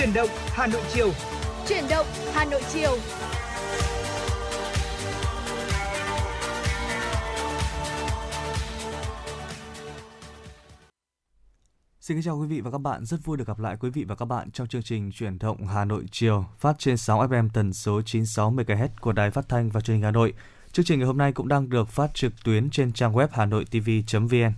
Chuyển động Hà Nội chiều. Chuyển động Hà Nội chiều. Xin kính chào quý vị và các bạn, rất vui được gặp lại quý vị và các bạn trong chương trình Chuyển động Hà Nội chiều phát trên 6 FM tần số 96 MHz của Đài Phát thanh và Truyền hình Hà Nội. Chương trình ngày hôm nay cũng đang được phát trực tuyến trên trang web hanoitv.vn.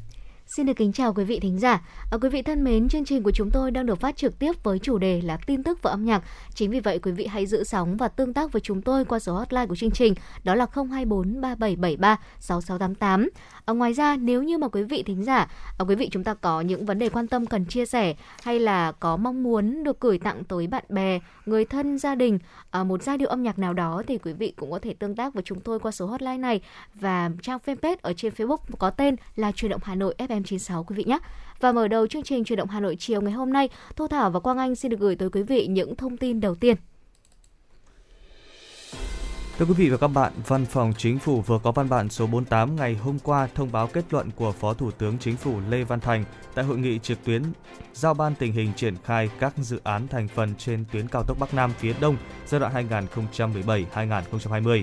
Xin được kính chào quý vị thính giả. À, quý vị thân mến, chương trình của chúng tôi đang được phát trực tiếp với chủ đề là tin tức và âm nhạc. Chính vì vậy quý vị hãy giữ sóng và tương tác với chúng tôi qua số hotline của chương trình đó là 024 3773 6688. À, ngoài ra nếu như mà quý vị thính giả, à, quý vị chúng ta có những vấn đề quan tâm cần chia sẻ hay là có mong muốn được gửi tặng tới bạn bè, người thân, gia đình à, một giai điệu âm nhạc nào đó thì quý vị cũng có thể tương tác với chúng tôi qua số hotline này và trang fanpage ở trên Facebook có tên là Truyền động Hà Nội FM 96 quý vị nhé. Và mở đầu chương trình Truyền động Hà Nội chiều ngày hôm nay, Thu Thảo và Quang Anh xin được gửi tới quý vị những thông tin đầu tiên. Thưa quý vị và các bạn, Văn phòng Chính phủ vừa có văn bản số 48 ngày hôm qua thông báo kết luận của Phó Thủ tướng Chính phủ Lê Văn Thành tại hội nghị trực tuyến giao ban tình hình triển khai các dự án thành phần trên tuyến cao tốc Bắc Nam phía Đông giai đoạn 2017-2020.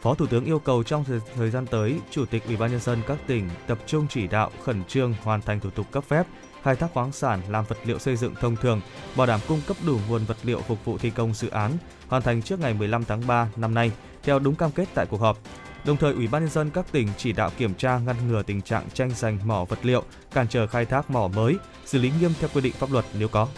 Phó Thủ tướng yêu cầu trong thời gian tới, Chủ tịch Ủy ban nhân dân các tỉnh tập trung chỉ đạo khẩn trương hoàn thành thủ tục cấp phép, khai thác khoáng sản làm vật liệu xây dựng thông thường, bảo đảm cung cấp đủ nguồn vật liệu phục vụ thi công dự án, hoàn thành trước ngày 15 tháng 3 năm nay theo đúng cam kết tại cuộc họp. Đồng thời, Ủy ban nhân dân các tỉnh chỉ đạo kiểm tra ngăn ngừa tình trạng tranh giành mỏ vật liệu, cản trở khai thác mỏ mới, xử lý nghiêm theo quy định pháp luật nếu có.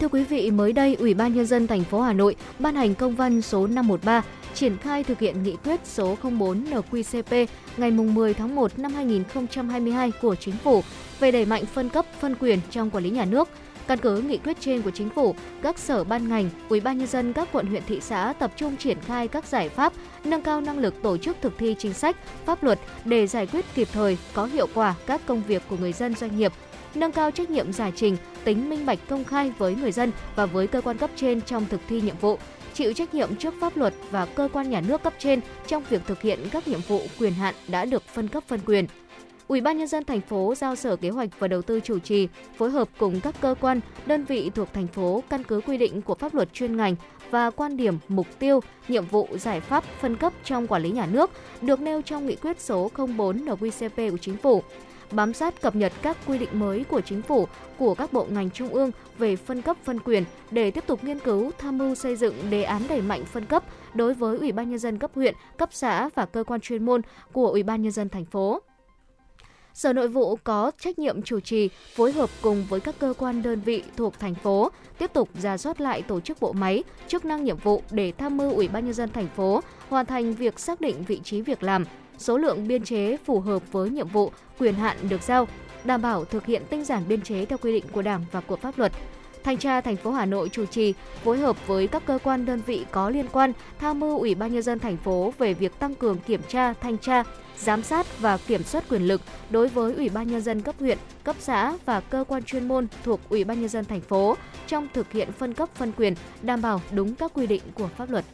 Thưa quý vị, mới đây Ủy ban nhân dân thành phố Hà Nội ban hành công văn số 513 triển khai thực hiện nghị quyết số 04 NQCP ngày 10 tháng 1 năm 2022 của Chính phủ về đẩy mạnh phân cấp phân quyền trong quản lý nhà nước. Căn cứ nghị quyết trên của chính phủ, các sở ban ngành, ủy ban nhân dân các quận huyện thị xã tập trung triển khai các giải pháp nâng cao năng lực tổ chức thực thi chính sách, pháp luật để giải quyết kịp thời, có hiệu quả các công việc của người dân doanh nghiệp, nâng cao trách nhiệm giải trình, tính minh bạch công khai với người dân và với cơ quan cấp trên trong thực thi nhiệm vụ, chịu trách nhiệm trước pháp luật và cơ quan nhà nước cấp trên trong việc thực hiện các nhiệm vụ quyền hạn đã được phân cấp phân quyền. Ủy ban nhân dân thành phố giao Sở Kế hoạch và Đầu tư chủ trì, phối hợp cùng các cơ quan, đơn vị thuộc thành phố căn cứ quy định của pháp luật chuyên ngành và quan điểm, mục tiêu, nhiệm vụ, giải pháp phân cấp trong quản lý nhà nước được nêu trong nghị quyết số 04 NQCP của Chính phủ bám sát cập nhật các quy định mới của chính phủ, của các bộ ngành trung ương về phân cấp phân quyền để tiếp tục nghiên cứu tham mưu xây dựng đề án đẩy mạnh phân cấp đối với Ủy ban nhân dân cấp huyện, cấp xã và cơ quan chuyên môn của Ủy ban nhân dân thành phố. Sở Nội vụ có trách nhiệm chủ trì, phối hợp cùng với các cơ quan đơn vị thuộc thành phố tiếp tục ra soát lại tổ chức bộ máy, chức năng nhiệm vụ để tham mưu Ủy ban nhân dân thành phố hoàn thành việc xác định vị trí việc làm, số lượng biên chế phù hợp với nhiệm vụ, quyền hạn được giao, đảm bảo thực hiện tinh giản biên chế theo quy định của Đảng và của pháp luật. Thanh tra thành phố Hà Nội chủ trì phối hợp với các cơ quan đơn vị có liên quan tham mưu Ủy ban nhân dân thành phố về việc tăng cường kiểm tra, thanh tra, giám sát và kiểm soát quyền lực đối với Ủy ban nhân dân cấp huyện, cấp xã và cơ quan chuyên môn thuộc Ủy ban nhân dân thành phố trong thực hiện phân cấp phân quyền, đảm bảo đúng các quy định của pháp luật.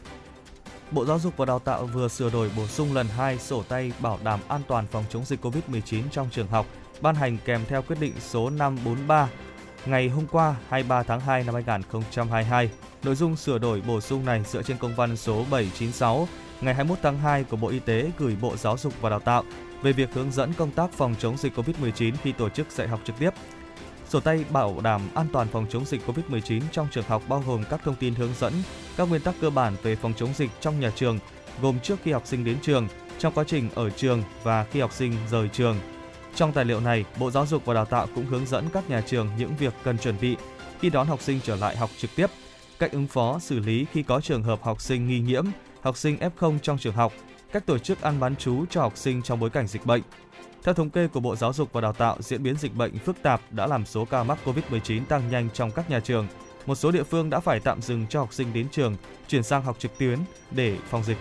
Bộ Giáo dục và Đào tạo vừa sửa đổi bổ sung lần 2 sổ tay bảo đảm an toàn phòng chống dịch COVID-19 trong trường học, ban hành kèm theo quyết định số 543 ngày hôm qua 23 tháng 2 năm 2022. Nội dung sửa đổi bổ sung này dựa trên công văn số 796 ngày 21 tháng 2 của Bộ Y tế gửi Bộ Giáo dục và Đào tạo về việc hướng dẫn công tác phòng chống dịch COVID-19 khi tổ chức dạy học trực tiếp. Sổ tay bảo đảm an toàn phòng chống dịch COVID-19 trong trường học bao gồm các thông tin hướng dẫn, các nguyên tắc cơ bản về phòng chống dịch trong nhà trường, gồm trước khi học sinh đến trường, trong quá trình ở trường và khi học sinh rời trường. Trong tài liệu này, Bộ Giáo dục và Đào tạo cũng hướng dẫn các nhà trường những việc cần chuẩn bị khi đón học sinh trở lại học trực tiếp, cách ứng phó xử lý khi có trường hợp học sinh nghi nhiễm, học sinh F0 trong trường học, cách tổ chức ăn bán chú cho học sinh trong bối cảnh dịch bệnh. Theo thống kê của Bộ Giáo dục và Đào tạo, diễn biến dịch bệnh phức tạp đã làm số ca mắc COVID-19 tăng nhanh trong các nhà trường. Một số địa phương đã phải tạm dừng cho học sinh đến trường, chuyển sang học trực tuyến để phòng dịch.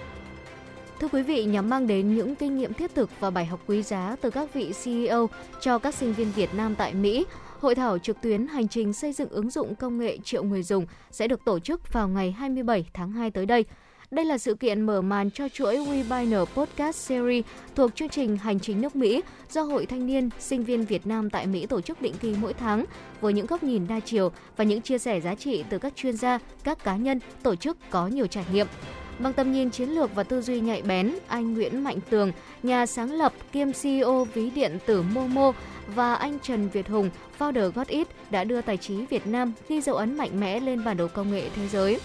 Thưa quý vị, nhằm mang đến những kinh nghiệm thiết thực và bài học quý giá từ các vị CEO cho các sinh viên Việt Nam tại Mỹ, Hội thảo trực tuyến hành trình xây dựng ứng dụng công nghệ triệu người dùng sẽ được tổ chức vào ngày 27 tháng 2 tới đây. Đây là sự kiện mở màn cho chuỗi Webinar Podcast Series thuộc chương trình Hành trình nước Mỹ do Hội Thanh niên Sinh viên Việt Nam tại Mỹ tổ chức định kỳ mỗi tháng với những góc nhìn đa chiều và những chia sẻ giá trị từ các chuyên gia, các cá nhân, tổ chức có nhiều trải nghiệm. Bằng tầm nhìn chiến lược và tư duy nhạy bén, anh Nguyễn Mạnh Tường, nhà sáng lập kiêm CEO ví điện tử Momo và anh Trần Việt Hùng, founder GotIt đã đưa tài trí Việt Nam ghi dấu ấn mạnh mẽ lên bản đồ công nghệ thế giới.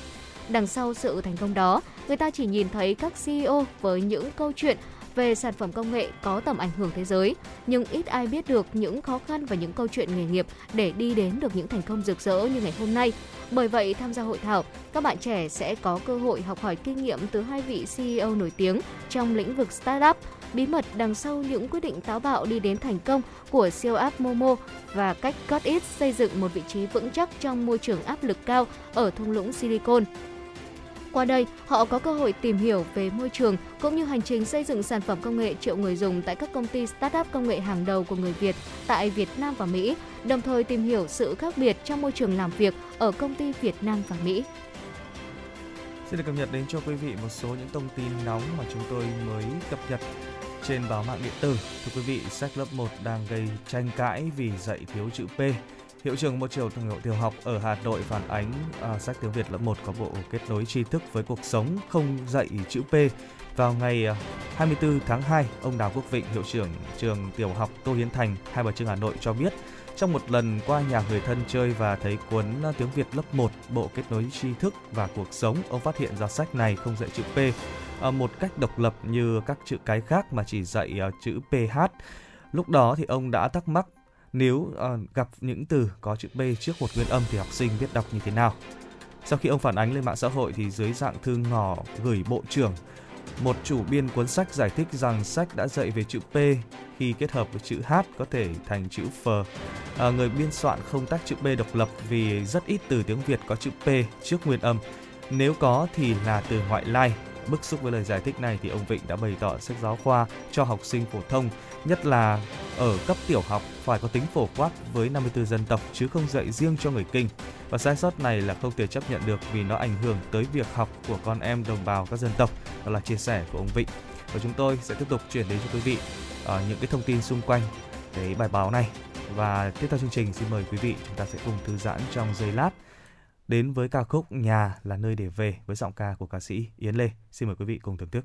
Đằng sau sự thành công đó, người ta chỉ nhìn thấy các CEO với những câu chuyện về sản phẩm công nghệ có tầm ảnh hưởng thế giới, nhưng ít ai biết được những khó khăn và những câu chuyện nghề nghiệp để đi đến được những thành công rực rỡ như ngày hôm nay. Bởi vậy, tham gia hội thảo, các bạn trẻ sẽ có cơ hội học hỏi kinh nghiệm từ hai vị CEO nổi tiếng trong lĩnh vực startup, bí mật đằng sau những quyết định táo bạo đi đến thành công của siêu app Momo và cách GotIt xây dựng một vị trí vững chắc trong môi trường áp lực cao ở thung lũng Silicon. Qua đây, họ có cơ hội tìm hiểu về môi trường cũng như hành trình xây dựng sản phẩm công nghệ triệu người dùng tại các công ty startup công nghệ hàng đầu của người Việt tại Việt Nam và Mỹ, đồng thời tìm hiểu sự khác biệt trong môi trường làm việc ở công ty Việt Nam và Mỹ. Xin được cập nhật đến cho quý vị một số những thông tin nóng mà chúng tôi mới cập nhật trên báo mạng điện tử. Thưa quý vị, sách lớp 1 đang gây tranh cãi vì dạy thiếu chữ P. Hiệu trưởng một trường tiểu tiểu học ở Hà Nội phản ánh à, sách tiếng Việt lớp 1 có bộ kết nối tri thức với cuộc sống không dạy chữ P. Vào ngày à, 24 tháng 2, ông Đào Quốc Vịnh, hiệu trưởng trường tiểu học Tô Hiến Thành, Hai Bà Trưng Hà Nội cho biết, trong một lần qua nhà người thân chơi và thấy cuốn à, tiếng Việt lớp 1, bộ kết nối tri thức và cuộc sống, ông phát hiện ra sách này không dạy chữ P à, một cách độc lập như các chữ cái khác mà chỉ dạy à, chữ PH. Lúc đó thì ông đã thắc mắc nếu uh, gặp những từ có chữ B trước một nguyên âm thì học sinh biết đọc như thế nào. Sau khi ông phản ánh lên mạng xã hội thì dưới dạng thư ngỏ gửi bộ trưởng, một chủ biên cuốn sách giải thích rằng sách đã dạy về chữ P khi kết hợp với chữ H có thể thành chữ F. À, người biên soạn không tách chữ B độc lập vì rất ít từ tiếng Việt có chữ P trước nguyên âm. Nếu có thì là từ ngoại lai. Bức xúc với lời giải thích này thì ông Vịnh đã bày tỏ sách giáo khoa cho học sinh phổ thông nhất là ở cấp tiểu học phải có tính phổ quát với 54 dân tộc, chứ không dạy riêng cho người Kinh. Và sai sót này là không thể chấp nhận được vì nó ảnh hưởng tới việc học của con em đồng bào các dân tộc. Đó là chia sẻ của ông Vịnh. Và chúng tôi sẽ tiếp tục chuyển đến cho quý vị ở những cái thông tin xung quanh cái bài báo này. Và tiếp theo chương trình xin mời quý vị chúng ta sẽ cùng thư giãn trong giây lát đến với ca khúc Nhà là nơi để về với giọng ca của ca sĩ Yến Lê. Xin mời quý vị cùng thưởng thức.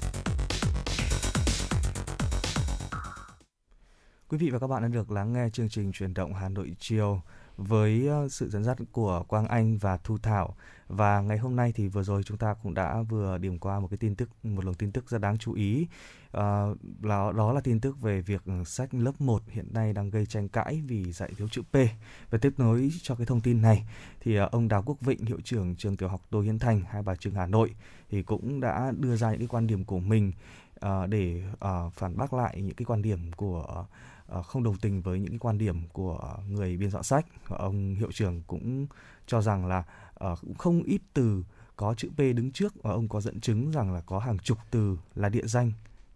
Quý vị và các bạn đã được lắng nghe chương trình truyền động Hà Nội chiều với ờ, sự dẫn dắt của Quang Anh và Thu Thảo. Và ngày hôm nay thì vừa rồi chúng ta cũng đã vừa điểm qua một cái tin tức, một luồng tin tức rất đáng chú ý. À, là, đó là tin tức về việc sách lớp 1 hiện nay đang gây tranh cãi vì dạy thiếu chữ P. Và tiếp nối cho cái thông tin này thì ờ, ông Đào Quốc Vịnh, hiệu trưởng trường tiểu học Tô Hiến Thành, Hai Bà Trưng Hà Nội thì cũng đã đưa ra những cái quan điểm của mình à, để à, phản bác lại những cái quan điểm của Ờ, Ờ, không đồng tình với những quan điểm của người biên soạn sách. Ông hiệu trưởng cũng cho rằng là ờ, cũng không ít từ có chữ P đứng trước và ông có dẫn chứng rằng là có hàng chục từ là địa danh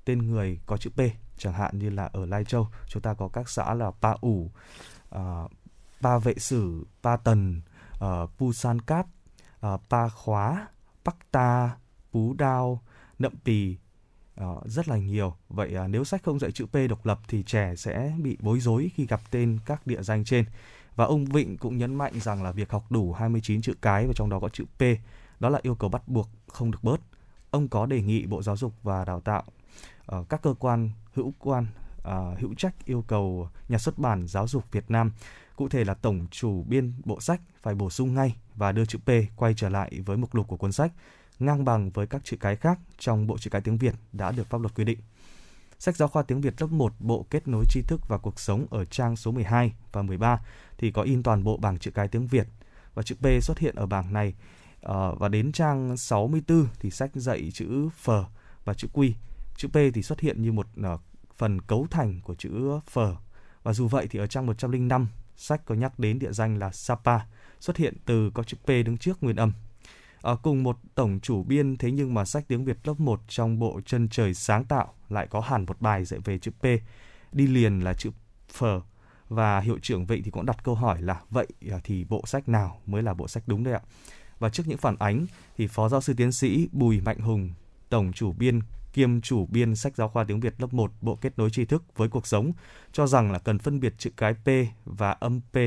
tên người có chữ P chẳng hạn như là ở Lai Châu chúng ta có các xã là Pa ủ uh, Pa vệ sử Pa tần uh, Pu san cát uh, Pa khóa Bắc ta Pú đao Nậm pì uh, rất là nhiều. Vậy uh, nếu sách không dạy chữ P độc lập thì trẻ sẽ bị bối rối khi gặp tên các địa danh trên. Và ông Vịnh cũng nhấn mạnh rằng là việc học đủ 29 chữ cái và trong đó có chữ P đó là yêu cầu bắt buộc không được bớt. Ông có đề nghị Bộ Giáo dục và Đào tạo uh, các cơ quan hữu quan uh, hữu trách yêu cầu nhà xuất bản giáo dục Việt Nam cụ thể là tổng chủ biên bộ sách phải bổ sung ngay và đưa chữ P quay trở lại với mục lục của cuốn sách ngang bằng với các chữ cái khác trong bộ chữ cái tiếng Việt đã được pháp luật quy định. Sách giáo khoa tiếng Việt lớp 1 Bộ Kết nối tri thức và cuộc sống ở trang số 12 và 13 thì có in toàn bộ bảng chữ cái tiếng Việt và chữ P xuất hiện ở bảng này ờ, và đến trang 64 thì sách dạy chữ phở và chữ quy. Chữ P thì xuất hiện như một uh, phần cấu thành của chữ phở và dù vậy thì ở trang 105 sách có nhắc đến địa danh là Sapa xuất hiện từ có chữ P đứng trước nguyên âm À, cùng một tổng chủ biên thế nhưng mà sách tiếng Việt lớp 1 trong bộ chân trời sáng tạo lại có hẳn một bài dạy về chữ P, đi liền là chữ phờ và hiệu trưởng Vịnh thì cũng đặt câu hỏi là vậy ờ, thì bộ sách nào mới là bộ sách đúng đây ạ? Và trước những phản ánh thì Phó giáo sư tiến sĩ Bùi Mạnh Hùng, tổng chủ biên kiêm chủ biên sách giáo khoa tiếng Việt lớp 1 Bộ Kết nối tri thức với cuộc sống cho rằng là cần phân biệt chữ cái P và âm P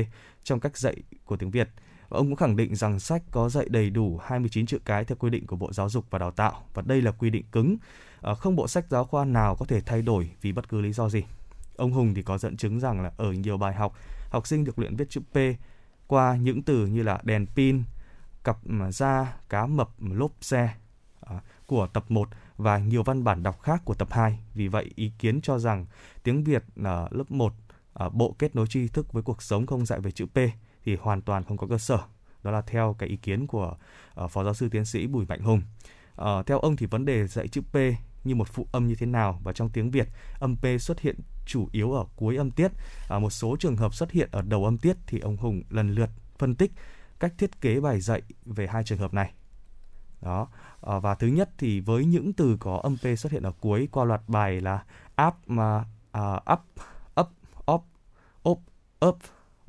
trong cách dạy của tiếng Việt. Và ông cũng khẳng định rằng sách có dạy đầy đủ 29 chữ cái theo quy định của Bộ Giáo dục và Đào tạo và đây là quy định cứng. Ờ, không bộ sách giáo khoa nào có thể thay đổi vì bất cứ lý do gì. Ông Hùng thì có dẫn chứng rằng là ở nhiều bài học, học sinh được luyện viết chữ P qua những từ như là đèn pin, cặp ừ, da, cá mập, lốp xe ờ, của tập 1 và nhiều văn bản đọc khác của tập 2. Vì vậy, ý kiến cho rằng tiếng Việt ờ, lớp 1 Bộ Kết nối tri thức với cuộc sống không dạy về chữ P thì hoàn toàn không có cơ sở. Đó là theo cái ý kiến của uh, Phó giáo sư tiến sĩ Bùi Mạnh Hùng. Uh, theo ông thì vấn đề dạy chữ P như một phụ âm như thế nào và trong tiếng Việt âm P xuất hiện chủ yếu ở cuối âm tiết, à, một số trường hợp xuất hiện ở đầu âm tiết thì ông Hùng lần lượt phân tích cách thiết kế bài dạy về hai trường hợp này. Đó, à, và thứ nhất thì với những từ có âm P xuất hiện ở cuối qua loạt bài là up, mà uh, up, up, up, up, up,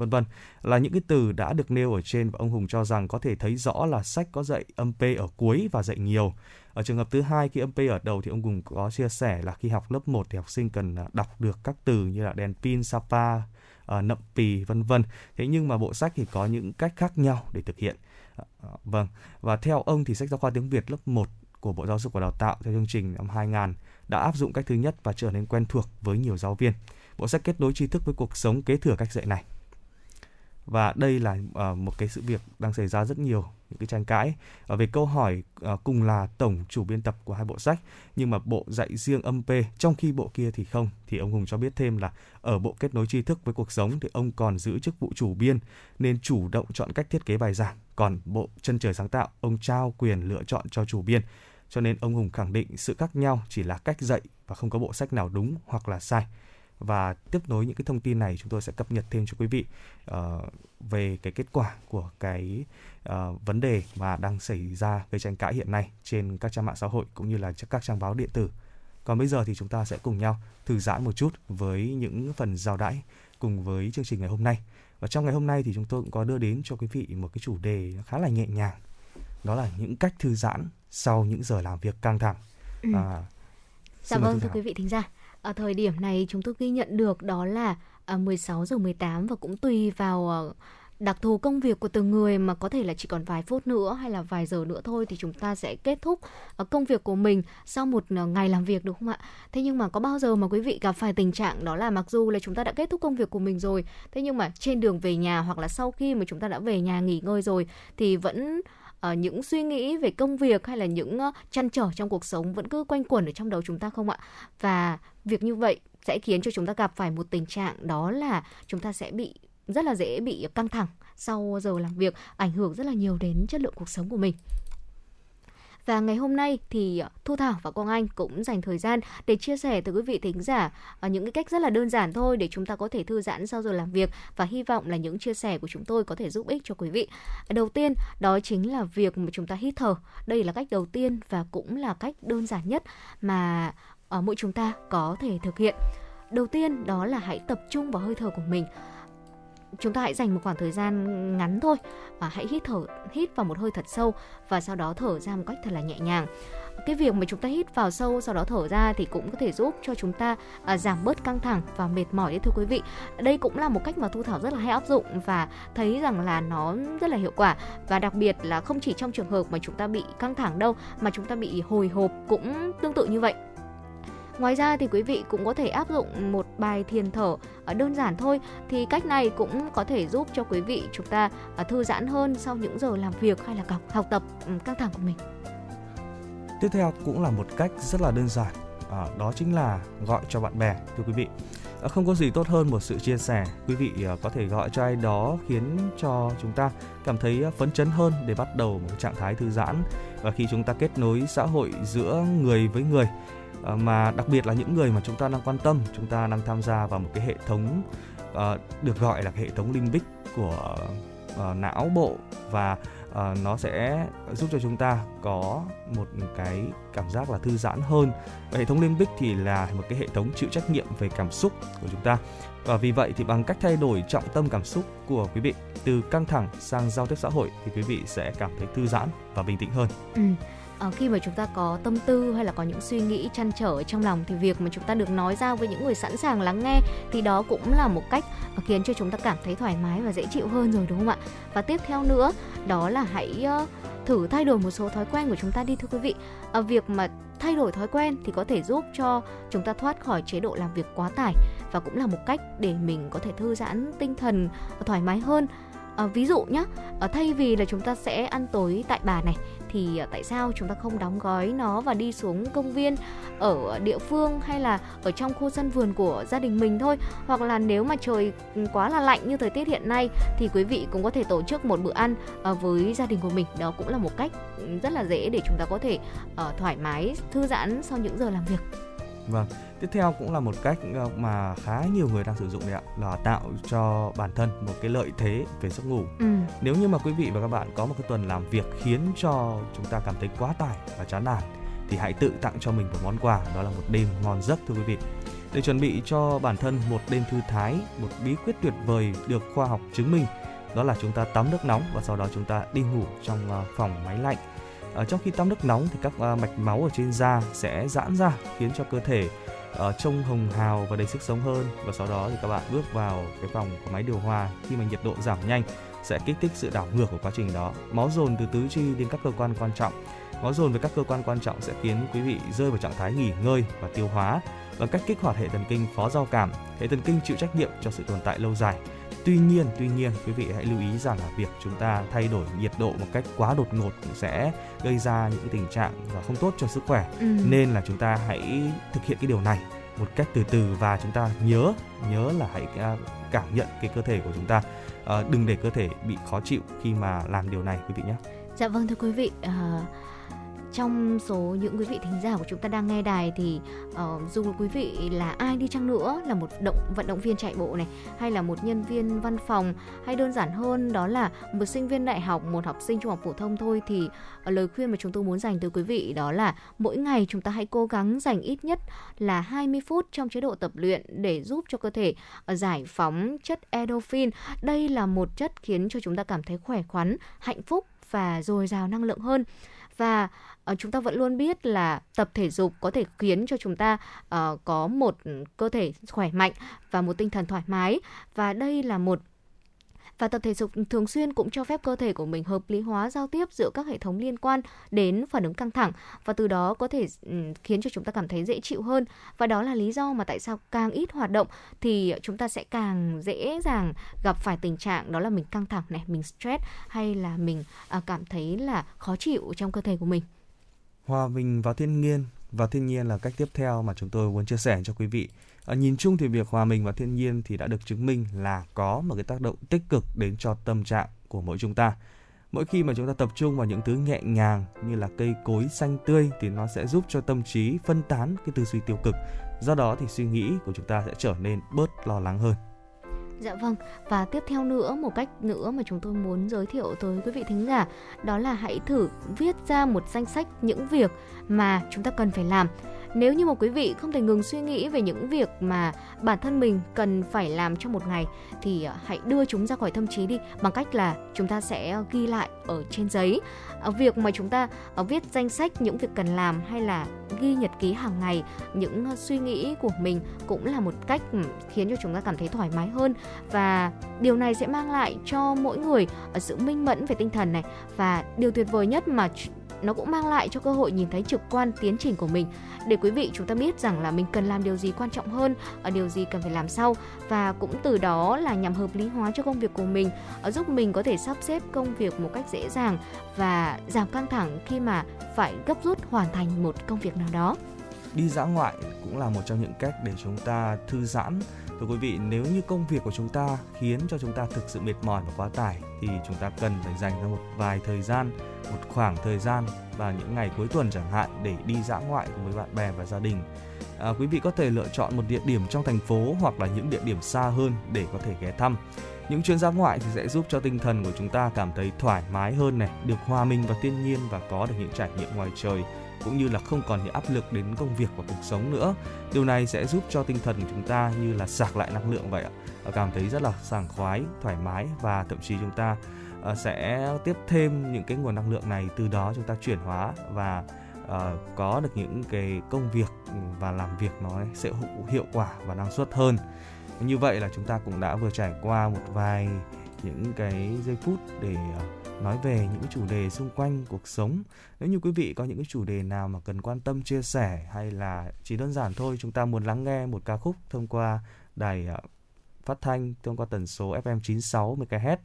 vân vân là những cái từ đã được nêu ở trên và ông Hùng cho rằng có thể thấy rõ là sách có dạy âm P ở cuối và dạy nhiều. Ở trường hợp thứ hai khi âm P ở đầu thì ông Hùng có chia sẻ là khi học lớp 1 thì học sinh cần à, đọc được các từ như là đèn pin, sapa, à, nậm pì vân vân. Thế nhưng mà bộ sách thì có những cách khác nhau để thực hiện. À, vâng, và theo ông thì sách giáo khoa tiếng Việt lớp 1 của Bộ Giáo dục và Đào tạo theo chương trình năm 2000 đã áp dụng cách thứ nhất và trở nên quen thuộc với nhiều giáo viên. Bộ sách kết nối tri thức với cuộc sống kế thừa cách dạy này và đây là uh, một cái sự việc đang xảy ra rất nhiều những cái tranh cãi. Uh, về câu hỏi uh, cùng là tổng chủ biên tập của hai bộ sách nhưng mà bộ dạy riêng âm P trong khi bộ kia thì không. Thì ông Hùng cho biết thêm là ở bộ kết nối tri thức với cuộc sống thì ông còn giữ chức vụ chủ biên nên chủ động chọn cách thiết kế bài giảng. Còn bộ chân trời sáng tạo ông trao quyền lựa chọn cho chủ biên. Cho nên ông Hùng khẳng định sự khác nhau chỉ là cách dạy và không có bộ sách nào đúng hoặc là sai và tiếp nối những cái thông tin này chúng tôi sẽ cập nhật thêm cho quý vị uh, về cái kết quả của cái uh, vấn đề mà đang xảy ra gây tranh cãi hiện nay trên các trang mạng xã hội cũng như là các trang báo điện tử. Còn bây giờ thì chúng ta sẽ cùng nhau thư giãn một chút với những phần giao đãi cùng với chương trình ngày hôm nay. Và trong ngày hôm nay thì chúng tôi cũng có đưa đến cho quý vị một cái chủ đề khá là nhẹ nhàng. Đó là những cách thư giãn sau những giờ làm việc căng thẳng. Ừ. À, dạ vâng thưa quý vị thính giả ở thời điểm này chúng tôi ghi nhận được đó là à, 16 giờ 18 và cũng tùy vào à, đặc thù công việc của từng người mà có thể là chỉ còn vài phút nữa hay là vài giờ nữa thôi thì chúng ta sẽ kết thúc à, công việc của mình sau một ngày làm việc đúng không ạ? Thế nhưng mà có bao giờ mà quý vị gặp phải tình trạng đó là mặc dù là chúng ta đã kết thúc công việc của mình rồi, thế nhưng mà trên đường về nhà hoặc là sau khi mà chúng ta đã về nhà nghỉ ngơi rồi thì vẫn uh, những suy nghĩ về công việc hay là những uh, chăn trở trong cuộc sống vẫn cứ quanh quẩn ở trong đầu chúng ta không ạ? Và việc như vậy sẽ khiến cho chúng ta gặp phải một tình trạng đó là chúng ta sẽ bị rất là dễ bị căng thẳng sau giờ làm việc, ảnh hưởng rất là nhiều đến chất lượng cuộc sống của mình. Và ngày hôm nay thì ờ, Thu Thảo và Quang Anh cũng dành thời gian để chia sẻ tới quý vị thính giả ờ, những cái cách rất là đơn giản thôi để chúng ta có thể thư giãn sau giờ làm việc và hy vọng là những chia sẻ của chúng tôi có thể giúp ích cho quý vị. Đầu tiên, đó chính là việc mà chúng ta hít thở. Đây là cách đầu tiên và cũng là cách đơn giản nhất mà ờ, mỗi chúng ta có thể thực hiện. Đầu tiên, đó là hãy tập trung vào hơi thở của mình chúng ta hãy dành một khoảng thời gian ngắn thôi và hãy hít thở hít vào một hơi thật sâu và sau đó thở ra một cách thật là nhẹ nhàng. Cái việc mà chúng ta hít vào sâu sau đó thở ra thì cũng có thể giúp cho chúng ta à, giảm bớt căng thẳng và mệt mỏi đấy thưa quý vị. Đây cũng là một cách mà thu thảo rất là hay áp dụng và thấy rằng là nó rất là hiệu quả. Và đặc biệt là không chỉ trong trường hợp mà chúng ta bị căng thẳng đâu mà chúng ta bị hồi hộp cũng tương tự như vậy. Ngoài ra thì quý vị cũng có thể áp dụng một bài thiền thở ờ, đơn giản thôi thì cách này cũng có thể giúp cho quý vị chúng ta ờ, thư giãn hơn sau những giờ làm việc hay là học tập căng thẳng của mình. Tiếp theo cũng là một cách rất là đơn giản, à, đó chính là gọi cho bạn bè thưa quý vị. À, không có gì tốt hơn một sự chia sẻ, quý vị à, có thể gọi cho ai đó khiến cho chúng ta cảm thấy phấn chấn hơn để bắt đầu một trạng thái thư giãn và khi chúng ta kết nối xã hội giữa người với người Ờ, mà đặc biệt là những người mà chúng ta đang quan tâm chúng ta đang tham gia vào một cái hệ thống uh, được gọi là hệ thống limbic của uh, não bộ và uh, nó sẽ giúp cho chúng ta có một cái cảm giác là thư giãn hơn. Và hệ thống limbic thì là một cái hệ thống chịu trách nhiệm về cảm xúc của chúng ta. Và vì vậy thì bằng cách thay đổi trọng tâm cảm xúc của quý vị từ căng thẳng sang giao tiếp xã hội thì quý vị sẽ cảm thấy thư giãn và bình tĩnh hơn. Ừ. Ờ, khi mà chúng ta có tâm tư hay là có những suy nghĩ chăn trở trong lòng thì việc mà chúng ta được nói ra với những người sẵn sàng lắng nghe thì đó cũng là một cách ờ, khiến cho chúng ta cảm thấy thoải mái và dễ chịu hơn rồi đúng không ạ? Và tiếp theo nữa đó là hãy thử thay đổi một số thói quen của chúng ta đi thưa quý vị. À, việc mà thay đổi thói quen thì có thể giúp cho chúng ta thoát khỏi chế độ làm việc quá tải và cũng là một cách để mình có thể thư giãn tinh thần thoải mái hơn. À, ví dụ nhé à, thay vì là chúng ta sẽ ăn tối tại bàn này thì ờ, tại sao chúng ta không đóng gói nó và đi xuống công viên ở địa phương hay là ở trong khu sân vườn của gia đình mình thôi? Hoặc là nếu mà trời ừ, quá là lạnh như thời tiết hiện nay thì quý vị cũng có thể tổ chức một bữa ăn ờ, với gia đình của mình. Đó cũng là một cách ừ, rất là dễ để chúng ta có thể ờ, thoải mái, thư giãn sau những giờ làm việc vâng tiếp theo cũng là một cách ờ, mà khá nhiều người đang sử dụng đấy ạ là tạo cho bản thân một cái lợi thế về giấc ngủ. Ừ. nếu như mà quý vị và các bạn có một cái tuần làm việc khiến cho chúng ta cảm thấy quá tải và chán nản thì hãy tự tặng cho mình một món quà đó là một đêm ngon giấc thưa quý vị. Để chuẩn bị cho bản thân một đêm thư thái một bí quyết tuyệt vời được khoa học chứng minh đó là chúng ta tắm nước nóng và sau đó chúng ta đi ngủ trong ờ, phòng máy lạnh ở trong khi tắm nước nóng thì các ờ, mạch máu ở trên da sẽ giãn ra khiến cho cơ thể uh, trông hồng hào và đầy sức sống hơn. Và sau đó thì các bạn bước vào cái phòng của máy điều hòa. Khi mà nhiệt độ giảm nhanh sẽ kích thích sự đảo ngược của quá trình đó. Máu dồn từ tứ chi đến các cơ quan quan trọng. Máu dồn với các cơ quan quan trọng sẽ khiến quý vị rơi vào trạng thái nghỉ ngơi và tiêu hóa. Bằng cách kích hoạt hệ thần kinh phó giao cảm hệ thần kinh chịu trách nhiệm cho sự tồn tại lâu dài. Tuy nhiên, tuy nhiên quý vị hãy lưu ý rằng là việc chúng ta thay đổi nhiệt độ một cách quá đột ngột cũng sẽ gây ra những tình trạng và không tốt cho sức khỏe. Ừ. Nên là chúng ta hãy thực hiện cái điều này một cách từ từ và chúng ta nhớ nhớ là hãy à, cảm nhận cái cơ thể của chúng ta à, đừng để cơ thể bị khó chịu khi mà làm điều này quý vị nhé. Dạ vâng thưa quý vị, à, trong số những quý vị thính giả của chúng ta đang nghe đài thì uh, dù quý vị là ai đi chăng nữa là một động vận động viên chạy bộ này hay là một nhân viên văn phòng hay đơn giản hơn đó là một sinh viên đại học một học sinh trung học phổ thông thôi thì uh, lời khuyên mà chúng tôi muốn dành tới quý vị đó là mỗi ngày chúng ta hãy cố gắng dành ít nhất là 20 phút trong chế độ tập luyện để giúp cho cơ thể uh, giải phóng chất endorphin. Đây là một chất khiến cho chúng ta cảm thấy khỏe khoắn hạnh phúc và dồi dào năng lượng hơn. Và uh, chúng ta vẫn luôn biết là tập thể dục có thể khiến cho chúng ta uh, có một cơ thể khỏe mạnh và một tinh thần thoải mái. Và đây là một và tập thể dục thường xuyên cũng cho phép cơ thể của mình hợp lý hóa giao tiếp giữa các hệ thống liên quan đến phản ứng căng thẳng và từ đó có thể ừ, khiến cho chúng ta cảm thấy dễ chịu hơn. Và đó là lý do mà tại sao càng ít hoạt động thì chúng ta sẽ càng dễ dàng gặp phải tình trạng đó là mình căng thẳng này mình stress hay là mình à, cảm thấy là khó chịu trong cơ thể của mình hòa mình vào thiên nhiên và thiên nhiên là cách tiếp theo mà chúng tôi muốn chia sẻ cho quý vị À, nhìn chung thì việc hòa mình vào thiên nhiên thì đã được chứng minh là có một cái tác động tích cực đến cho tâm trạng của mỗi chúng ta. Mỗi khi mà chúng ta tập trung vào những thứ nhẹ nhàng như là cây cối xanh tươi thì nó sẽ giúp cho tâm trí phân tán cái tư duy tiêu cực. Do đó thì suy nghĩ của chúng ta sẽ trở nên bớt lo lắng hơn. Dạ vâng, và tiếp theo nữa một cách nữa mà chúng tôi muốn giới thiệu tới quý vị thính giả đó là hãy thử viết ra một danh sách những việc mà chúng ta cần phải làm nếu như mà quý vị không thể ngừng suy nghĩ về những việc mà bản thân mình cần phải làm trong một ngày, thì à, hãy đưa chúng ra khỏi tâm trí đi, bằng cách là chúng ta sẽ ghi lại ở trên giấy. À, việc mà chúng ta à, viết danh sách những việc cần làm hay là ghi nhật ký hàng ngày, những suy nghĩ của mình cũng là một cách khiến cho chúng ta cảm thấy thoải mái hơn. Và điều này sẽ mang lại cho mỗi người sự minh mẫn về tinh thần này. Và điều tuyệt vời nhất mà nó cũng mang lại cho cơ hội nhìn thấy trực quan tiến trình của mình. Để quý vị chúng ta biết rằng là mình cần làm điều gì quan trọng hơn ở điều gì cần phải làm sau. Và cũng từ đó là nhằm hợp lý hóa cho công việc của mình ờ, giúp mình có thể sắp xếp công việc một cách dễ dàng và giảm căng thẳng khi mà phải gấp rút hoàn thành một công việc nào đó. Đi dã ngoại cũng là một trong những cách để chúng ta thư giãn Thưa quý vị, nếu như công việc của chúng ta khiến cho chúng ta thực sự mệt mỏi và quá tải thì chúng ta cần phải dành ra một vài thời gian, một khoảng thời gian và những ngày cuối tuần chẳng hạn để đi dã ngoại cùng với bạn bè và gia đình. À, quý vị có thể lựa chọn một địa điểm trong thành phố hoặc là những địa điểm xa hơn để có thể ghé thăm. Những chuyến dã ngoại thì sẽ giúp cho tinh thần của chúng ta cảm thấy thoải mái hơn này, được hòa mình vào thiên nhiên và có được những trải nghiệm ngoài trời cũng như là không còn những áp lực đến công việc và cuộc sống nữa. Điều này sẽ giúp cho tinh thần của chúng ta như là sạc lại năng lượng vậy ạ. Cảm thấy rất là sảng khoái, thoải mái và thậm chí chúng ta ờ, sẽ tiếp thêm những cái nguồn năng lượng này từ đó chúng ta chuyển hóa và uh, có được những cái công việc và làm việc nó sẽ hiệu quả và năng suất hơn như vậy là chúng ta cũng đã vừa trải qua một vài những cái giây phút để à, nói về những chủ đề xung quanh cuộc sống nếu như quý vị có những cái chủ đề nào mà cần quan tâm chia sẻ hay là chỉ đơn giản thôi chúng ta muốn lắng nghe một ca khúc thông qua đài à, phát thanh thông qua tần số FM 96 MHz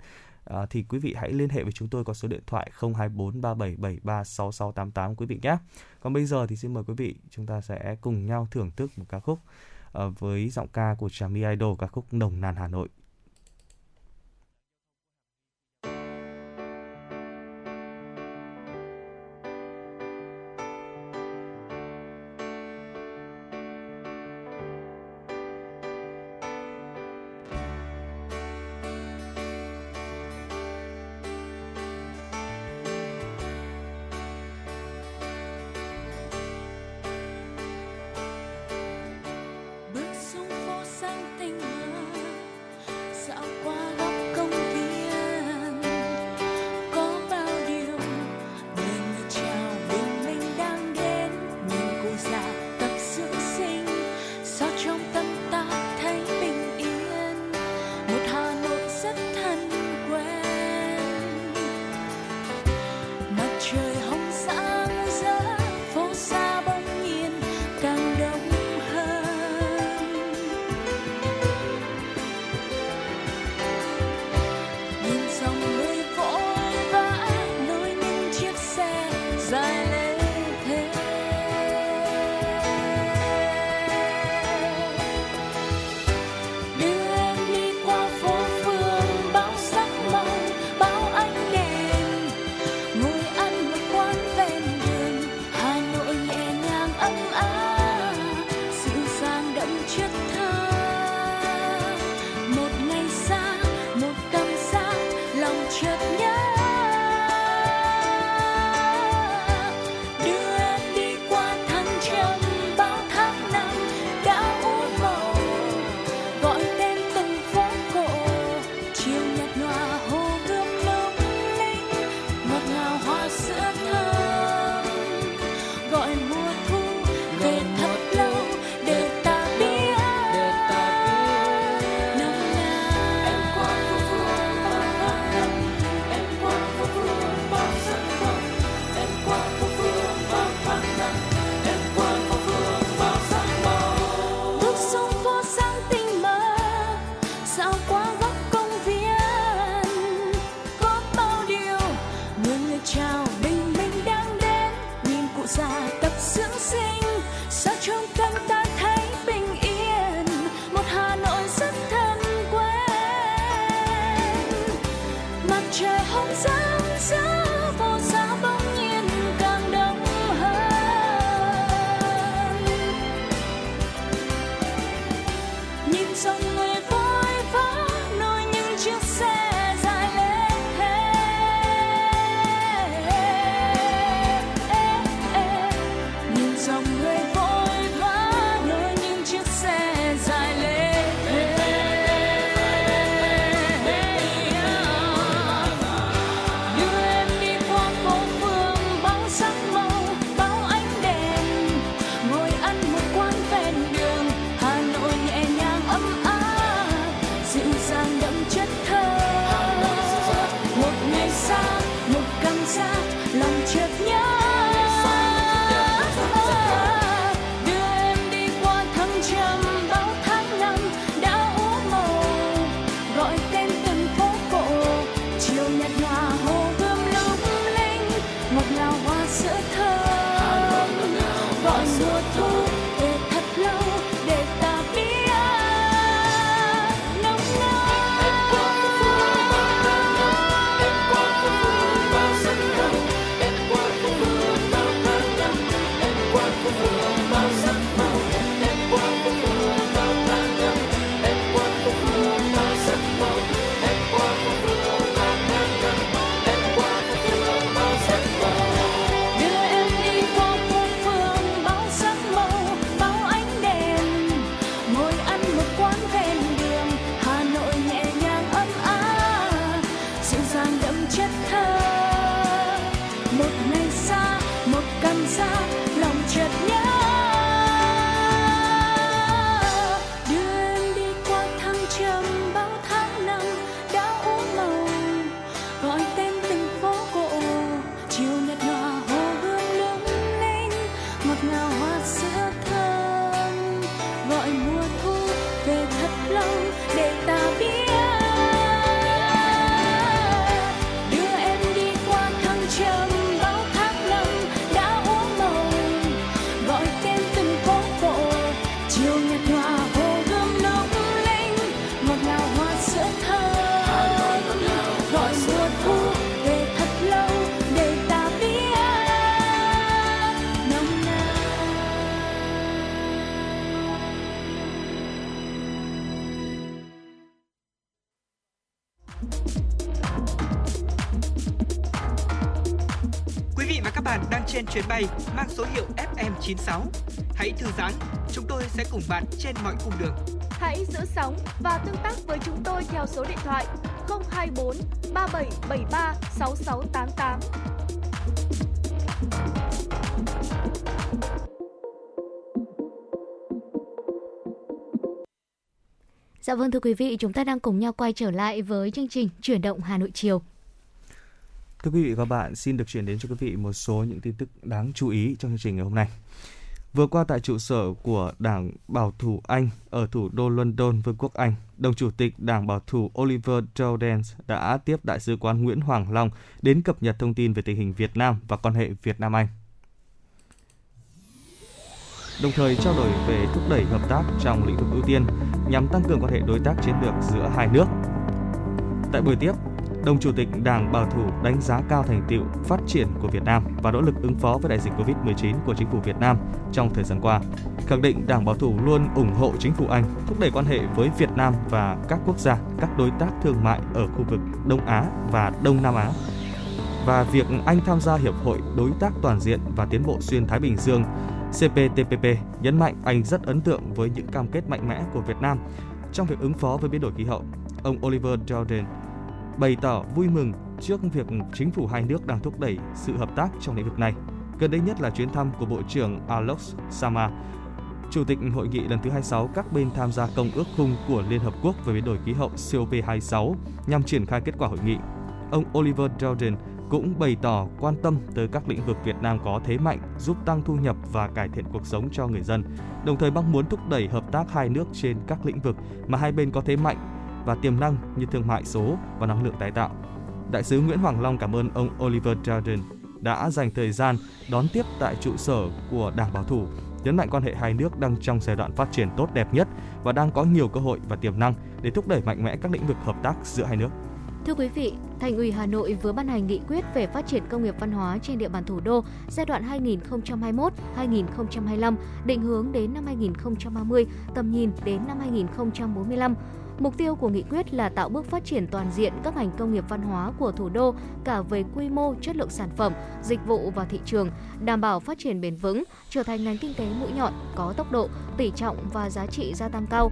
à, thì quý vị hãy liên hệ với chúng tôi có số điện thoại 024 3773 6688 quý vị nhé. Còn bây giờ thì xin mời quý vị chúng ta sẽ cùng nhau thưởng thức một ca khúc à, với giọng ca của Trà My Idol ca khúc Nồng Nàn Hà Nội. FM96. Hãy thư giãn, chúng tôi sẽ cùng bạn trên mọi cung đường. Hãy giữ sóng và tương tác với chúng tôi theo số điện thoại 024 3773 6688. Dạ vâng thưa quý vị, chúng ta đang cùng nhau quay trở lại với chương trình Chuyển động Hà Nội chiều. Thưa quý vị và các bạn, xin được chuyển đến cho quý vị một số những tin tức đáng chú ý trong chương trình ngày hôm nay. Vừa qua tại trụ sở của Đảng Bảo thủ Anh ở thủ đô London, Vương quốc Anh, đồng chủ tịch Đảng Bảo thủ Oliver Jordan đã tiếp đại sứ quán Nguyễn Hoàng Long đến cập nhật thông tin về tình hình Việt Nam và quan hệ Việt Nam Anh. Đồng thời trao đổi về thúc đẩy hợp tác trong lĩnh vực ưu tiên nhằm tăng cường quan hệ đối tác chiến lược giữa hai nước. Tại buổi tiếp, đồng chủ tịch Đảng Bảo thủ đánh giá cao thành tựu phát triển của Việt Nam và nỗ lực ứng phó với đại dịch Covid-19 của chính phủ Việt Nam trong thời gian qua. Khẳng định Đảng Bảo thủ luôn ủng hộ chính phủ Anh thúc đẩy quan hệ với Việt Nam và các quốc gia, các đối tác thương mại ở khu vực Đông Á và Đông Nam Á và việc Anh tham gia Hiệp hội Đối tác Toàn diện và Tiến bộ Xuyên Thái Bình Dương CPTPP nhấn mạnh Anh rất ấn tượng với những cam kết mạnh mẽ của Việt Nam trong việc ứng phó với biến đổi khí hậu. Ông Oliver Jordan bày tỏ vui mừng trước việc chính phủ hai nước đang thúc đẩy sự hợp tác trong lĩnh vực này. Gần đây nhất là chuyến thăm của Bộ trưởng Alok Sama, Chủ tịch hội nghị lần thứ 26 các bên tham gia công ước khung của Liên Hợp Quốc về biến đổi khí hậu COP26 nhằm triển khai kết quả hội nghị. Ông Oliver Jordan cũng bày tỏ quan tâm tới các lĩnh vực Việt Nam có thế mạnh giúp tăng thu nhập và cải thiện cuộc sống cho người dân, đồng thời mong muốn thúc đẩy hợp tác hai nước trên các lĩnh vực mà hai bên có thế mạnh và tiềm năng như thương mại số và năng lượng tái tạo. Đại sứ Nguyễn Hoàng Long cảm ơn ông Oliver Jordan đã dành thời gian đón tiếp tại trụ sở của Đảng Bảo thủ, nhấn mạnh quan hệ hai nước đang trong giai đoạn phát triển tốt đẹp nhất và đang có nhiều cơ hội và tiềm năng để thúc đẩy mạnh mẽ các lĩnh vực hợp tác giữa hai nước. Thưa quý vị, Thành ủy Hà Nội vừa ban hành nghị quyết về phát triển công nghiệp văn hóa trên địa bàn thủ đô giai đoạn 2021-2025, định hướng đến năm 2030, tầm nhìn đến năm 2045. Mục tiêu của nghị quyết là tạo bước phát triển toàn diện các ngành công nghiệp văn hóa của thủ đô cả về quy mô, chất lượng sản phẩm, dịch vụ và thị trường, đảm bảo phát triển bền vững, trở thành ngành kinh tế mũi nhọn, có tốc độ, tỷ trọng và giá trị gia tăng cao,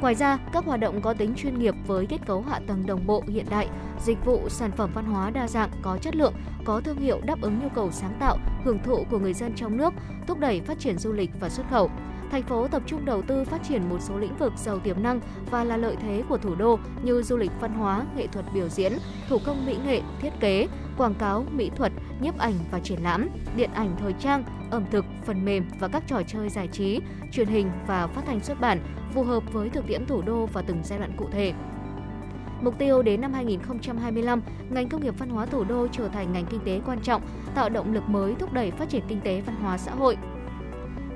Ngoài ra, các hoạt động có tính chuyên nghiệp với kết cấu hạ tầng đồng bộ hiện đại, dịch vụ, sản phẩm văn hóa đa dạng, có chất lượng, có thương hiệu đáp ứng nhu cầu sáng tạo, hưởng thụ của người dân trong nước, thúc đẩy phát triển du lịch và xuất khẩu. Thành phố tập trung đầu tư phát triển một số lĩnh vực giàu tiềm năng và là lợi thế của thủ đô như du lịch văn hóa, nghệ thuật biểu diễn, thủ công mỹ nghệ, thiết kế, quảng cáo, mỹ thuật, nhiếp ảnh và triển lãm, điện ảnh thời trang, ẩm thực, phần mềm và các trò chơi giải trí, truyền hình và phát thanh xuất bản phù hợp với thực tiễn thủ đô và từng giai đoạn cụ thể. Mục tiêu đến năm 2025, ngành công nghiệp văn hóa thủ đô trở thành ngành kinh tế quan trọng, tạo động lực mới thúc đẩy phát triển kinh tế văn hóa xã hội.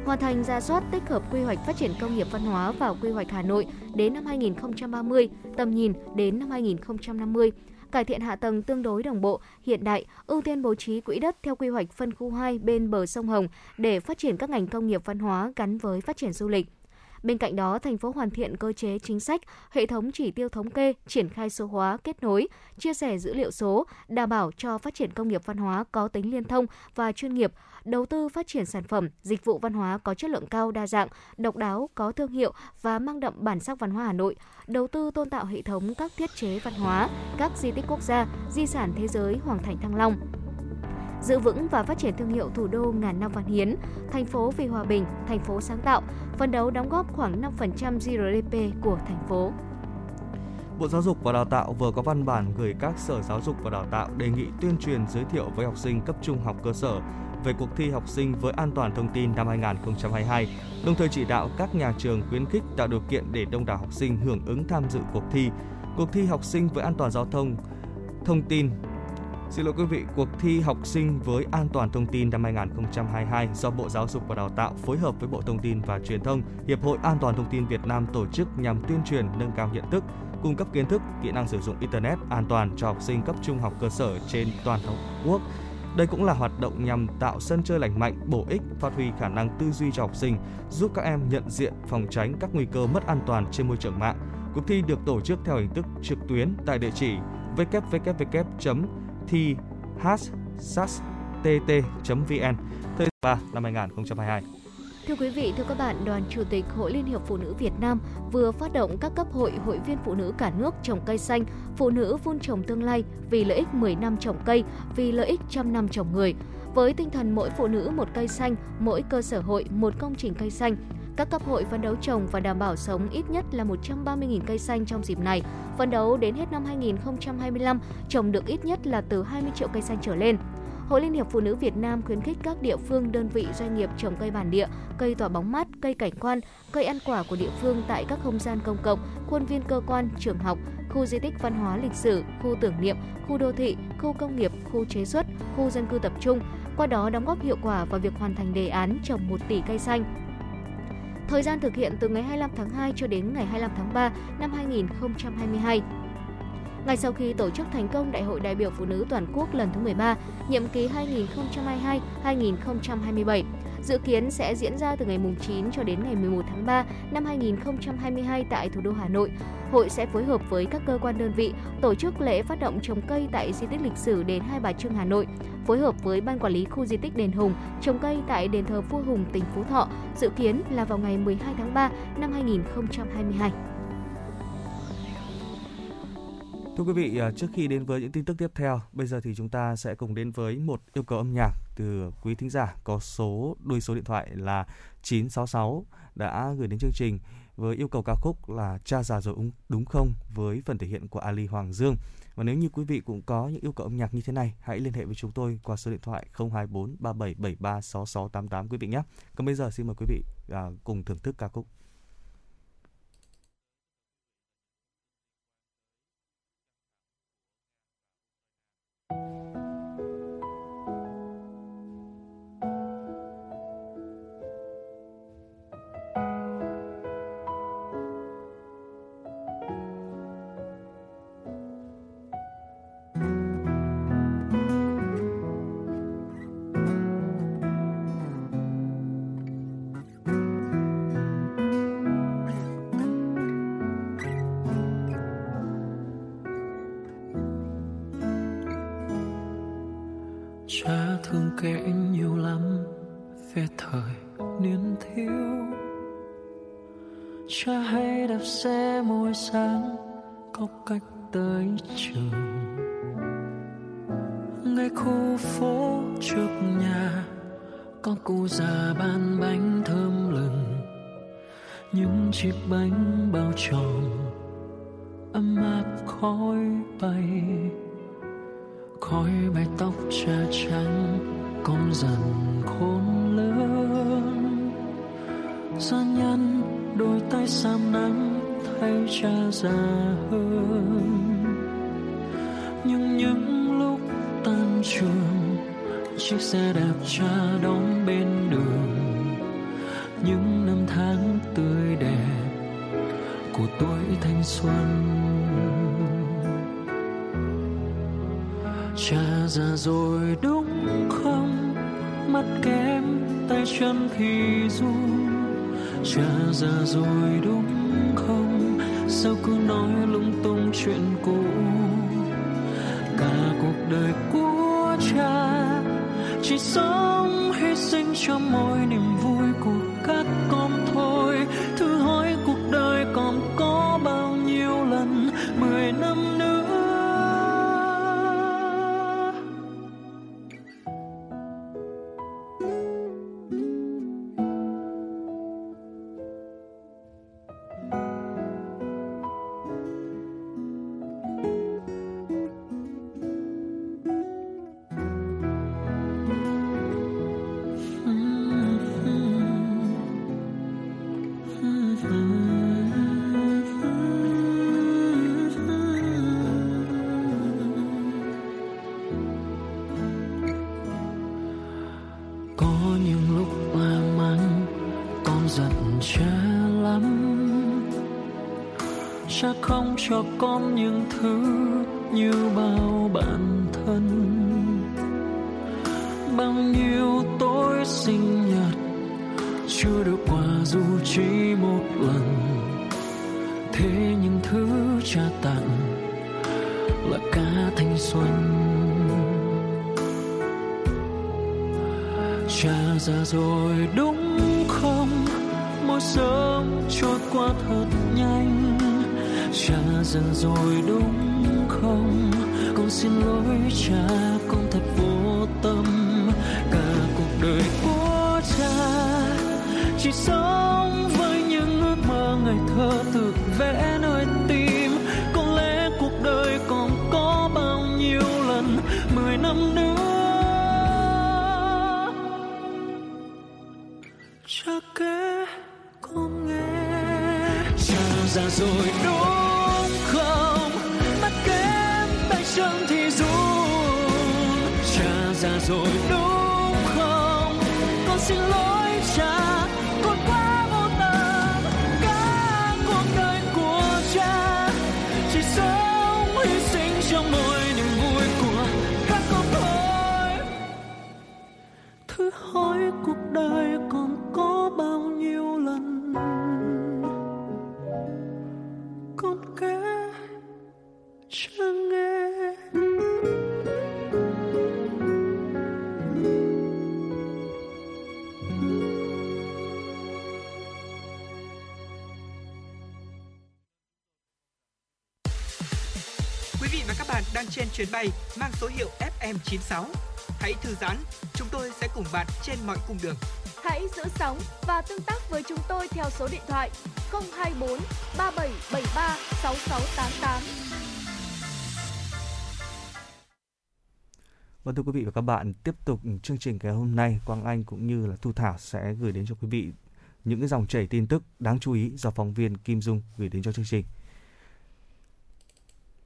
Hoàn thành ra soát tích hợp quy hoạch phát triển công nghiệp văn hóa vào quy hoạch Hà Nội đến năm 2030, tầm nhìn đến năm 2050 cải thiện hạ tầng tương đối đồng bộ, hiện đại, ưu tiên bố trí quỹ đất theo quy hoạch phân khu 2 bên bờ sông Hồng để phát triển các ngành công nghiệp văn hóa gắn với phát triển du lịch. Bên cạnh đó, thành phố hoàn thiện cơ chế chính sách, hệ thống chỉ tiêu thống kê, triển khai số hóa, kết nối, chia sẻ dữ liệu số, đảm bảo cho phát triển công nghiệp văn hóa có tính liên thông và chuyên nghiệp, đầu tư phát triển sản phẩm, dịch vụ văn hóa có chất lượng cao đa dạng, độc đáo, có thương hiệu và mang đậm bản sắc văn hóa Hà Nội, đầu tư tôn tạo hệ thống các thiết chế văn hóa, các di tích quốc gia, di sản thế giới Hoàng Thành Thăng Long, giữ vững và phát triển thương hiệu thủ đô ngàn năm văn hiến, thành phố vì hòa bình, thành phố sáng tạo, phấn đấu đóng góp khoảng 5% GDP của thành phố. Bộ Giáo dục và Đào tạo vừa có văn bản gửi các sở giáo dục và đào tạo đề nghị tuyên truyền giới thiệu với học sinh cấp trung học cơ sở về cuộc thi học sinh với an toàn thông tin năm 2022, đồng thời chỉ đạo các nhà trường khuyến khích tạo điều kiện để đông đảo học sinh hưởng ứng tham dự cuộc thi. Cuộc thi học sinh với an toàn giao thông thông tin Xin lỗi quý vị, cuộc thi học sinh với an toàn thông tin năm 2022 do Bộ Giáo dục và Đào tạo phối hợp với Bộ Thông tin và Truyền thông, Hiệp hội An toàn thông tin Việt Nam tổ chức nhằm tuyên truyền nâng cao nhận thức, cung cấp kiến thức, kỹ năng sử dụng internet an toàn cho học sinh cấp trung học cơ sở trên toàn quốc. Đây cũng là hoạt động nhằm tạo sân chơi lành mạnh, bổ ích, phát huy khả năng tư duy cho học sinh, giúp các em nhận diện, phòng tránh các nguy cơ mất an toàn trên môi trường mạng Cuộc thi được tổ chức theo hình thức trực tuyến tại địa chỉ www.thhsats.tt.vn thời 3 năm 2022. Thưa quý vị, thưa các bạn, Đoàn Chủ tịch Hội Liên hiệp Phụ nữ Việt Nam vừa phát động các cấp hội hội viên phụ nữ cả nước trồng cây xanh, phụ nữ vun trồng tương lai vì lợi ích 10 năm trồng cây, vì lợi ích trăm năm trồng người. Với tinh thần mỗi phụ nữ một cây xanh, mỗi cơ sở hội một công trình cây xanh, các cấp hội phấn đấu trồng và đảm bảo sống ít nhất là 130.000 cây xanh trong dịp này. Phấn đấu đến hết năm 2025 trồng được ít nhất là từ 20 triệu cây xanh trở lên. Hội Liên hiệp Phụ nữ Việt Nam khuyến khích các địa phương, đơn vị, doanh nghiệp trồng cây bản địa, cây tỏa bóng mát, cây cảnh quan, cây ăn quả của địa phương tại các không gian công cộng, khuôn viên cơ quan, trường học, khu di tích văn hóa lịch sử, khu tưởng niệm, khu đô thị, khu công nghiệp, khu chế xuất, khu dân cư tập trung, qua đó đóng góp hiệu quả vào việc hoàn thành đề án trồng 1 tỷ cây xanh. Thời gian thực hiện từ ngày 25 tháng 2 cho đến ngày 25 tháng 3 năm 2022. Ngay sau khi tổ chức thành công Đại hội đại biểu phụ nữ toàn quốc lần thứ 13, nhiệm kỳ 2022-2027, dự kiến sẽ diễn ra từ ngày 9 cho đến ngày 11 tháng 3 năm 2022 tại thủ đô Hà Nội. Hội sẽ phối hợp với các cơ quan đơn vị tổ chức lễ phát động trồng cây tại di tích lịch sử đền Hai Bà Trưng Hà Nội, phối hợp với Ban Quản lý Khu di tích Đền Hùng trồng cây tại đền thờ vua Hùng tỉnh Phú Thọ, dự kiến là vào ngày 12 tháng 3 năm 2022. Thưa quý vị, à, trước khi đến với những tin tức tiếp theo, bây giờ thì chúng ta sẽ cùng đến với một yêu cầu âm nhạc từ quý thính giả có số đuôi số điện thoại là 966 đã gửi đến chương trình với yêu cầu ca khúc là Cha già rồi đúng không với phần thể hiện của Ali Hoàng Dương. Và nếu như quý vị cũng có những yêu cầu âm nhạc như thế này, hãy liên hệ với chúng tôi qua số điện thoại 024 3773 6688 quý vị nhé. Còn bây giờ xin mời quý vị à, cùng thưởng thức ca khúc cho con những thứ như bao bạn thân. Bao nhiêu tối sinh nhật chưa được quà dù chỉ một lần. Thế những thứ cha tặng là cả thanh xuân. Cha già rồi đúng không? Mỗi sớm trôi qua thật nhanh cha dần rồi đúng không? Con xin lỗi, cha, con thật vô tâm. Cả cuộc đời của cha chỉ sống chuyến bay mang số hiệu FM96. Hãy thư giãn, chúng tôi sẽ cùng bạn trên mọi cung đường. Hãy giữ sóng và tương tác với chúng tôi theo số điện thoại 024 3773 6688. Vâng thưa quý vị và các bạn, tiếp tục chương trình ngày hôm nay, Quang Anh cũng như là Thu Thảo sẽ gửi đến cho quý vị những cái dòng chảy tin tức đáng chú ý do phóng viên Kim Dung gửi đến cho chương trình.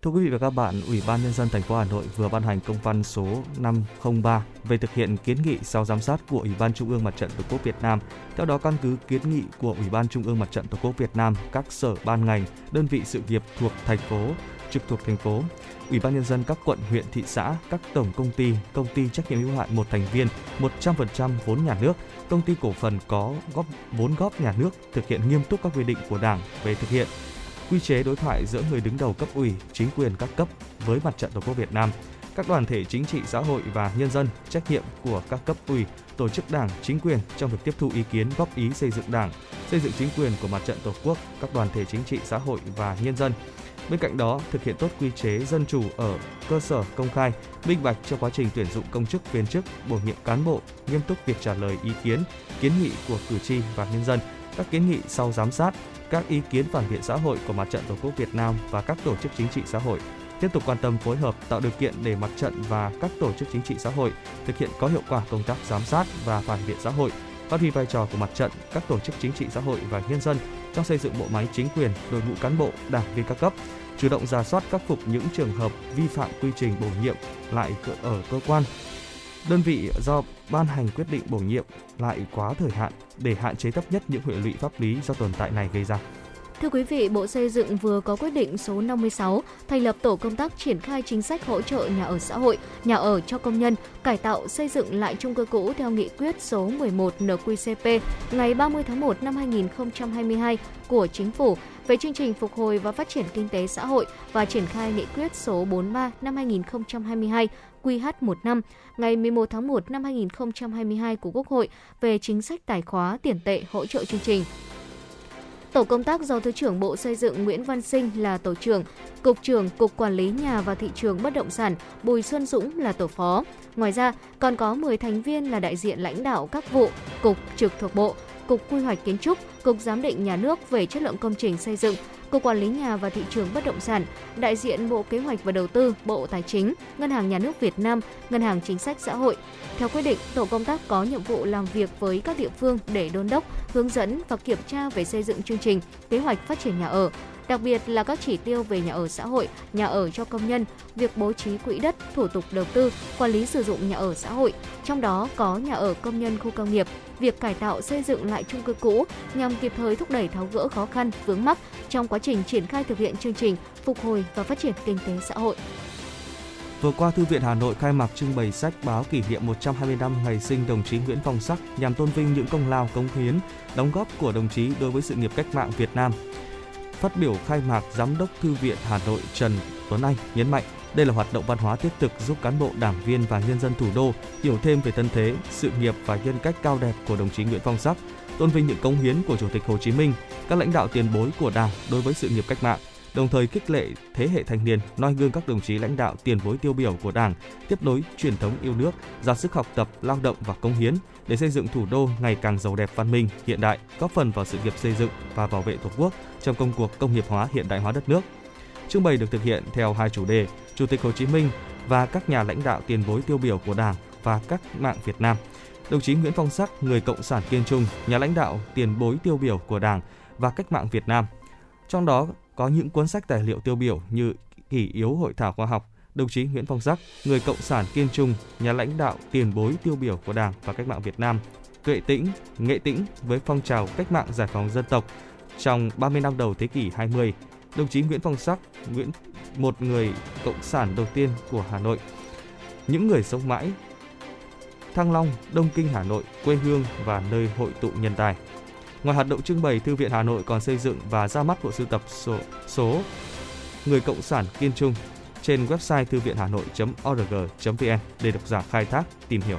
Thưa quý vị và các bạn, Ủy ban nhân dân thành phố Hà Nội vừa ban hành công văn số 503 về thực hiện kiến nghị sau giám sát của Ủy ban Trung ương Mặt trận Tổ quốc Việt Nam. Theo đó căn cứ kiến nghị của Ủy ban Trung ương Mặt trận Tổ quốc Việt Nam, các sở ban ngành, đơn vị sự nghiệp thuộc thành phố, trực thuộc thành phố, Ủy ban nhân dân các quận, huyện, thị xã, các tổng công ty, công ty trách nhiệm hữu hạn một thành viên 100% vốn nhà nước, công ty cổ phần có góp vốn góp nhà nước thực hiện nghiêm túc các quy định của Đảng về thực hiện quy chế đối thoại giữa người đứng đầu cấp ủy, chính quyền các cấp với Mặt trận Tổ quốc Việt Nam, các đoàn thể chính trị xã hội và nhân dân, trách nhiệm của các cấp ủy, tổ chức đảng, chính quyền trong việc tiếp thu ý kiến góp ý xây dựng đảng, xây dựng chính quyền của Mặt trận Tổ quốc, các đoàn thể chính trị xã hội và nhân dân. Bên cạnh đó, thực hiện tốt quy chế dân chủ ở cơ sở công khai, minh bạch trong quá trình tuyển dụng công chức viên chức, bổ nhiệm cán bộ, nghiêm túc việc trả lời ý kiến, kiến nghị của cử tri và nhân dân, các kiến nghị sau giám sát, các ý kiến phản biện xã hội của Mặt trận Tổ quốc Việt Nam và các tổ chức chính trị xã hội. Tiếp tục quan tâm phối hợp tạo điều kiện để mặt trận và các tổ chức chính trị xã hội thực hiện có hiệu quả công tác giám sát và phản biện xã hội, phát huy vai trò của mặt trận, các tổ chức chính trị xã hội và nhân dân trong xây dựng bộ máy chính quyền, đội ngũ cán bộ, đảng viên các cấp, chủ động ra soát khắc phục những trường hợp vi phạm quy trình bổ nhiệm lại ở cơ quan, đơn vị do ban hành quyết định bổ nhiệm lại quá thời hạn để hạn chế thấp nhất những hệ lụy pháp lý do tồn tại này gây ra. Thưa quý vị, Bộ Xây dựng vừa có quyết định số 56 thành lập tổ công tác triển khai chính sách hỗ trợ nhà ở xã hội, nhà ở cho công nhân, cải tạo xây dựng lại chung cư cũ theo nghị quyết số 11 NQCP ngày 30 tháng 1 năm 2022 của Chính phủ về chương trình phục hồi và phát triển kinh tế xã hội và triển khai nghị quyết số 43 năm 2022 QH15 ngày 11 tháng 1 năm 2022 của Quốc hội về chính sách tài khóa tiền tệ hỗ trợ chương trình. Tổ công tác do Thứ trưởng Bộ Xây dựng Nguyễn Văn Sinh là tổ trưởng, Cục trưởng Cục Quản lý Nhà và Thị trường Bất động sản Bùi Xuân Dũng là tổ phó. Ngoài ra, còn có 10 thành viên là đại diện lãnh đạo các vụ, cục trực thuộc Bộ, Cục Quy hoạch Kiến trúc, Cục Giám định Nhà nước về chất lượng công trình xây dựng, Cục Quản lý Nhà và Thị trường Bất động sản, đại diện Bộ Kế hoạch và Đầu tư, Bộ Tài chính, Ngân hàng Nhà nước Việt Nam, Ngân hàng Chính sách Xã hội. Theo quyết định, tổ công tác có nhiệm vụ làm việc với các địa phương để đôn đốc, hướng dẫn và kiểm tra về xây dựng chương trình, kế hoạch phát triển nhà ở, đặc biệt là các chỉ tiêu về nhà ở xã hội, nhà ở cho công nhân, việc bố trí quỹ đất, thủ tục đầu tư, quản lý sử dụng nhà ở xã hội, trong đó có nhà ở công nhân khu công nghiệp, việc cải tạo xây dựng lại chung cư cũ nhằm kịp thời thúc đẩy tháo gỡ khó khăn, vướng mắc trong quá trình triển khai thực hiện chương trình phục hồi và phát triển kinh tế xã hội. Vừa qua, Thư viện Hà Nội khai mạc trưng bày sách báo kỷ niệm 120 năm ngày sinh đồng chí Nguyễn Phong Sắc nhằm tôn vinh những công lao, cống hiến, đóng góp của đồng chí đối với sự nghiệp cách mạng Việt Nam. Phát biểu khai mạc, Giám đốc Thư viện Hà Nội Trần Tuấn Anh nhấn mạnh đây là hoạt động văn hóa thiết thực giúp cán bộ, đảng viên và nhân dân thủ đô hiểu thêm về thân thế, sự nghiệp và nhân cách cao đẹp của đồng chí Nguyễn Phong Sắc, tôn vinh những cống hiến của Chủ tịch Hồ Chí Minh, các lãnh đạo tiền bối của Đảng đối với sự nghiệp cách mạng, đồng thời khích lệ thế hệ thanh niên noi gương các đồng chí lãnh đạo tiền bối tiêu biểu của Đảng, tiếp nối truyền thống yêu nước, ra sức học tập, lao động và công hiến để xây dựng thủ đô ngày càng giàu đẹp văn minh, hiện đại, góp phần vào sự nghiệp xây dựng và bảo vệ Tổ quốc trong công cuộc công nghiệp hóa hiện đại hóa đất nước. Trưng bày được thực hiện theo hai chủ đề: Chủ tịch Hồ Chí Minh và các nhà lãnh đạo tiền bối tiêu biểu của Đảng và các mạng Việt Nam. Đồng chí Nguyễn Phong Sắc, người cộng sản kiên trung, nhà lãnh đạo tiền bối tiêu biểu của Đảng và cách mạng Việt Nam. Trong đó có những cuốn sách tài liệu tiêu biểu như kỷ yếu hội thảo khoa học, đồng chí Nguyễn Phong Sắc, người cộng sản kiên trung, nhà lãnh đạo tiền bối tiêu biểu của Đảng và cách mạng Việt Nam, tuệ tĩnh, nghệ tĩnh với phong trào cách mạng giải phóng dân tộc trong 30 năm đầu thế kỷ 20. Đồng chí Nguyễn Phong Sắc, Nguyễn một người cộng sản đầu tiên của Hà Nội. Những người sống mãi Thăng Long, Đông Kinh Hà Nội, quê hương và nơi hội tụ nhân tài. Ngoài hoạt động trưng bày, Thư viện Hà Nội còn xây dựng và ra mắt bộ sưu tập số, số Người Cộng sản Kiên Trung trên website thư viện hà nội.org.vn để độc giả khai thác, tìm hiểu.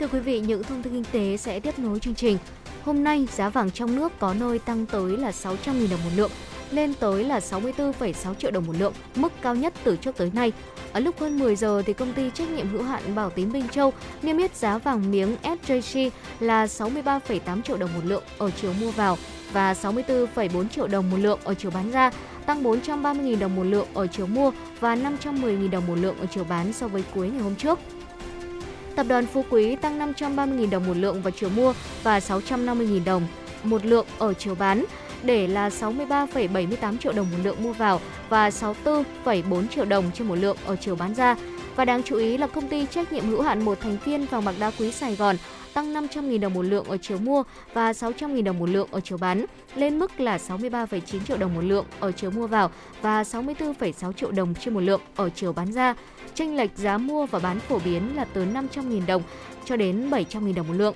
Thưa quý vị, những thông tin kinh tế sẽ tiếp nối chương trình. Hôm nay, giá vàng trong nước có nơi tăng tới là 600.000 đồng một lượng, lên tới là 64,6 triệu đồng một lượng, mức cao nhất từ trước tới nay. Ở lúc hơn 10 giờ thì công ty trách nhiệm hữu hạn Bảo Tín Minh Châu niêm yết giá vàng miếng SJC là 63,8 triệu đồng một lượng ở chiều mua vào và 64,4 triệu đồng một lượng ở chiều bán ra, tăng 430.000 đồng một lượng ở chiều mua và 510.000 đồng một lượng ở chiều bán so với cuối ngày hôm trước. Tập đoàn Phú Quý tăng 530.000 đồng một lượng vào chiều mua và 650.000 đồng một lượng ở chiều bán để là 63,78 triệu đồng một lượng mua vào và 64,4 triệu đồng trên một lượng ở chiều bán ra. Và đáng chú ý là công ty trách nhiệm hữu hạn một thành viên vàng bạc đá quý Sài Gòn tăng 500.000 đồng một lượng ở chiều mua và 600.000 đồng một lượng ở chiều bán, lên mức là 63,9 triệu đồng một lượng ở chiều mua vào và 64,6 triệu đồng trên một lượng ở chiều bán ra. Chênh lệch giá mua và bán phổ biến là từ 500.000 đồng cho đến 700.000 đồng một lượng.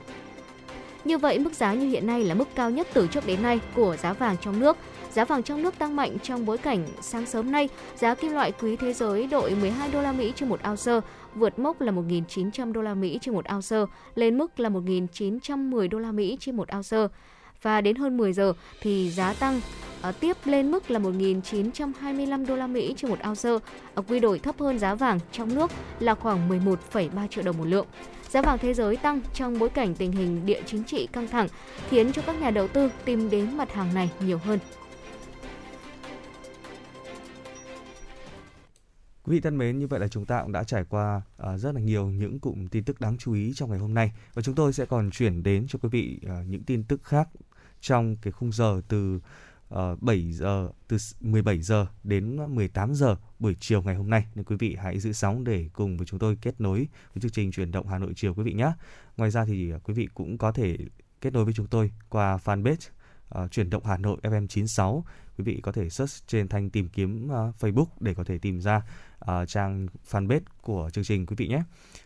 Như vậy, mức giá như hiện nay là mức cao nhất từ trước đến nay của giá vàng trong nước. Giá vàng trong nước tăng mạnh trong bối cảnh sáng sớm nay, giá kim loại quý thế giới đội 12 đô la Mỹ trên một ounce, vượt mốc là 1.900 đô la Mỹ trên một ounce, lên mức là 1.910 đô la Mỹ trên một ounce. Và đến hơn 10 giờ thì giá tăng uh, tiếp lên mức là 1.925 đô la Mỹ trên một ounce, uh, quy đổi thấp hơn giá vàng trong nước là khoảng 11,3 triệu đồng một lượng. Giá vàng thế giới tăng trong bối cảnh tình hình địa chính trị căng thẳng, khiến cho các nhà đầu tư tìm đến mặt hàng này nhiều hơn. Quý vị thân mến, như vậy là chúng ta cũng đã trải qua uh, rất là nhiều những cụm tin tức đáng chú ý trong ngày hôm nay và chúng tôi sẽ còn chuyển đến cho quý vị uh, những tin tức khác trong cái khung giờ từ Ờ, uh, 7 giờ từ 17 giờ đến 18 giờ buổi chiều ngày hôm nay nên quý vị hãy giữ sóng để cùng với chúng tôi kết nối với chương trình chuyển động Hà Nội chiều quý vị nhé. Ngoài ra thì ờ, quý vị cũng có thể kết nối với chúng tôi qua fanpage uh, chuyển động Hà Nội FM 96. Quý vị có thể search trên thanh tìm kiếm uh, Facebook để có thể tìm ra uh, trang fanpage của chương trình quý vị nhé.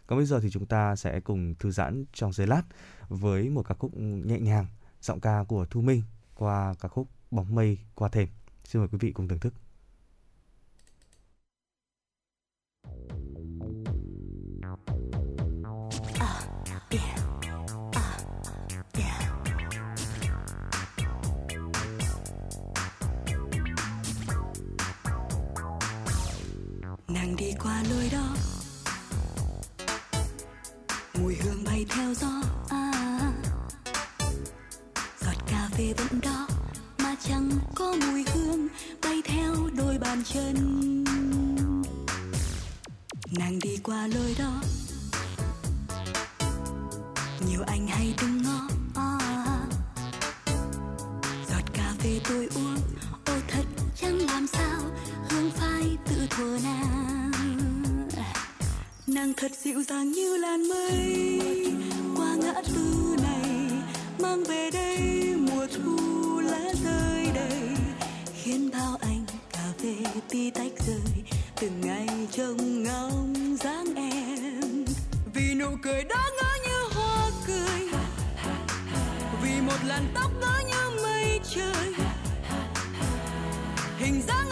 Còn bây giờ thì chúng ta sẽ cùng thư giãn trong giây lát với một ca khúc nhẹ nhàng, giọng ca của Thu Minh qua ca khúc Bóng mây qua thềm. Xin mời quý vị cùng thưởng thức. nàng đi qua lối đó mùi hương bay theo gió à, giọt cà phê vẫn đó chẳng có mùi hương bay theo đôi bàn chân. Nàng đi qua lối đó. Nhiều anh hay đứng ngó. À, giọt cà phê tôi uống ô thật chẳng làm sao hương phai tự thuở nàng. Nàng thật dịu dàng như làn mây qua ngã tư này mang về đây mùa thu rơi đầy khiến bao anh cà phê tí tách rơi từng ngày trông ngóng dáng em. Vì nụ cười đó ngỡ như hoa cười, vì một làn tóc ngỡ như mây trời. Hình dáng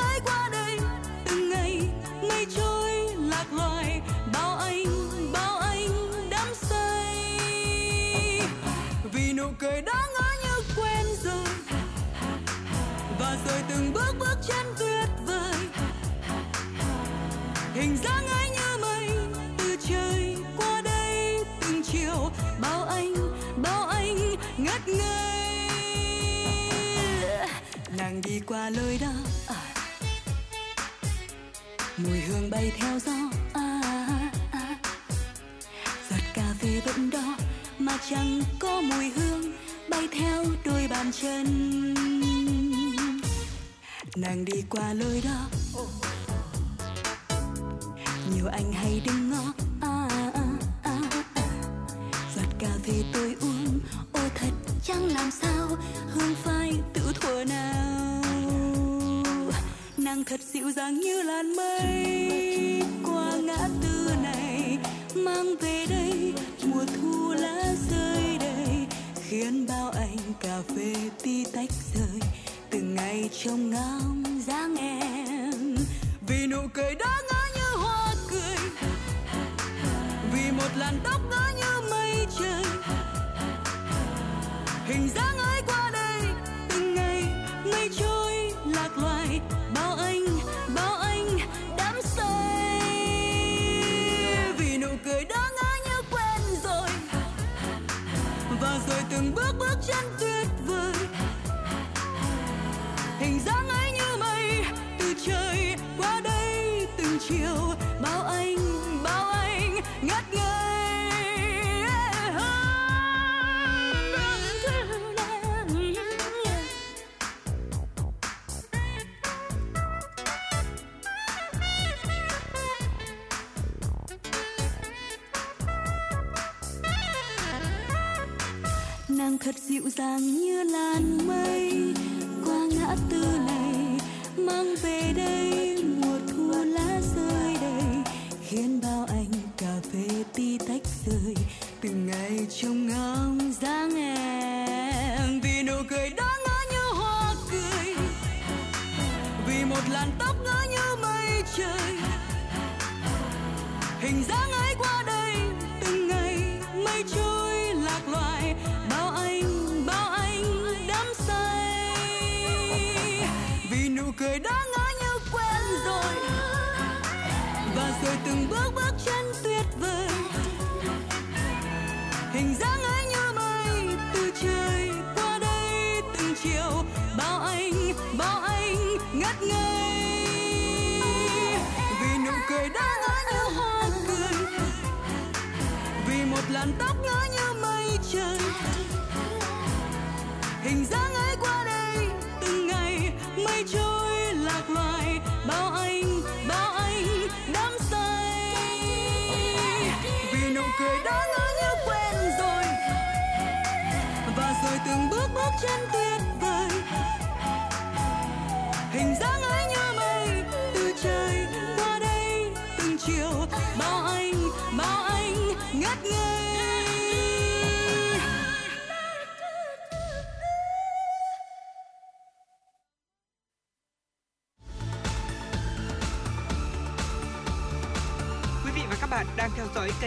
từng bước bước chân tuyệt vời hình dáng ấy như mây từ trời qua đây từng chiều bao anh bao anh ngất ngây nàng đi qua lối đó à. mùi hương bay theo gió à, à. giọt cà phê vẫn đó mà chẳng có mùi hương bay theo đôi bàn chân nàng đi qua lối đó. Nhiều anh hay đứng ngó. À, à, à, à. giọt cà phê tôi uống. Ô thật chẳng làm sao hương phai tự thuở nào. Nàng thật dịu dàng như làn mây. Qua ngã tư này mang về đây. Mùa thu lá rơi đầy khiến bao anh cà phê tí tách rơi ngày trông ngóng dáng em. Vì nụ cười đó ngỡ như hoa cười. Vì một làn tóc ngỡ như mây trời. Hình dáng ấy qua đây, từng ngày, mây trôi, lạc loài. Bao anh bao anh đắm say. Vì nụ cười đó ngỡ như quen rồi. Và rồi từng bước bước chân tuyệt dịu dàng như làn mây qua ngã tư này mang về đây. Làn tóc ngỡ như mây trời. Hình dáng ấy qua đây, từng ngày mây trôi lạc loài. Bao anh bao anh đắm say. Vì nụ cười đó ngỡ như quen rồi. Và rồi từng bước bước chân tuyến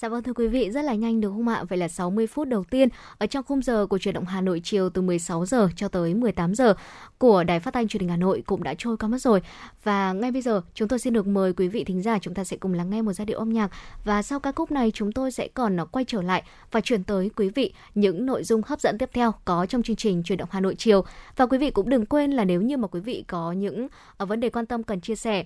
Dạ vâng thưa quý vị, rất là nhanh được không ạ? Vậy là 60 phút đầu tiên ở trong khung giờ của chuyển động Hà Nội chiều từ 16 giờ cho tới 18 giờ của Đài Phát thanh Truyền hình Hà Nội cũng đã trôi qua mất rồi. Và ngay bây giờ chúng tôi xin được mời quý vị thính giả chúng ta sẽ cùng lắng nghe một giai điệu âm nhạc và sau ca khúc này chúng tôi sẽ còn quay trở lại và chuyển tới quý vị những nội dung hấp dẫn tiếp theo có trong chương trình Chuyển động Hà Nội chiều. Và quý vị cũng đừng quên là nếu như mà quý vị có những ờ, vấn đề quan tâm cần chia sẻ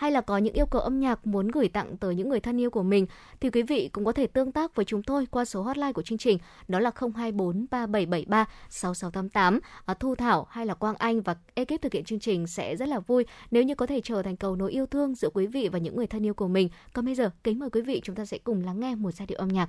hay là có những yêu cầu âm nhạc muốn gửi tặng tới những người thân yêu của mình thì quý vị cũng có thể tương tác với chúng tôi qua số hotline của chương trình đó là 024 3773 6688. À, Thu Thảo hay là Quang Anh và ekip thực hiện chương trình sẽ rất là vui nếu như có thể trở thành cầu nối yêu thương giữa quý vị và những người thân yêu của mình. Còn bây giờ, kính mời quý vị chúng ta sẽ cùng lắng nghe một giai điệu âm nhạc.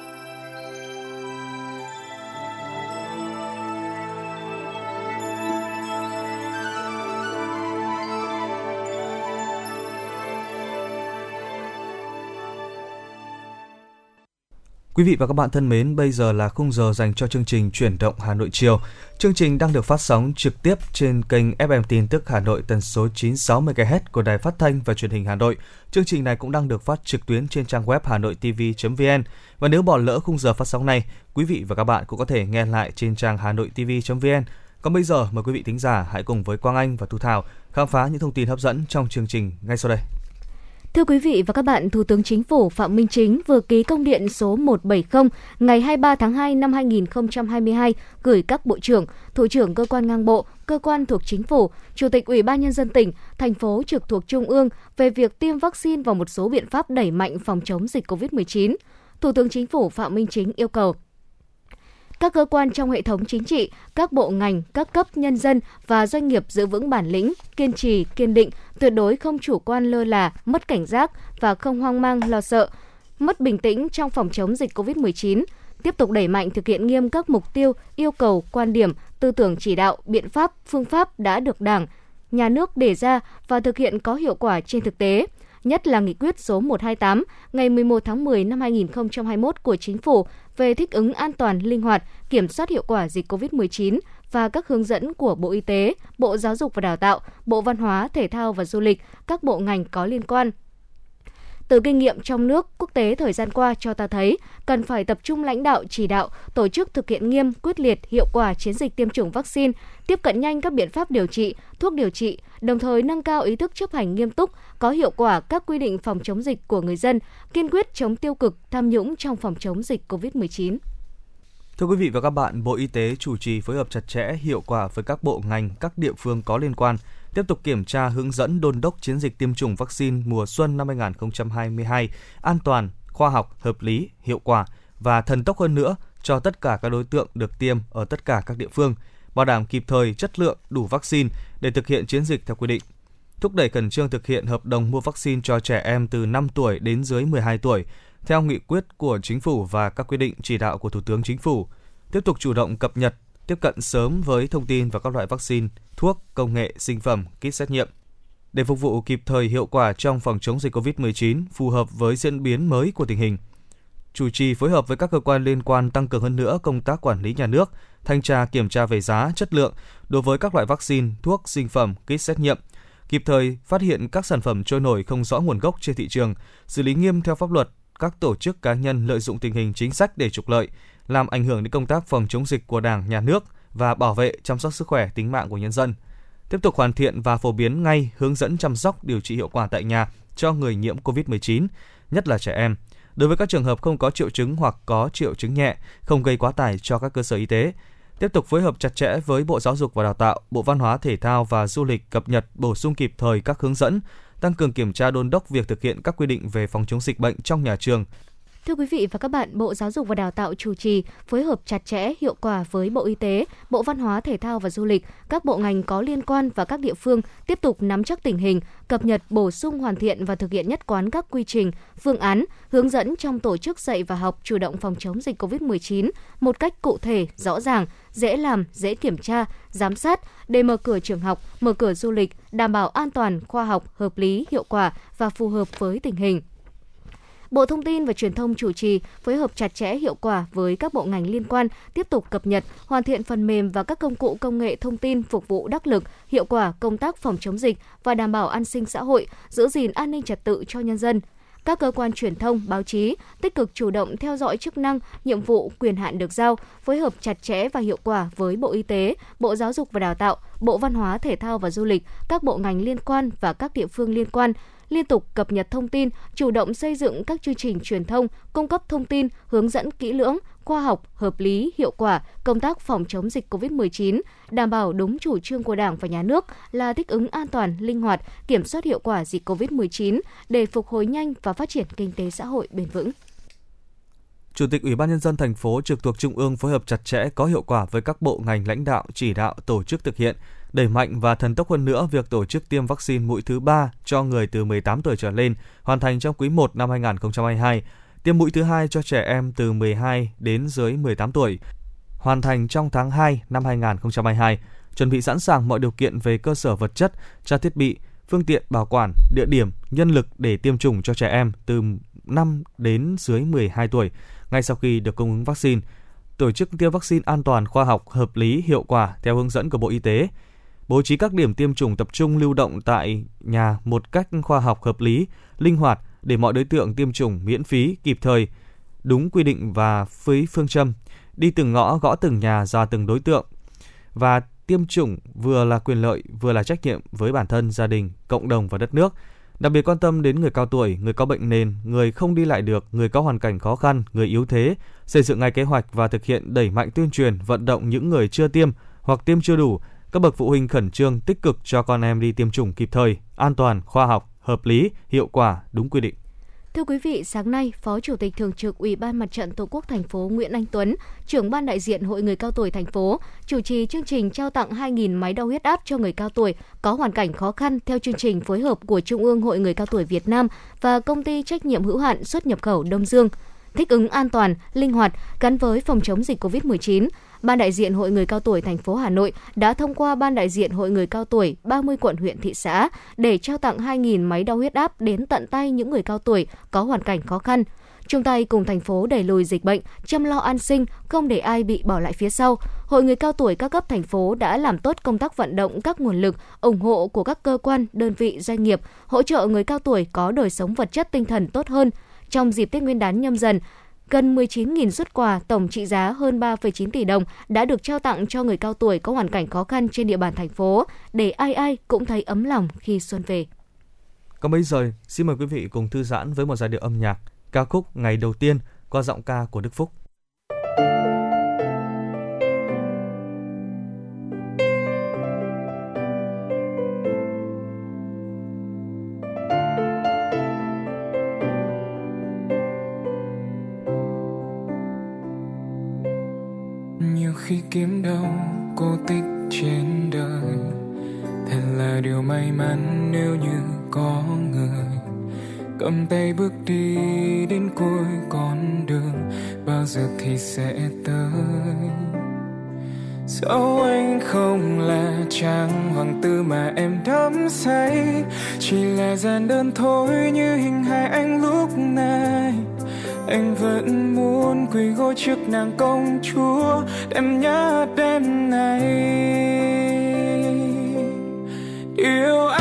Quý vị và các bạn thân mến, bây giờ là khung giờ dành cho chương trình Chuyển động Hà Nội chiều. Chương trình đang được phát sóng trực tiếp trên kênh FM tin tức Hà Nội tần số 960 MHz của Đài Phát thanh và Truyền hình Hà Nội. Chương trình này cũng đang được phát trực tuyến trên trang web hanoitv.vn. Và nếu bỏ lỡ khung giờ phát sóng này, quý vị và các bạn cũng có thể nghe lại trên trang hanoitv.vn. Còn bây giờ mời quý vị thính giả hãy cùng với Quang Anh và Thu Thảo khám phá những thông tin hấp dẫn trong chương trình ngay sau đây. Thưa quý vị và các bạn, Thủ tướng Chính phủ Phạm Minh Chính vừa ký công điện số 170 ngày 23 tháng 2 năm 2022 gửi các bộ trưởng, thủ trưởng cơ quan ngang bộ, cơ quan thuộc chính phủ, chủ tịch Ủy ban nhân dân tỉnh, thành phố trực thuộc trung ương về việc tiêm vaccine và một số biện pháp đẩy mạnh phòng chống dịch COVID-19. Thủ tướng Chính phủ Phạm Minh Chính yêu cầu các cơ quan trong hệ thống chính trị, các bộ ngành, các cấp nhân dân và doanh nghiệp giữ vững bản lĩnh, kiên trì, kiên định, tuyệt đối không chủ quan lơ là, mất cảnh giác và không hoang mang lo sợ, mất bình tĩnh trong phòng chống dịch COVID-19, tiếp tục đẩy mạnh thực hiện nghiêm các mục tiêu, yêu cầu, quan điểm, tư tưởng chỉ đạo, biện pháp, phương pháp đã được Đảng, nhà nước đề ra và thực hiện có hiệu quả trên thực tế, nhất là nghị quyết số 128 ngày 11 tháng 10 năm 2021 của Chính phủ về thích ứng an toàn, linh hoạt, kiểm soát hiệu quả dịch COVID-19 và các hướng dẫn của Bộ Y tế, Bộ Giáo dục và Đào tạo, Bộ Văn hóa, Thể thao và Du lịch, các bộ ngành có liên quan từ kinh nghiệm trong nước, quốc tế thời gian qua cho ta thấy, cần phải tập trung lãnh đạo, chỉ đạo, tổ chức thực hiện nghiêm, quyết liệt, hiệu quả chiến dịch tiêm chủng vaccine, tiếp cận nhanh các biện pháp điều trị, thuốc điều trị, đồng thời nâng cao ý thức chấp hành nghiêm túc, có hiệu quả các quy định phòng chống dịch của người dân, kiên quyết chống tiêu cực, tham nhũng trong phòng chống dịch COVID-19. Thưa quý vị và các bạn, Bộ Y tế chủ trì phối hợp chặt chẽ, hiệu quả với các bộ ngành, các địa phương có liên quan, tiếp tục kiểm tra hướng dẫn đôn đốc chiến dịch tiêm chủng vaccine mùa xuân năm 2022 an toàn, khoa học, hợp lý, hiệu quả và thần tốc hơn nữa cho tất cả các đối tượng được tiêm ở tất cả các địa phương, bảo đảm kịp thời, chất lượng, đủ vaccine để thực hiện chiến dịch theo quy định. Thúc đẩy khẩn trương thực hiện hợp đồng mua vaccine cho trẻ em từ 5 tuổi đến dưới 12 tuổi, theo nghị quyết của Chính phủ và các quy định chỉ đạo của Thủ tướng Chính phủ. Tiếp tục chủ động cập nhật, tiếp cận sớm với thông tin và các loại vaccine, thuốc, công nghệ, sinh phẩm, kit xét nghiệm. Để phục vụ kịp thời hiệu quả trong phòng chống dịch COVID-19 phù hợp với diễn biến mới của tình hình, chủ trì phối hợp với các cơ quan liên quan tăng cường hơn nữa công tác quản lý nhà nước, thanh tra kiểm tra về giá, chất lượng đối với các loại vaccine, thuốc, sinh phẩm, kit xét nghiệm, kịp thời phát hiện các sản phẩm trôi nổi không rõ nguồn gốc trên thị trường, xử lý nghiêm theo pháp luật các tổ chức cá nhân lợi dụng tình hình chính sách để trục lợi, làm ảnh hưởng đến công tác phòng chống dịch của Đảng, Nhà nước và bảo vệ chăm sóc sức khỏe tính mạng của nhân dân. Tiếp tục hoàn thiện và phổ biến ngay hướng dẫn chăm sóc điều trị hiệu quả tại nhà cho người nhiễm COVID-19, nhất là trẻ em. Đối với các trường hợp không có triệu chứng hoặc có triệu chứng nhẹ, không gây quá tải cho các cơ sở y tế, tiếp tục phối hợp chặt chẽ với Bộ Giáo dục và Đào tạo, Bộ Văn hóa Thể thao và Du lịch cập nhật bổ sung kịp thời các hướng dẫn, tăng cường kiểm tra đôn đốc việc thực hiện các quy định về phòng chống dịch bệnh trong nhà trường, Thưa quý vị và các bạn, Bộ Giáo dục và Đào tạo chủ trì phối hợp chặt chẽ, hiệu quả với Bộ Y tế, Bộ Văn hóa, Thể thao và Du lịch, các bộ ngành có liên quan và các địa phương tiếp tục nắm chắc tình hình, cập nhật, bổ sung hoàn thiện và thực hiện nhất quán các quy trình, phương án, hướng dẫn trong tổ chức dạy và học chủ động phòng chống dịch COVID-19 một cách cụ thể, rõ ràng, dễ làm, dễ kiểm tra, giám sát để mở cửa trường học, mở cửa du lịch, đảm bảo an toàn, khoa học, hợp lý, hiệu quả và phù hợp với tình hình. Bộ Thông tin và Truyền thông chủ trì phối hợp chặt chẽ hiệu quả với các bộ ngành liên quan tiếp tục cập nhật, hoàn thiện phần mềm và các công cụ công nghệ thông tin phục vụ đắc lực, hiệu quả công tác phòng chống dịch và đảm bảo an sinh xã hội, giữ gìn an ninh trật tự cho nhân dân. Các cơ quan truyền thông, báo chí tích cực chủ động theo dõi chức năng, nhiệm vụ, quyền hạn được giao, phối hợp chặt chẽ và hiệu quả với Bộ Y tế, Bộ Giáo dục và Đào tạo, Bộ Văn hóa, Thể thao và Du lịch, các bộ ngành liên quan và các địa phương liên quan liên tục cập nhật thông tin, chủ động xây dựng các chương trình truyền thông, cung cấp thông tin, hướng dẫn kỹ lưỡng, khoa học, hợp lý, hiệu quả công tác phòng chống dịch COVID-19, đảm bảo đúng chủ trương của Đảng và Nhà nước là thích ứng an toàn, linh hoạt, kiểm soát hiệu quả dịch COVID-19 để phục hồi nhanh và phát triển kinh tế xã hội bền vững. Chủ tịch Ủy ban nhân dân thành phố trực thuộc trung ương phối hợp chặt chẽ có hiệu quả với các bộ ngành lãnh đạo chỉ đạo tổ chức thực hiện đẩy mạnh và thần tốc hơn nữa việc tổ chức tiêm vaccine mũi thứ 3 cho người từ 18 tuổi trở lên, hoàn thành trong quý 1 năm 2022, tiêm mũi thứ hai cho trẻ em từ 12 đến dưới 18 tuổi, hoàn thành trong tháng 2 năm 2022, chuẩn bị sẵn sàng mọi điều kiện về cơ sở vật chất, trang thiết bị, phương tiện bảo quản, địa điểm, nhân lực để tiêm chủng cho trẻ em từ 5 đến dưới 12 tuổi ngay sau khi được cung ứng vaccine, tổ chức tiêm vaccine an toàn, khoa học, hợp lý, hiệu quả theo hướng dẫn của Bộ Y tế, bố trí các điểm tiêm chủng tập trung lưu động tại nhà một cách khoa học hợp lý, linh hoạt để mọi đối tượng tiêm chủng miễn phí, kịp thời, đúng quy định và với phương châm, đi từng ngõ gõ từng nhà ra từng đối tượng và tiêm chủng vừa là quyền lợi vừa là trách nhiệm với bản thân, gia đình, cộng đồng và đất nước. Đặc biệt quan tâm đến người cao tuổi, người có bệnh nền, người không đi lại được, người có hoàn cảnh khó khăn, người yếu thế, xây dựng ngay kế hoạch và thực hiện đẩy mạnh tuyên truyền, vận động những người chưa tiêm hoặc tiêm chưa đủ các bậc phụ huynh khẩn trương tích cực cho con em đi tiêm chủng kịp thời, an toàn, khoa học, hợp lý, hiệu quả, đúng quy định. Thưa quý vị, sáng nay, Phó Chủ tịch Thường trực Ủy ban Mặt trận Tổ quốc thành phố Nguyễn Anh Tuấn, trưởng ban đại diện Hội người cao tuổi thành phố, chủ trì chương trình trao tặng 2.000 máy đo huyết áp cho người cao tuổi có hoàn cảnh khó khăn theo chương trình phối hợp của Trung ương Hội người cao tuổi Việt Nam và công ty trách nhiệm hữu hạn xuất nhập khẩu Đông Dương. Thích ứng an toàn, linh hoạt gắn với phòng chống dịch COVID-19, Ban đại diện Hội người cao tuổi thành phố Hà Nội đã thông qua Ban đại diện Hội người cao tuổi 30 quận huyện thị xã để trao tặng 2.000 máy đo huyết áp đến tận tay những người cao tuổi có hoàn cảnh khó khăn. Chung tay cùng thành phố đẩy lùi dịch bệnh, chăm lo an sinh, không để ai bị bỏ lại phía sau. Hội người cao tuổi các cấp thành phố đã làm tốt công tác vận động các nguồn lực, ủng hộ của các cơ quan, đơn vị, doanh nghiệp, hỗ trợ người cao tuổi có đời sống vật chất tinh thần tốt hơn. Trong dịp Tết Nguyên đán nhâm dần, gần 19.000 xuất quà tổng trị giá hơn 3,9 tỷ đồng đã được trao tặng cho người cao tuổi có hoàn cảnh khó khăn trên địa bàn thành phố, để ai ai cũng thấy ấm lòng khi xuân về. Còn bây giờ, xin mời quý vị cùng thư giãn với một giai điệu âm nhạc, ca khúc Ngày đầu tiên qua giọng ca của Đức Phúc. Khi kiếm đâu cô tích trên đời. Thật là điều may mắn nếu như có người. Cầm tay bước đi đến cuối con đường, bao giờ thì sẽ tới. Dẫu anh không là chàng hoàng tử mà em đắm say, chỉ là gian đơn thôi như hình hài anh lúc này. Anh vẫn muốn quỳ gối trước nàng công chúa em nhớ đêm này yêu. anh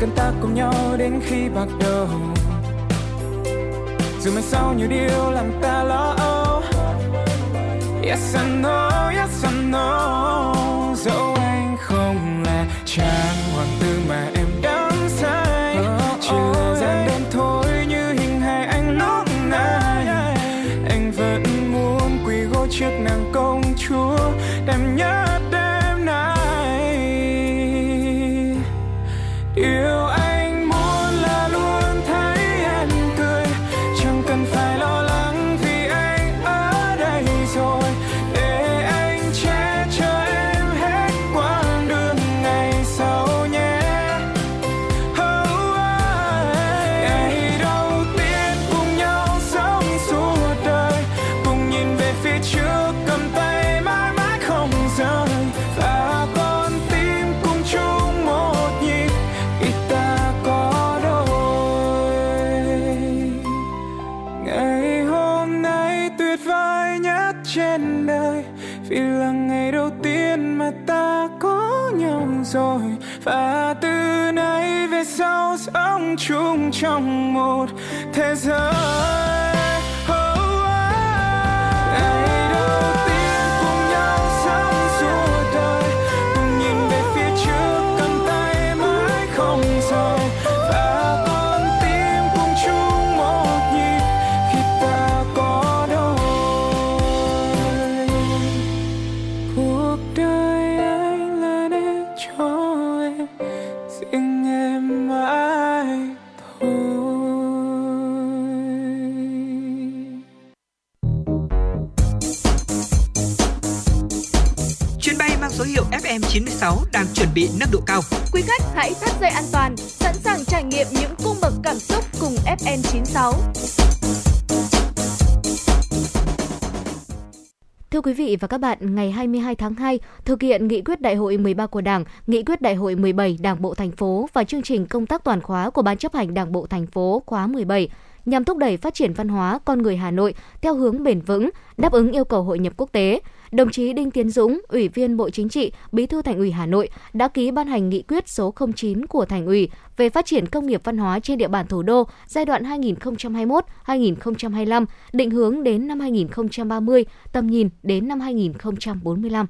cần ta cùng nhau đến khi bạc đầu. Dù mai sau nhiều điều làm ta lo âu. Yes I know, yes I know. Dẫu anh không là chàng hoàng tử. Thế giới bị nâng độ cao. Quý khách hãy thắt dây an toàn, sẵn sàng trải nghiệm những cung bậc cảm xúc cùng FN96. Thưa quý vị và các bạn, ngày 22 tháng 2, thực hiện nghị quyết đại hội 13 của Đảng, nghị quyết đại hội 17 Đảng bộ thành phố và chương trình công tác toàn khóa của Ban chấp hành Đảng bộ thành phố khóa 17 nhằm thúc đẩy phát triển văn hóa con người Hà Nội theo hướng bền vững, đáp ứng yêu cầu hội nhập quốc tế đồng chí Đinh Tiến Dũng, Ủy viên Bộ Chính trị, Bí thư Thành ủy Hà Nội đã ký ban hành nghị quyết số 09 của Thành ủy về phát triển công nghiệp văn hóa trên địa bàn thủ đô giai đoạn 2021-2025, định hướng đến năm 2030, tầm nhìn đến năm 2045.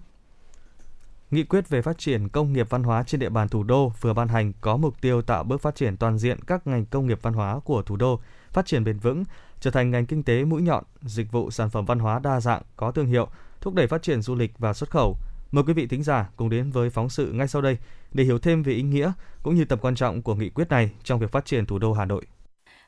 Nghị quyết về phát triển công nghiệp văn hóa trên địa bàn thủ đô vừa ban hành có mục tiêu tạo bước phát triển toàn diện các ngành công nghiệp văn hóa của thủ đô, phát triển bền vững, trở thành ngành kinh tế mũi nhọn, dịch vụ sản phẩm văn hóa đa dạng có thương hiệu, thúc đẩy phát triển du lịch và xuất khẩu. Mời quý vị thính giả cùng đến với phóng sự ngay sau đây để hiểu thêm về ý nghĩa cũng như tầm quan trọng của nghị quyết này trong việc phát triển thủ đô Hà Nội.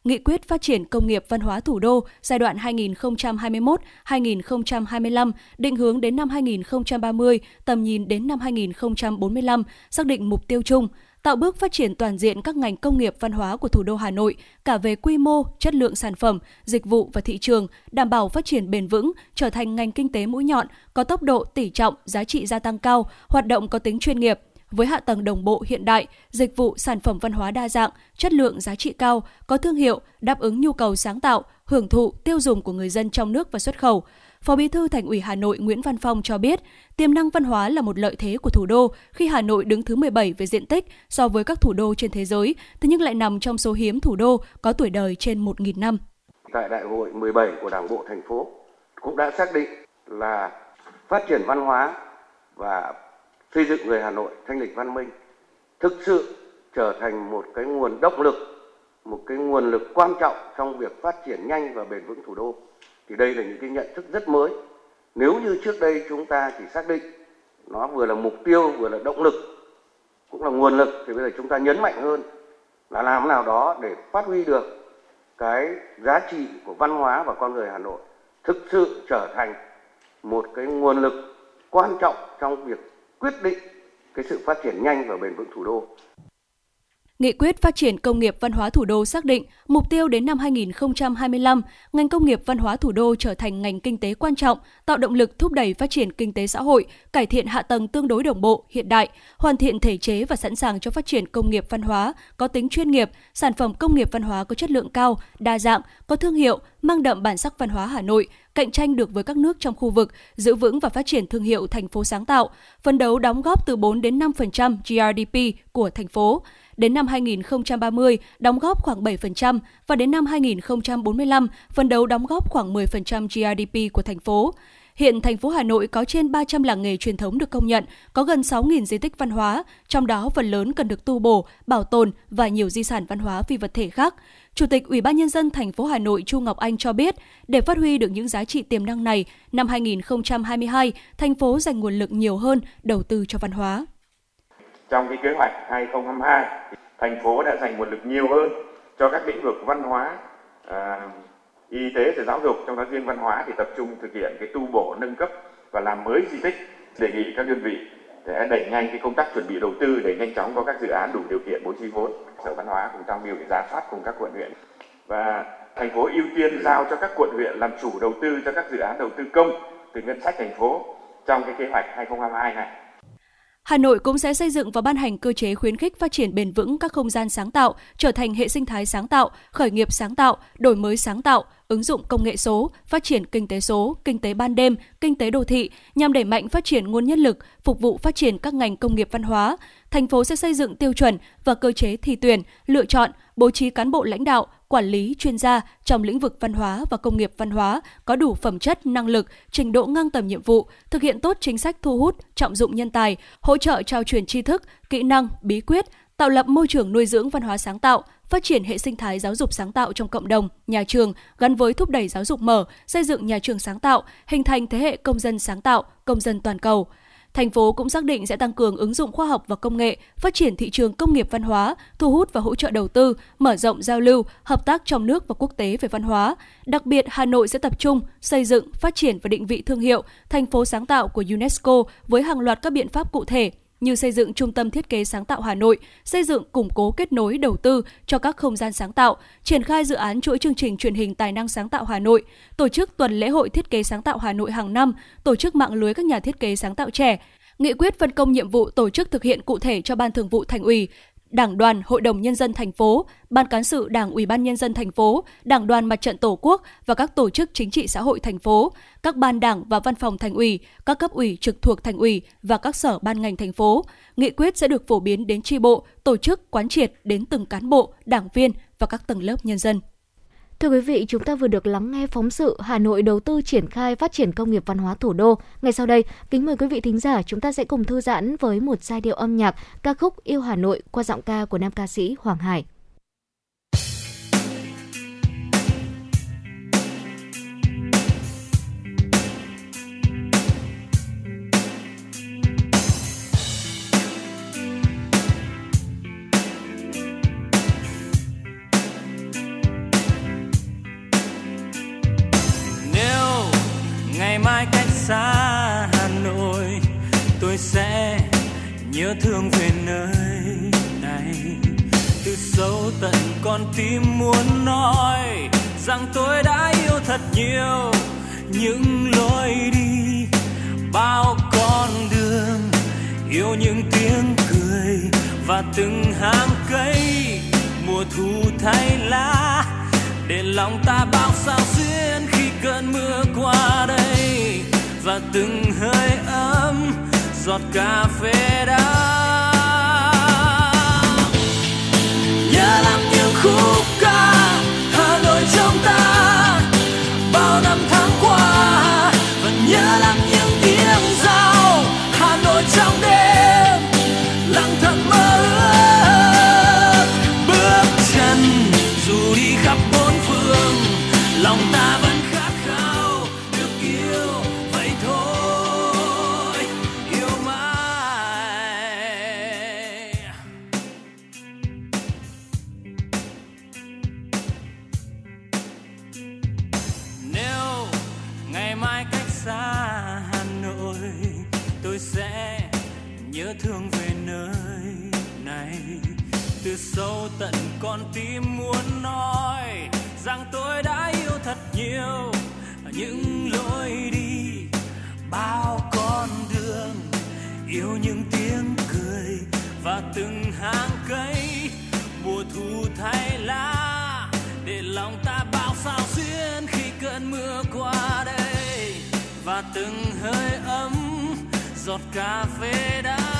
Nghị quyết phát triển công nghiệp văn hóa thủ đô giai đoạn 2021-2025, định hướng đến năm 2030, tầm nhìn đến năm 2045, xác định mục tiêu chung, tạo bước phát triển toàn diện các ngành công nghiệp văn hóa của thủ đô Hà Nội, cả về quy mô, chất lượng sản phẩm, dịch vụ và thị trường, đảm bảo phát triển bền vững, trở thành ngành kinh tế mũi nhọn, có tốc độ, tỷ trọng, giá trị gia tăng cao, hoạt động có tính chuyên nghiệp, với hạ tầng đồng bộ hiện đại, dịch vụ sản phẩm văn hóa đa dạng, chất lượng giá trị cao, có thương hiệu, đáp ứng nhu cầu sáng tạo, hưởng thụ, tiêu dùng của người dân trong nước và xuất khẩu. Phó Bí thư Thành ủy Hà Nội Nguyễn Văn Phong cho biết, tiềm năng văn hóa là một lợi thế của thủ đô khi Hà Nội đứng thứ 17 về diện tích so với các thủ đô trên thế giới, thế nhưng lại nằm trong số hiếm thủ đô có tuổi đời trên 1.000 năm. Tại đại hội 17 của Đảng bộ thành phố cũng đã xác định là phát triển văn hóa và xây dựng người Hà Nội thanh lịch văn minh thực sự trở thành một cái nguồn động lực, một cái nguồn lực quan trọng trong việc phát triển nhanh và bền vững thủ đô. Thì đây là những cái nhận thức rất mới. Nếu như trước đây chúng ta chỉ xác định nó vừa là mục tiêu, vừa là động lực, cũng là nguồn lực, thì bây giờ chúng ta nhấn mạnh hơn là làm nào đó để phát huy được cái giá trị của văn hóa và con người Hà Nội thực sự trở thành một cái nguồn lực quan trọng trong việc quyết định cái sự phát triển nhanh và bền vững thủ đô. Nghị quyết phát triển công nghiệp văn hóa thủ đô xác định mục tiêu đến năm 2025, ngành công nghiệp văn hóa thủ đô trở thành ngành kinh tế quan trọng, tạo động lực thúc đẩy phát triển kinh tế xã hội, cải thiện hạ tầng tương đối đồng bộ, hiện đại, hoàn thiện thể chế và sẵn sàng cho phát triển công nghiệp văn hóa có tính chuyên nghiệp, sản phẩm công nghiệp văn hóa có chất lượng cao, đa dạng, có thương hiệu, mang đậm bản sắc văn hóa Hà Nội, cạnh tranh được với các nước trong khu vực, giữ vững và phát triển thương hiệu thành phố sáng tạo, phấn đấu đóng góp từ 4 đến 5% GRDP của thành phố đến năm 2030 đóng góp khoảng 7% và đến năm 2045 phấn đấu đóng góp khoảng 10% GDP của thành phố. Hiện thành phố Hà Nội có trên 300 làng nghề truyền thống được công nhận, có gần 6.000 di tích văn hóa, trong đó phần lớn cần được tu bổ, bảo tồn và nhiều di sản văn hóa phi vật thể khác. Chủ tịch Ủy ban nhân dân thành phố Hà Nội Chu Ngọc Anh cho biết, để phát huy được những giá trị tiềm năng này, năm 2022, thành phố dành nguồn lực nhiều hơn đầu tư cho văn hóa. Trong cái kế hoạch 2022, thành phố đã dành nguồn lực nhiều hơn cho các lĩnh vực văn hóa, à, y tế và giáo dục trong đó riêng văn hóa thì tập trung thực hiện cái tu bổ nâng cấp và làm mới di tích đề nghị các đơn vị để đẩy nhanh cái công tác chuẩn bị đầu tư để nhanh chóng có các dự án đủ điều kiện bố trí vốn sở văn hóa cùng tham mưu để ra soát cùng các quận huyện. Và thành phố ưu tiên giao cho các quận huyện làm chủ đầu tư cho các dự án đầu tư công từ ngân sách thành phố trong cái kế hoạch 2022 này. Hà Nội cũng sẽ xây dựng và ban hành cơ chế khuyến khích phát triển bền vững các không gian sáng tạo, trở thành hệ sinh thái sáng tạo, khởi nghiệp sáng tạo, đổi mới sáng tạo, ứng dụng công nghệ số, phát triển kinh tế số, kinh tế ban đêm, kinh tế đô thị nhằm đẩy mạnh phát triển nguồn nhân lực, phục vụ phát triển các ngành công nghiệp văn hóa. Thành phố sẽ xây dựng tiêu chuẩn và cơ chế thi tuyển, lựa chọn, bố trí cán bộ lãnh đạo, quản lý chuyên gia trong lĩnh vực văn hóa và công nghiệp văn hóa có đủ phẩm chất, năng lực, trình độ ngang tầm nhiệm vụ, thực hiện tốt chính sách thu hút, trọng dụng nhân tài, hỗ trợ trao truyền tri thức, kỹ năng, bí quyết, tạo lập môi trường nuôi dưỡng văn hóa sáng tạo, phát triển hệ sinh thái giáo dục sáng tạo trong cộng đồng, nhà trường gắn với thúc đẩy giáo dục mở, xây dựng nhà trường sáng tạo, hình thành thế hệ công dân sáng tạo, công dân toàn cầu. Thành phố cũng xác định sẽ tăng cường ứng dụng khoa học và công nghệ, phát triển thị trường công nghiệp văn hóa, thu hút và hỗ trợ đầu tư, mở rộng giao lưu, hợp tác trong nước và quốc tế về văn hóa. Đặc biệt, Hà Nội sẽ tập trung xây dựng, phát triển và định vị thương hiệu thành phố sáng tạo của UNESCO với hàng loạt các biện pháp cụ thể như xây dựng trung tâm thiết kế sáng tạo Hà Nội, xây dựng củng cố kết nối đầu tư cho các không gian sáng tạo, triển khai dự án chuỗi chương trình truyền hình tài năng sáng tạo Hà Nội, tổ chức tuần lễ hội thiết kế sáng tạo Hà Nội hàng năm, tổ chức mạng lưới các nhà thiết kế sáng tạo trẻ, nghị quyết phân công nhiệm vụ tổ chức thực hiện cụ thể cho Ban Thường vụ Thành ủy, Đảng đoàn Hội đồng nhân dân thành phố, Ban cán sự Đảng Ủy ban nhân dân thành phố, Đảng đoàn Mặt trận Tổ quốc và các tổ chức chính trị xã hội thành phố, các ban đảng và văn phòng thành ủy, các cấp ủy trực thuộc thành ủy và các sở ban ngành thành phố. Nghị quyết sẽ được phổ biến đến tri bộ, tổ chức quán triệt đến từng cán bộ, đảng viên và các tầng lớp nhân dân. Thưa quý vị, chúng ta vừa được lắng nghe phóng sự Hà Nội đầu tư triển khai phát triển công nghiệp văn hóa thủ đô. Ngay sau đây, kính mời quý vị thính giả chúng ta sẽ cùng thư giãn với một giai điệu âm nhạc ca khúc Yêu Hà Nội qua giọng ca của nam ca sĩ Hoàng Hải. Xa Hà Nội, tôi sẽ nhớ thương về nơi này. Từ sâu tận con tim muốn nói rằng tôi đã yêu thật nhiều. Những lối đi, bao con đường, yêu những tiếng cười và từng hàng cây. Mùa thu thay lá, để lòng ta bao sao xuyên khi cơn mưa qua đây và từng hơi ấm giọt cà phê đã. Nhớ lắm những khúc ca, hà nội trong ta, bao năm tháng từng hơi ấm giọt cà phê đã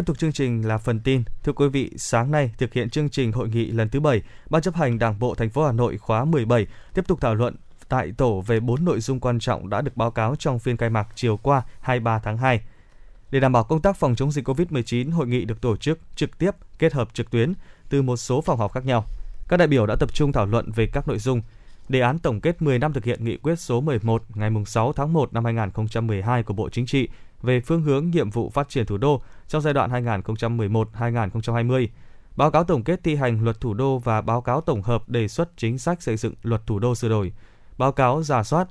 Tiếp tục chương trình là phần tin. Thưa quý vị, sáng nay thực hiện chương trình hội nghị lần thứ 7, Ban chấp hành Đảng bộ thành phố Hà Nội khóa 17 tiếp tục thảo luận tại tổ về 4 nội dung quan trọng đã được báo cáo trong phiên khai mạc chiều qua 23 tháng 2. Để đảm bảo công tác phòng chống dịch COVID-19, hội nghị được tổ chức trực tiếp kết hợp trực tuyến từ một số phòng họp khác nhau. Các đại biểu đã tập trung thảo luận về các nội dung đề án tổng kết 10 năm thực hiện nghị quyết số 11 ngày 6 tháng 1 năm 2012 của Bộ Chính trị về phương hướng nhiệm vụ phát triển thủ đô trong giai đoạn 2011-2020. báo cáo tổng kết thi hành luật thủ đô và báo cáo tổng hợp đề xuất chính sách xây dựng luật thủ đô sửa đổi, báo cáo giả soát,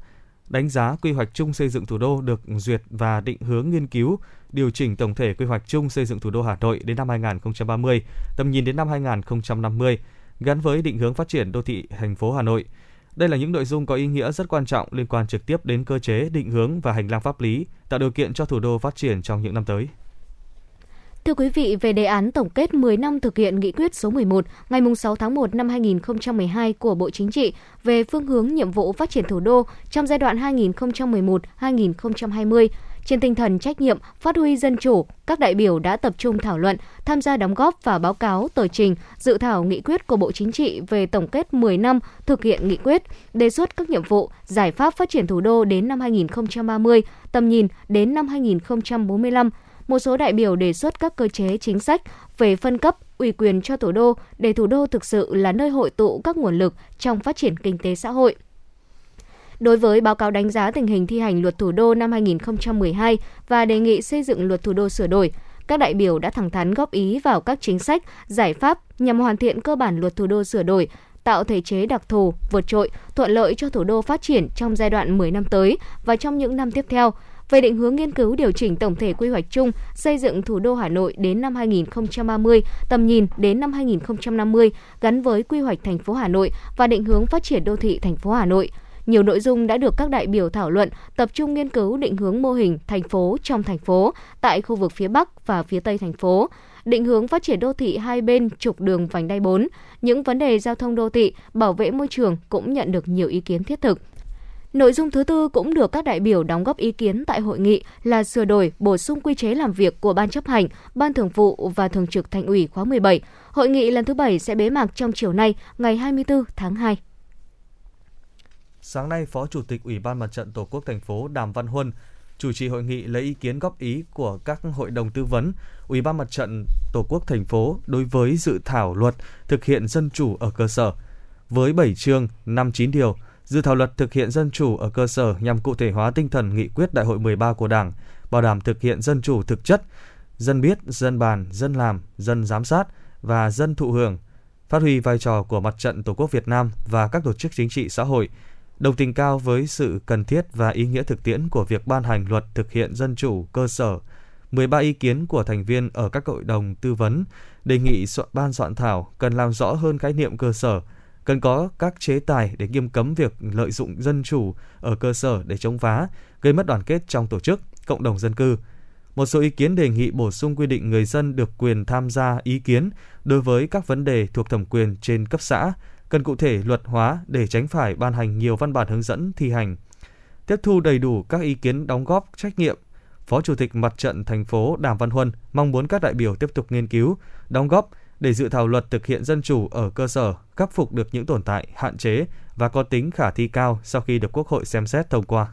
đánh giá quy hoạch chung xây dựng thủ đô được duyệt và định hướng nghiên cứu, điều chỉnh tổng thể quy hoạch chung xây dựng thủ đô Hà Nội đến năm 2030, tầm nhìn đến năm 2050, gắn với định hướng phát triển đô thị thành phố Hà Nội. Đây là những nội dung có ý nghĩa rất quan trọng liên quan trực tiếp đến cơ chế, định hướng và hành lang pháp lý, tạo điều kiện cho thủ đô phát triển trong những năm tới. Thưa quý vị, về đề án tổng kết 10 năm thực hiện nghị quyết số 11 ngày 6 tháng 1 năm 2012 của Bộ Chính trị về phương hướng nhiệm vụ phát triển thủ đô trong giai đoạn 2011-2020, trên tinh thần trách nhiệm, phát huy dân chủ, các đại biểu đã tập trung thảo luận, tham gia đóng góp và báo cáo tờ trình dự thảo nghị quyết của Bộ Chính trị về tổng kết 10 năm thực hiện nghị quyết, đề xuất các nhiệm vụ, giải pháp phát triển thủ đô đến năm 2030, tầm nhìn đến năm 2045 một số đại biểu đề xuất các cơ chế chính sách về phân cấp, ủy quyền cho thủ đô để thủ đô thực sự là nơi hội tụ các nguồn lực trong phát triển kinh tế xã hội. Đối với báo cáo đánh giá tình hình thi hành luật thủ đô năm 2012 và đề nghị xây dựng luật thủ đô sửa đổi, các đại biểu đã thẳng thắn góp ý vào các chính sách, giải pháp nhằm hoàn thiện cơ bản luật thủ đô sửa đổi, tạo thể chế đặc thù, vượt trội, thuận lợi cho thủ đô phát triển trong giai đoạn 10 năm tới và trong những năm tiếp theo – về định hướng nghiên cứu điều chỉnh tổng thể quy hoạch chung xây dựng thủ đô Hà Nội đến năm 2030, tầm nhìn đến năm 2050 gắn với quy hoạch thành phố Hà Nội và định hướng phát triển đô thị thành phố Hà Nội. Nhiều nội dung đã được các đại biểu thảo luận, tập trung nghiên cứu định hướng mô hình thành phố trong thành phố tại khu vực phía Bắc và phía Tây thành phố, định hướng phát triển đô thị hai bên trục đường vành đai 4, những vấn đề giao thông đô thị, bảo vệ môi trường cũng nhận được nhiều ý kiến thiết thực. Nội dung thứ tư cũng được các đại biểu đóng góp ý kiến tại hội nghị là sửa đổi, bổ sung quy chế làm việc của Ban chấp hành, Ban thường vụ và Thường trực Thành ủy khóa 17. Hội nghị lần thứ 7 sẽ bế mạc trong chiều nay, ngày 24 tháng 2. Sáng nay, Phó Chủ tịch Ủy ban Mặt trận Tổ quốc thành phố Đàm Văn Huân chủ trì hội nghị lấy ý kiến góp ý của các hội đồng tư vấn, Ủy ban Mặt trận Tổ quốc thành phố đối với dự thảo luật thực hiện dân chủ ở cơ sở. Với 7 chương, 59 điều – Dự thảo luật thực hiện dân chủ ở cơ sở nhằm cụ thể hóa tinh thần nghị quyết Đại hội 13 của Đảng, bảo đảm thực hiện dân chủ thực chất, dân biết, dân bàn, dân làm, dân giám sát và dân thụ hưởng, phát huy vai trò của Mặt trận Tổ quốc Việt Nam và các tổ chức chính trị xã hội, đồng tình cao với sự cần thiết và ý nghĩa thực tiễn của việc ban hành luật thực hiện dân chủ cơ sở, 13 ý kiến của thành viên ở các hội đồng tư vấn đề nghị soạn ban soạn thảo cần làm rõ hơn khái niệm cơ sở, cần có các chế tài để nghiêm cấm việc lợi dụng dân chủ ở cơ sở để chống phá, gây mất đoàn kết trong tổ chức, cộng đồng dân cư. Một số ý kiến đề nghị bổ sung quy định người dân được quyền tham gia ý kiến đối với các vấn đề thuộc thẩm quyền trên cấp xã, cần cụ thể luật hóa để tránh phải ban hành nhiều văn bản hướng dẫn thi hành. Tiếp thu đầy đủ các ý kiến đóng góp trách nhiệm Phó Chủ tịch Mặt trận thành phố Đàm Văn Huân mong muốn các đại biểu tiếp tục nghiên cứu, đóng góp để dự thảo luật thực hiện dân chủ ở cơ sở khắc phục được những tồn tại, hạn chế và có tính khả thi cao sau khi được Quốc hội xem xét thông qua.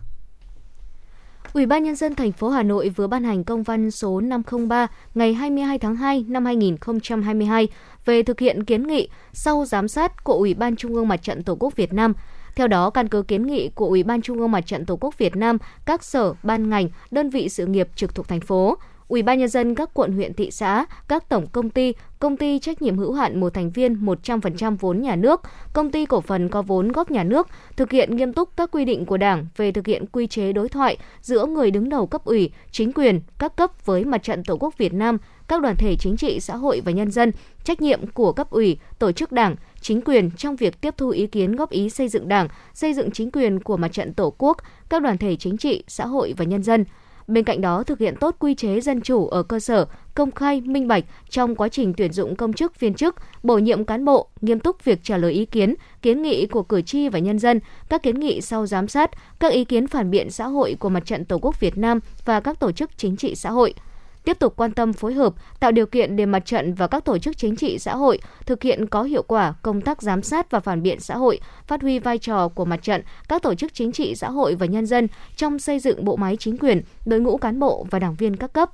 Ủy ban nhân dân thành phố Hà Nội vừa ban hành công văn số 503 ngày 22 tháng 2 năm 2022 về thực hiện kiến nghị sau giám sát của Ủy ban Trung ương Mặt trận Tổ quốc Việt Nam. Theo đó, căn cứ kiến nghị của Ủy ban Trung ương Mặt trận Tổ quốc Việt Nam, các sở, ban ngành, đơn vị sự nghiệp trực thuộc thành phố, Ủy ban nhân dân các quận huyện thị xã, các tổng công ty, công ty trách nhiệm hữu hạn một thành viên 100% vốn nhà nước, công ty cổ phần có vốn góp nhà nước thực hiện nghiêm túc các quy định của Đảng về thực hiện quy chế đối thoại giữa người đứng đầu cấp ủy, chính quyền, các cấp với Mặt trận Tổ quốc Việt Nam, các đoàn thể chính trị xã hội và nhân dân, trách nhiệm của cấp ủy, tổ chức Đảng, chính quyền trong việc tiếp thu ý kiến góp ý xây dựng Đảng, xây dựng chính quyền của Mặt trận Tổ quốc, các đoàn thể chính trị, xã hội và nhân dân – Bên cạnh đó, thực hiện tốt quy chế dân chủ ở cơ sở, công khai, minh bạch trong quá trình tuyển dụng công chức viên chức, bổ nhiệm cán bộ, nghiêm túc việc trả lời ý kiến, kiến nghị của cử tri và nhân dân, các kiến nghị sau giám sát, các ý kiến phản biện xã hội của Mặt trận Tổ quốc Việt Nam và các tổ chức chính trị xã hội – tiếp tục quan tâm phối hợp, tạo điều kiện để mặt trận và các tổ chức chính trị xã hội thực hiện có hiệu quả công tác giám sát và phản biện xã hội, phát huy vai trò của mặt trận, các tổ chức chính trị xã hội và nhân dân trong xây dựng bộ máy chính quyền, đội ngũ cán bộ và đảng viên các cấp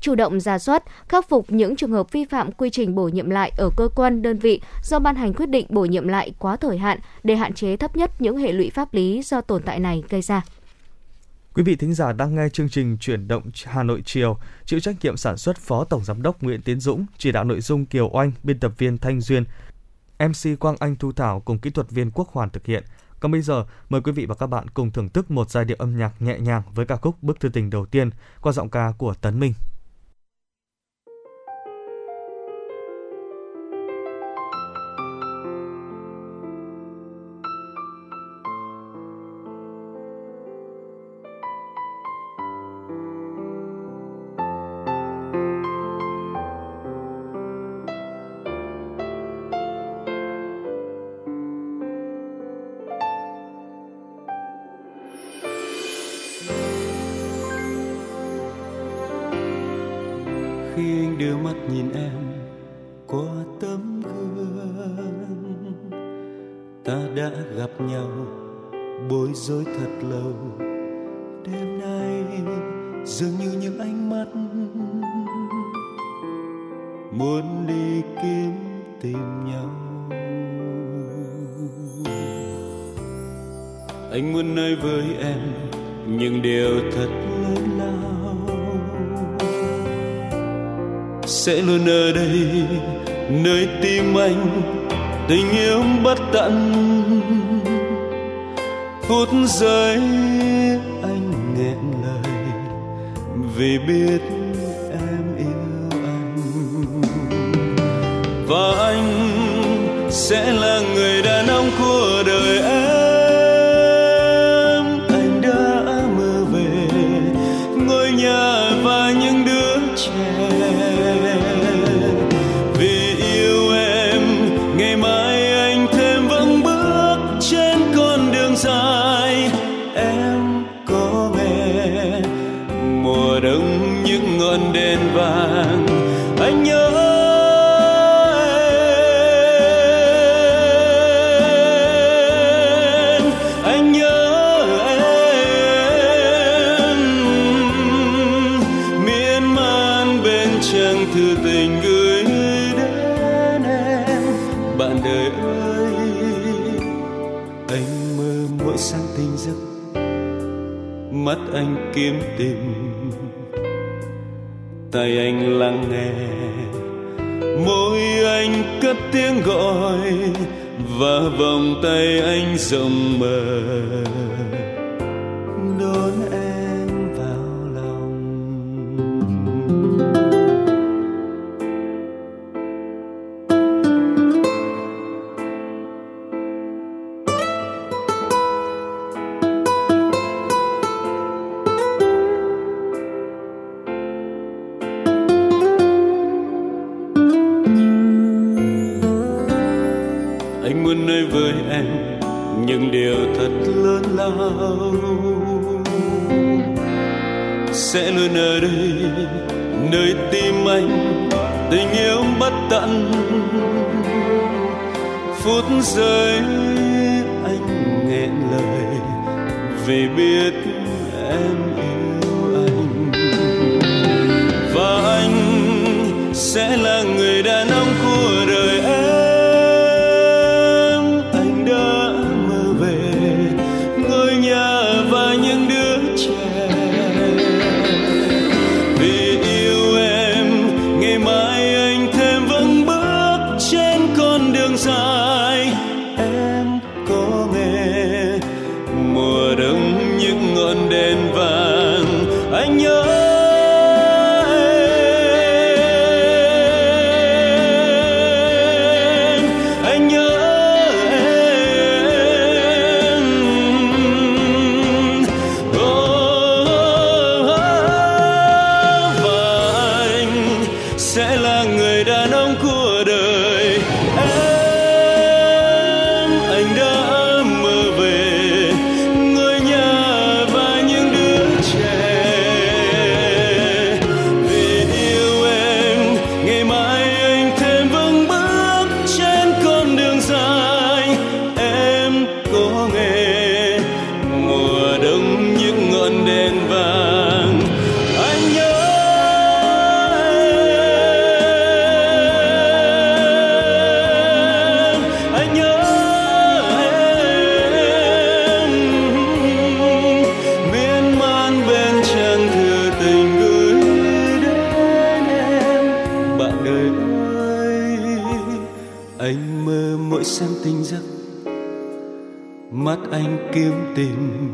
chủ động ra soát, khắc phục những trường hợp vi phạm quy trình bổ nhiệm lại ở cơ quan đơn vị do ban hành quyết định bổ nhiệm lại quá thời hạn để hạn chế thấp nhất những hệ lụy pháp lý do tồn tại này gây ra. Quý vị thính giả đang nghe chương trình Chuyển động Hà Nội chiều, chịu trách nhiệm sản xuất Phó Tổng Giám đốc Nguyễn Tiến Dũng, chỉ đạo nội dung Kiều Oanh, biên tập viên Thanh Duyên, MC Quang Anh Thu Thảo cùng kỹ thuật viên Quốc Hoàn thực hiện. Còn bây giờ, mời quý vị và các bạn cùng thưởng thức một giai điệu âm nhạc nhẹ nhàng với ca khúc Bức thư tình đầu tiên qua giọng ca của Tấn Minh. Anh đưa mắt nhìn em qua tấm gương. Ta đã gặp nhau bối rối thật lâu. Đêm nay dường như những ánh mắt muốn đi kiếm tìm nhau. Anh muốn nói với em những điều thật lớn lao. Sẽ luôn ở đây, nơi tim anh tình yêu bất tận. Phút giây anh nghẹn lời vì biết em yêu anh. Và anh sẽ là kiếm tìm. Tay anh lắng nghe, môi anh cất tiếng gọi, và vòng tay anh rộng mở. Anh kiếm tìm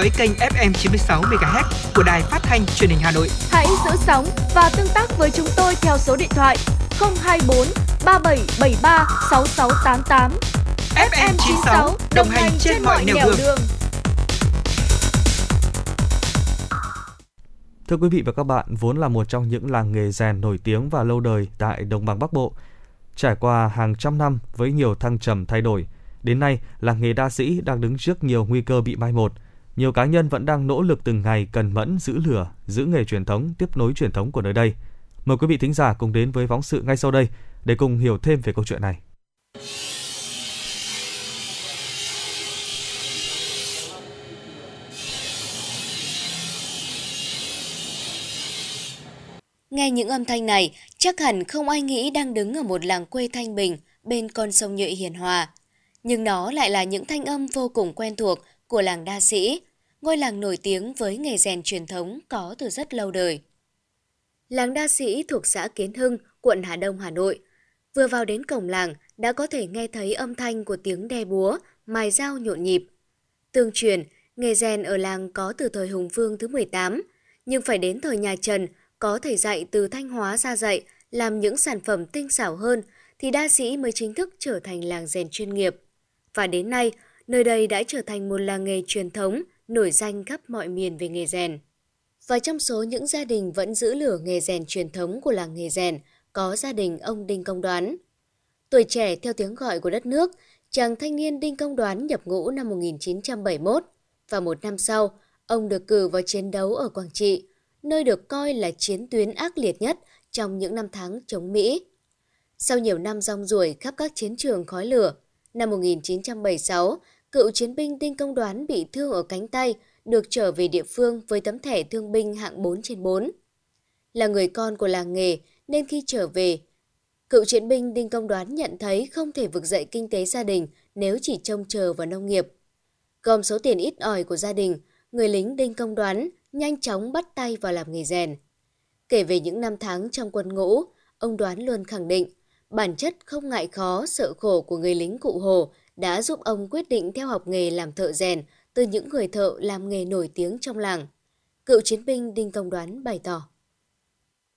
dõi kênh FM 96 MHz của đài phát thanh truyền hình Hà Nội. Hãy giữ sóng và tương tác với chúng tôi theo số điện thoại 024 3773 6688. FM 96 đồng hành trên mọi nẻo đường. đường. Thưa quý vị và các bạn, vốn là một trong những làng nghề rèn nổi tiếng và lâu đời tại Đồng bằng Bắc Bộ. Trải qua hàng trăm năm với nhiều thăng trầm thay đổi, đến nay làng nghề đa sĩ đang đứng trước nhiều nguy cơ bị mai một. Nhiều cá nhân vẫn đang nỗ lực từng ngày cần mẫn giữ lửa, giữ nghề truyền thống, tiếp nối truyền thống của nơi đây. Mời quý vị thính giả cùng đến với phóng sự ngay sau đây để cùng hiểu thêm về câu chuyện này. Nghe những âm thanh này, chắc hẳn không ai nghĩ đang đứng ở một làng quê thanh bình bên con sông Nhuệ hiền hòa. Nhưng nó lại là những thanh âm vô cùng quen thuộc của làng đa sĩ, ngôi làng nổi tiếng với nghề rèn truyền thống có từ rất lâu đời. Làng đa sĩ thuộc xã Kiến Hưng, quận Hà Đông, Hà Nội. Vừa vào đến cổng làng đã có thể nghe thấy âm thanh của tiếng đe búa, mài dao nhộn nhịp. Tương truyền, nghề rèn ở làng có từ thời Hùng Vương thứ 18, nhưng phải đến thời nhà Trần có thầy dạy từ Thanh Hóa ra dạy làm những sản phẩm tinh xảo hơn thì đa sĩ mới chính thức trở thành làng rèn chuyên nghiệp. Và đến nay, nơi đây đã trở thành một làng nghề truyền thống nổi danh khắp mọi miền về nghề rèn. Và trong số những gia đình vẫn giữ lửa nghề rèn truyền thống của làng nghề rèn có gia đình ông Đinh Công Đoán. Tuổi trẻ theo tiếng gọi của đất nước, chàng thanh niên Đinh Công Đoán nhập ngũ năm 1971 và một năm sau, ông được cử vào chiến đấu ở Quảng Trị, nơi được coi là chiến tuyến ác liệt nhất trong những năm tháng chống Mỹ. Sau nhiều năm rong ruổi khắp các chiến trường khói lửa, năm 1976, cựu chiến binh Đinh Công Đoán bị thương ở cánh tay, được trở về địa phương với tấm thẻ thương binh hạng 4 trên 4. Là người con của làng nghề nên khi trở về, cựu chiến binh Đinh Công Đoán nhận thấy không thể vực dậy kinh tế gia đình nếu chỉ trông chờ vào nông nghiệp. Gom số tiền ít ỏi của gia đình, người lính Đinh Công Đoán nhanh chóng bắt tay vào làm nghề rèn. Kể về những năm tháng trong quân ngũ, ông Đoán luôn khẳng định bản chất không ngại khó, sợ khổ của người lính cụ Hồ đã giúp ông quyết định theo học nghề làm thợ rèn từ những người thợ làm nghề nổi tiếng trong làng. Cựu chiến binh Đinh Công Đoán bày tỏ.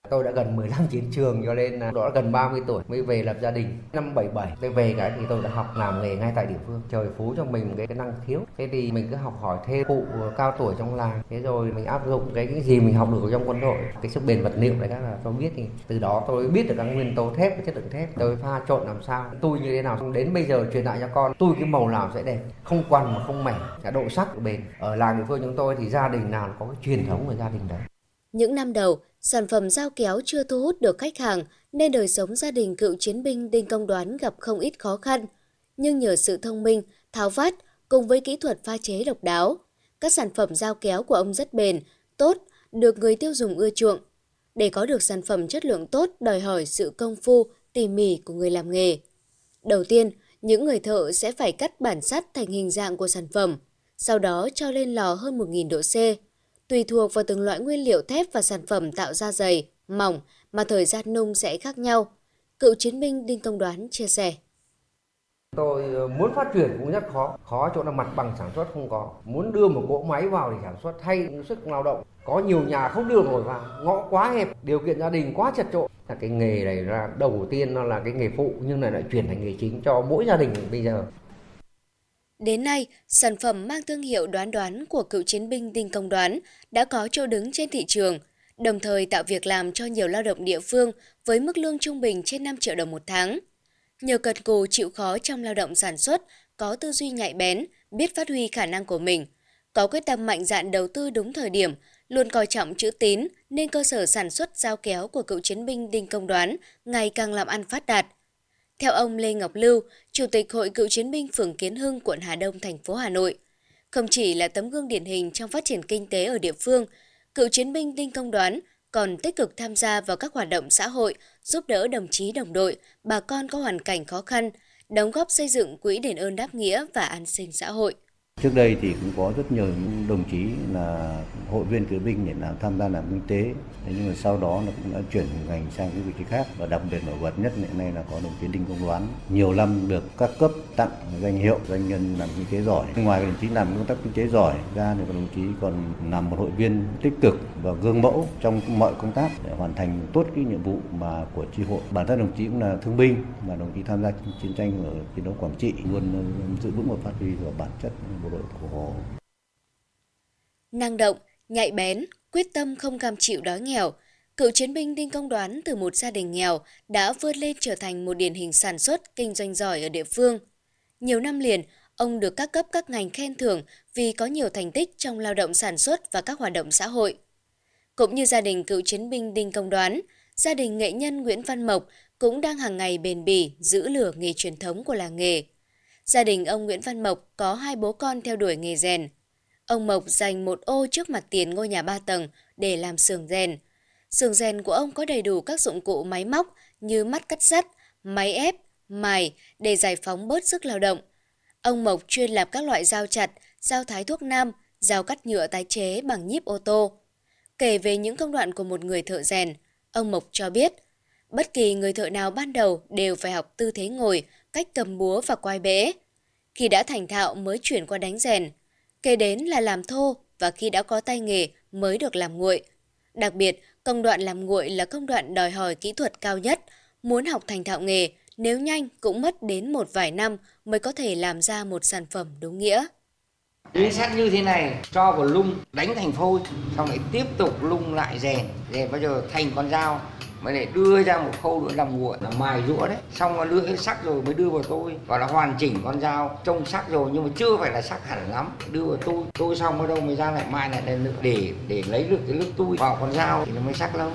Tôi đã gần 15 chiến trường cho nên là đó gần 30 tuổi mới về lập gia đình. Năm 77 tôi về cái thì tôi đã học làm nghề ngay tại địa phương. Trời phú cho mình cái, cái năng khiếu. Thế thì mình cứ học hỏi thêm cụ cao tuổi trong làng. Thế rồi mình áp dụng cái, cái gì mình học được trong quân đội. Cái sức bền vật liệu đấy các là tôi biết thì từ đó tôi biết được các nguyên tố thép và chất lượng thép. Tôi pha trộn làm sao, tôi như thế nào. Đến bây giờ truyền lại cho con, tôi cái màu nào sẽ đẹp. Không quằn mà không mẻ. Độ sắc bền. Ở làng địa phương chúng tôi thì gia đình nào có cái truyền thống của gia đình đấy. Những năm đầu, sản phẩm dao kéo chưa thu hút được khách hàng nên đời sống gia đình cựu chiến binh Đinh Công Đoán gặp không ít khó khăn. Nhưng nhờ sự thông minh, tháo vát cùng với kỹ thuật pha chế độc đáo, các sản phẩm dao kéo của ông rất bền, tốt, được người tiêu dùng ưa chuộng. Để có được sản phẩm chất lượng tốt đòi hỏi sự công phu, tỉ mỉ của người làm nghề. Đầu tiên, những người thợ sẽ phải cắt bản sắt thành hình dạng của sản phẩm, sau đó cho lên lò hơn 1.000 độ C Tùy thuộc vào từng loại nguyên liệu thép và sản phẩm tạo ra dày, mỏng mà thời gian nung sẽ khác nhau. Cựu chiến binh Đinh Công Đoán chia sẻ. Tôi ờ, muốn phát triển cũng rất khó, khó chỗ là mặt bằng sản xuất không có. Muốn đưa một cỗ máy vào để sản xuất thay sức lao động. Có nhiều nhà không đưa nổi vào, ngõ quá hẹp, điều kiện gia đình quá chật trội. Là cái nghề này ra đầu tiên nó là cái nghề phụ nhưng này lại chuyển thành nghề chính cho mỗi gia đình bây giờ. Đến nay, sản phẩm mang thương hiệu đoán đoán của cựu chiến binh Đinh Công Đoán đã có chỗ đứng trên thị trường, đồng thời tạo việc làm cho nhiều lao động địa phương với mức lương trung bình trên 5 triệu đồng một tháng. Nhờ cật cù chịu khó trong lao động sản xuất, có tư duy nhạy bén, biết phát huy khả năng của mình, có quyết tâm mạnh dạn đầu tư đúng thời điểm, luôn coi trọng chữ tín nên cơ sở sản xuất giao kéo của cựu chiến binh Đinh Công Đoán ngày càng làm ăn phát đạt. Theo ông Lê Ngọc Lưu, Chủ tịch Hội Cựu chiến binh phường Kiến Hưng, quận Hà Đông, thành phố Hà Nội, không chỉ là tấm gương điển hình trong phát triển kinh tế ở địa phương, cựu chiến binh Đinh Công Đoán còn tích cực tham gia vào các hoạt động xã hội, giúp đỡ đồng chí đồng đội, bà con có hoàn cảnh khó khăn, đóng góp xây dựng quỹ đền ơn đáp nghĩa và an sinh xã hội. Trước đây thì cũng có rất nhiều những đồng chí là hội viên cựu binh để làm tham gia làm kinh tế. Thế nhưng mà sau đó nó cũng đã chuyển ngành sang cái vị trí khác và đặc biệt nổi bật nhất hiện nay là có đồng chí Đinh Công Đoán nhiều năm được các cấp tặng danh hiệu doanh nhân làm kinh tế giỏi. Ngoài đồng chí làm công tác kinh tế giỏi ra thì đồng chí còn làm một hội viên tích cực và gương mẫu trong mọi công tác để hoàn thành tốt cái nhiệm vụ mà của tri hội. Bản thân đồng chí cũng là thương binh và đồng chí tham gia chiến tranh ở chiến đấu Quảng Trị luôn giữ vững và phát huy vào bản chất bộ đội của Hồ. Năng động, nhạy bén, quyết tâm không cam chịu đói nghèo, cựu chiến binh Đinh Công Đoán từ một gia đình nghèo đã vươn lên trở thành một điển hình sản xuất, kinh doanh giỏi ở địa phương. Nhiều năm liền, ông được các cấp các ngành khen thưởng vì có nhiều thành tích trong lao động sản xuất và các hoạt động xã hội. Cũng như gia đình cựu chiến binh Đinh Công Đoán, gia đình nghệ nhân Nguyễn Văn Mộc cũng đang hàng ngày bền bỉ giữ lửa nghề truyền thống của làng nghề. Gia đình ông Nguyễn Văn Mộc có hai bố con theo đuổi nghề rèn. Ông Mộc dành một ô trước mặt tiền ngôi nhà ba tầng để làm xưởng rèn. Xưởng rèn của ông có đầy đủ các dụng cụ máy móc như mắt cắt sắt, máy ép, mài để giải phóng bớt sức lao động. Ông Mộc chuyên làm các loại dao chặt, dao thái thuốc nam, dao cắt nhựa tái chế bằng nhíp ô tô. Kể về những công đoạn của một người thợ rèn, ông Mộc cho biết, bất kỳ người thợ nào ban đầu đều phải học tư thế ngồi, cách cầm búa và quay bể. Khi đã thành thạo mới chuyển qua đánh rèn. Kế đến là làm thô và khi đã có tay nghề mới được làm nguội. Đặc biệt, công đoạn làm nguội là công đoạn đòi hỏi kỹ thuật cao nhất. Muốn học thành thạo nghề, nếu nhanh cũng mất đến một vài năm mới có thể làm ra một sản phẩm đúng nghĩa. Lưới sắt như thế này cho vào lung đánh thành phôi xong lại tiếp tục lung lại rèn rèn bao giờ thành con dao mới để đưa ra một khâu nữa làm nguội là mài rũa đấy. Xong nó lưỡi sắc rồi mới đưa vào tôi. Gọi là hoàn chỉnh con dao trông sắc rồi nhưng mà chưa phải là sắc hẳn lắm. Đưa vào tôi tôi xong ở đâu mới ra lại mai lại lần nữa để để lấy được cái nước tôi vào con dao thì nó mới sắc lâu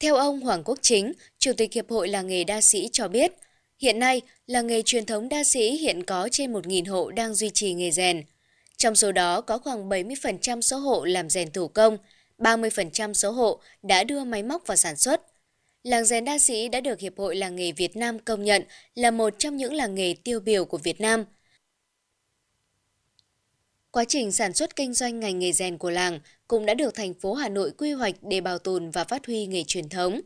Theo ông Hoàng Quốc Chính, Chủ tịch Hiệp hội Làng nghề đa sĩ cho biết, hiện nay làng nghề truyền thống đa sĩ hiện có trên 1.000 hộ đang duy trì nghề rèn. Trong số đó có khoảng 70% số hộ làm rèn thủ công, 30% số hộ đã đưa máy móc vào sản xuất. Làng rèn đa sĩ đã được Hiệp hội Làng nghề Việt Nam công nhận là một trong những làng nghề tiêu biểu của Việt Nam. Quá trình sản xuất kinh doanh ngành nghề rèn của làng cũng đã được thành phố Hà Nội quy hoạch để bảo tồn và phát huy nghề truyền thống.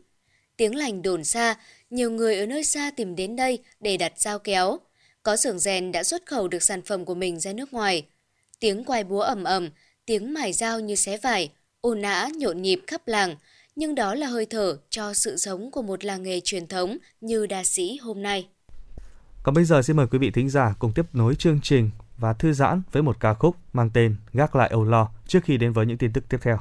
Tiếng lành đồn xa, nhiều người ở nơi xa tìm đến đây để đặt dao kéo. Có xưởng rèn đã xuất khẩu được sản phẩm của mình ra nước ngoài. Tiếng quài búa ầm ầm, tiếng mài dao như xé vải, ồn ã nhộn nhịp khắp làng, nhưng đó là hơi thở cho sự sống của một làng nghề truyền thống như đa sĩ hôm nay. Còn bây giờ xin mời quý vị thính giả cùng tiếp nối chương trình và thư giãn với một ca khúc mang tên Gác lại âu lo trước khi đến với những tin tức tiếp theo.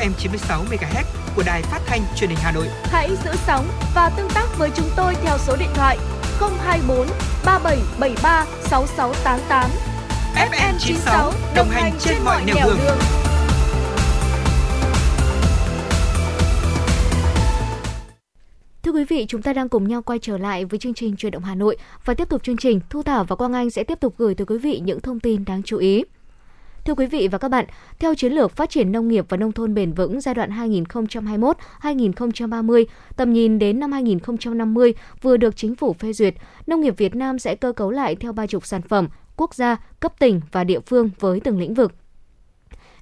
FM 96 MHz của đài phát thanh truyền hình Hà Nội. Hãy giữ sóng và tương tác với chúng tôi theo số điện thoại 024 3773 6688. FM 96 đồng hành trên mọi nẻo đường. Thưa quý vị, chúng ta đang cùng nhau quay trở lại với chương trình Truyền động Hà Nội và tiếp tục chương trình, Thu Thảo và Quang Anh sẽ tiếp tục gửi tới quý vị những thông tin đáng chú ý. Thưa quý vị và các bạn, theo chiến lược phát triển nông nghiệp và nông thôn bền vững giai đoạn 2021-2030, tầm nhìn đến năm 2050 vừa được chính phủ phê duyệt, nông nghiệp Việt Nam sẽ cơ cấu lại theo ba trục sản phẩm, quốc gia, cấp tỉnh và địa phương với từng lĩnh vực.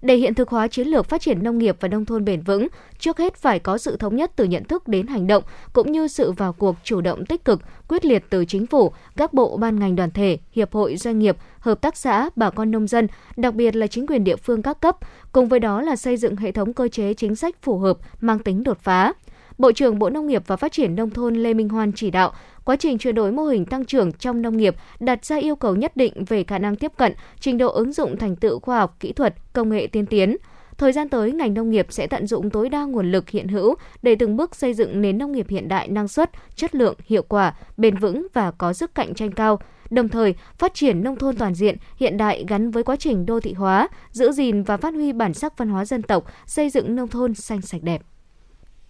Để hiện thực hóa chiến lược phát triển nông nghiệp và nông thôn bền vững, trước hết phải có sự thống nhất từ nhận thức đến hành động, cũng như sự vào cuộc chủ động tích cực, quyết liệt từ chính phủ, các bộ ban ngành đoàn thể, hiệp hội doanh nghiệp, hợp tác xã, bà con nông dân, đặc biệt là chính quyền địa phương các cấp, cùng với đó là xây dựng hệ thống cơ chế chính sách phù hợp, mang tính đột phá. Bộ trưởng Bộ Nông nghiệp và Phát triển Nông thôn Lê Minh Hoan chỉ đạo, quá trình chuyển đổi mô hình tăng trưởng trong nông nghiệp đặt ra yêu cầu nhất định về khả năng tiếp cận, trình độ ứng dụng thành tựu khoa học, kỹ thuật, công nghệ tiên tiến. Thời gian tới, ngành nông nghiệp sẽ tận dụng tối đa nguồn lực hiện hữu để từng bước xây dựng nền nông nghiệp hiện đại năng suất, chất lượng, hiệu quả, bền vững và có sức cạnh tranh cao. Đồng thời, phát triển nông thôn toàn diện, hiện đại gắn với quá trình đô thị hóa, giữ gìn và phát huy bản sắc văn hóa dân tộc, xây dựng nông thôn xanh sạch đẹp.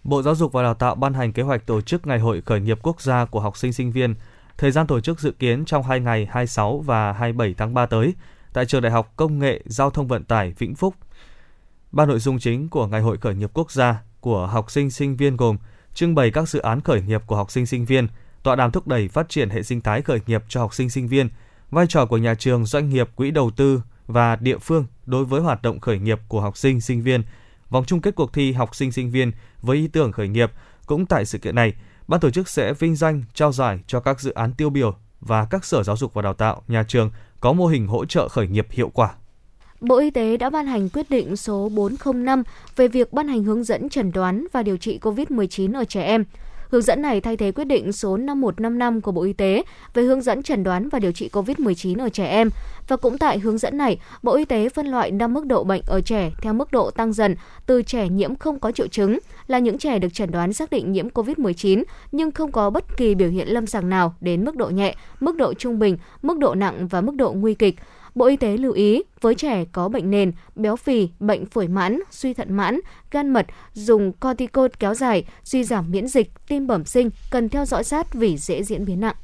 Bộ Giáo dục và Đào tạo ban hành kế hoạch tổ chức Ngày hội khởi nghiệp quốc gia của học sinh sinh viên. Thời gian tổ chức dự kiến trong 2 ngày 26 và 27 tháng 3 tới tại Trường Đại học Công nghệ Giao thông Vận tải Vĩnh Phúc. Ba nội dung chính của Ngày hội khởi nghiệp quốc gia của học sinh sinh viên gồm trưng bày các dự án khởi nghiệp của học sinh sinh viên, tọa đàm thúc đẩy phát triển hệ sinh thái khởi nghiệp cho học sinh sinh viên, vai trò của nhà trường, doanh nghiệp, quỹ đầu tư và địa phương đối với hoạt động khởi nghiệp của học sinh sinh viên, vòng chung kết cuộc thi học sinh sinh viên với ý tưởng khởi nghiệp. Cũng tại sự kiện này, ban tổ chức sẽ vinh danh trao giải cho các dự án tiêu biểu và các sở giáo dục và đào tạo, nhà trường có mô hình hỗ trợ khởi nghiệp hiệu quả. Bộ Y tế đã ban hành quyết định số 405 về việc ban hành hướng dẫn chẩn đoán và điều trị COVID-19 ở trẻ em. Hướng dẫn này thay thế quyết định số 5155 của Bộ Y tế về hướng dẫn chẩn đoán và điều trị COVID-19 ở trẻ em. Và cũng tại hướng dẫn này, Bộ Y tế phân loại 5 mức độ bệnh ở trẻ theo mức độ tăng dần từ trẻ nhiễm không có triệu chứng là những trẻ được chẩn đoán xác định nhiễm COVID-19 nhưng không có bất kỳ biểu hiện lâm sàng nào đến mức độ nhẹ, mức độ trung bình, mức độ nặng và mức độ nguy kịch. Bộ Y tế lưu ý với trẻ có bệnh nền, béo phì, bệnh phổi mãn, suy thận mãn, gan mật, dùng corticoid kéo dài, suy giảm miễn dịch, tim bẩm sinh cần theo dõi sát vì dễ diễn biến nặng.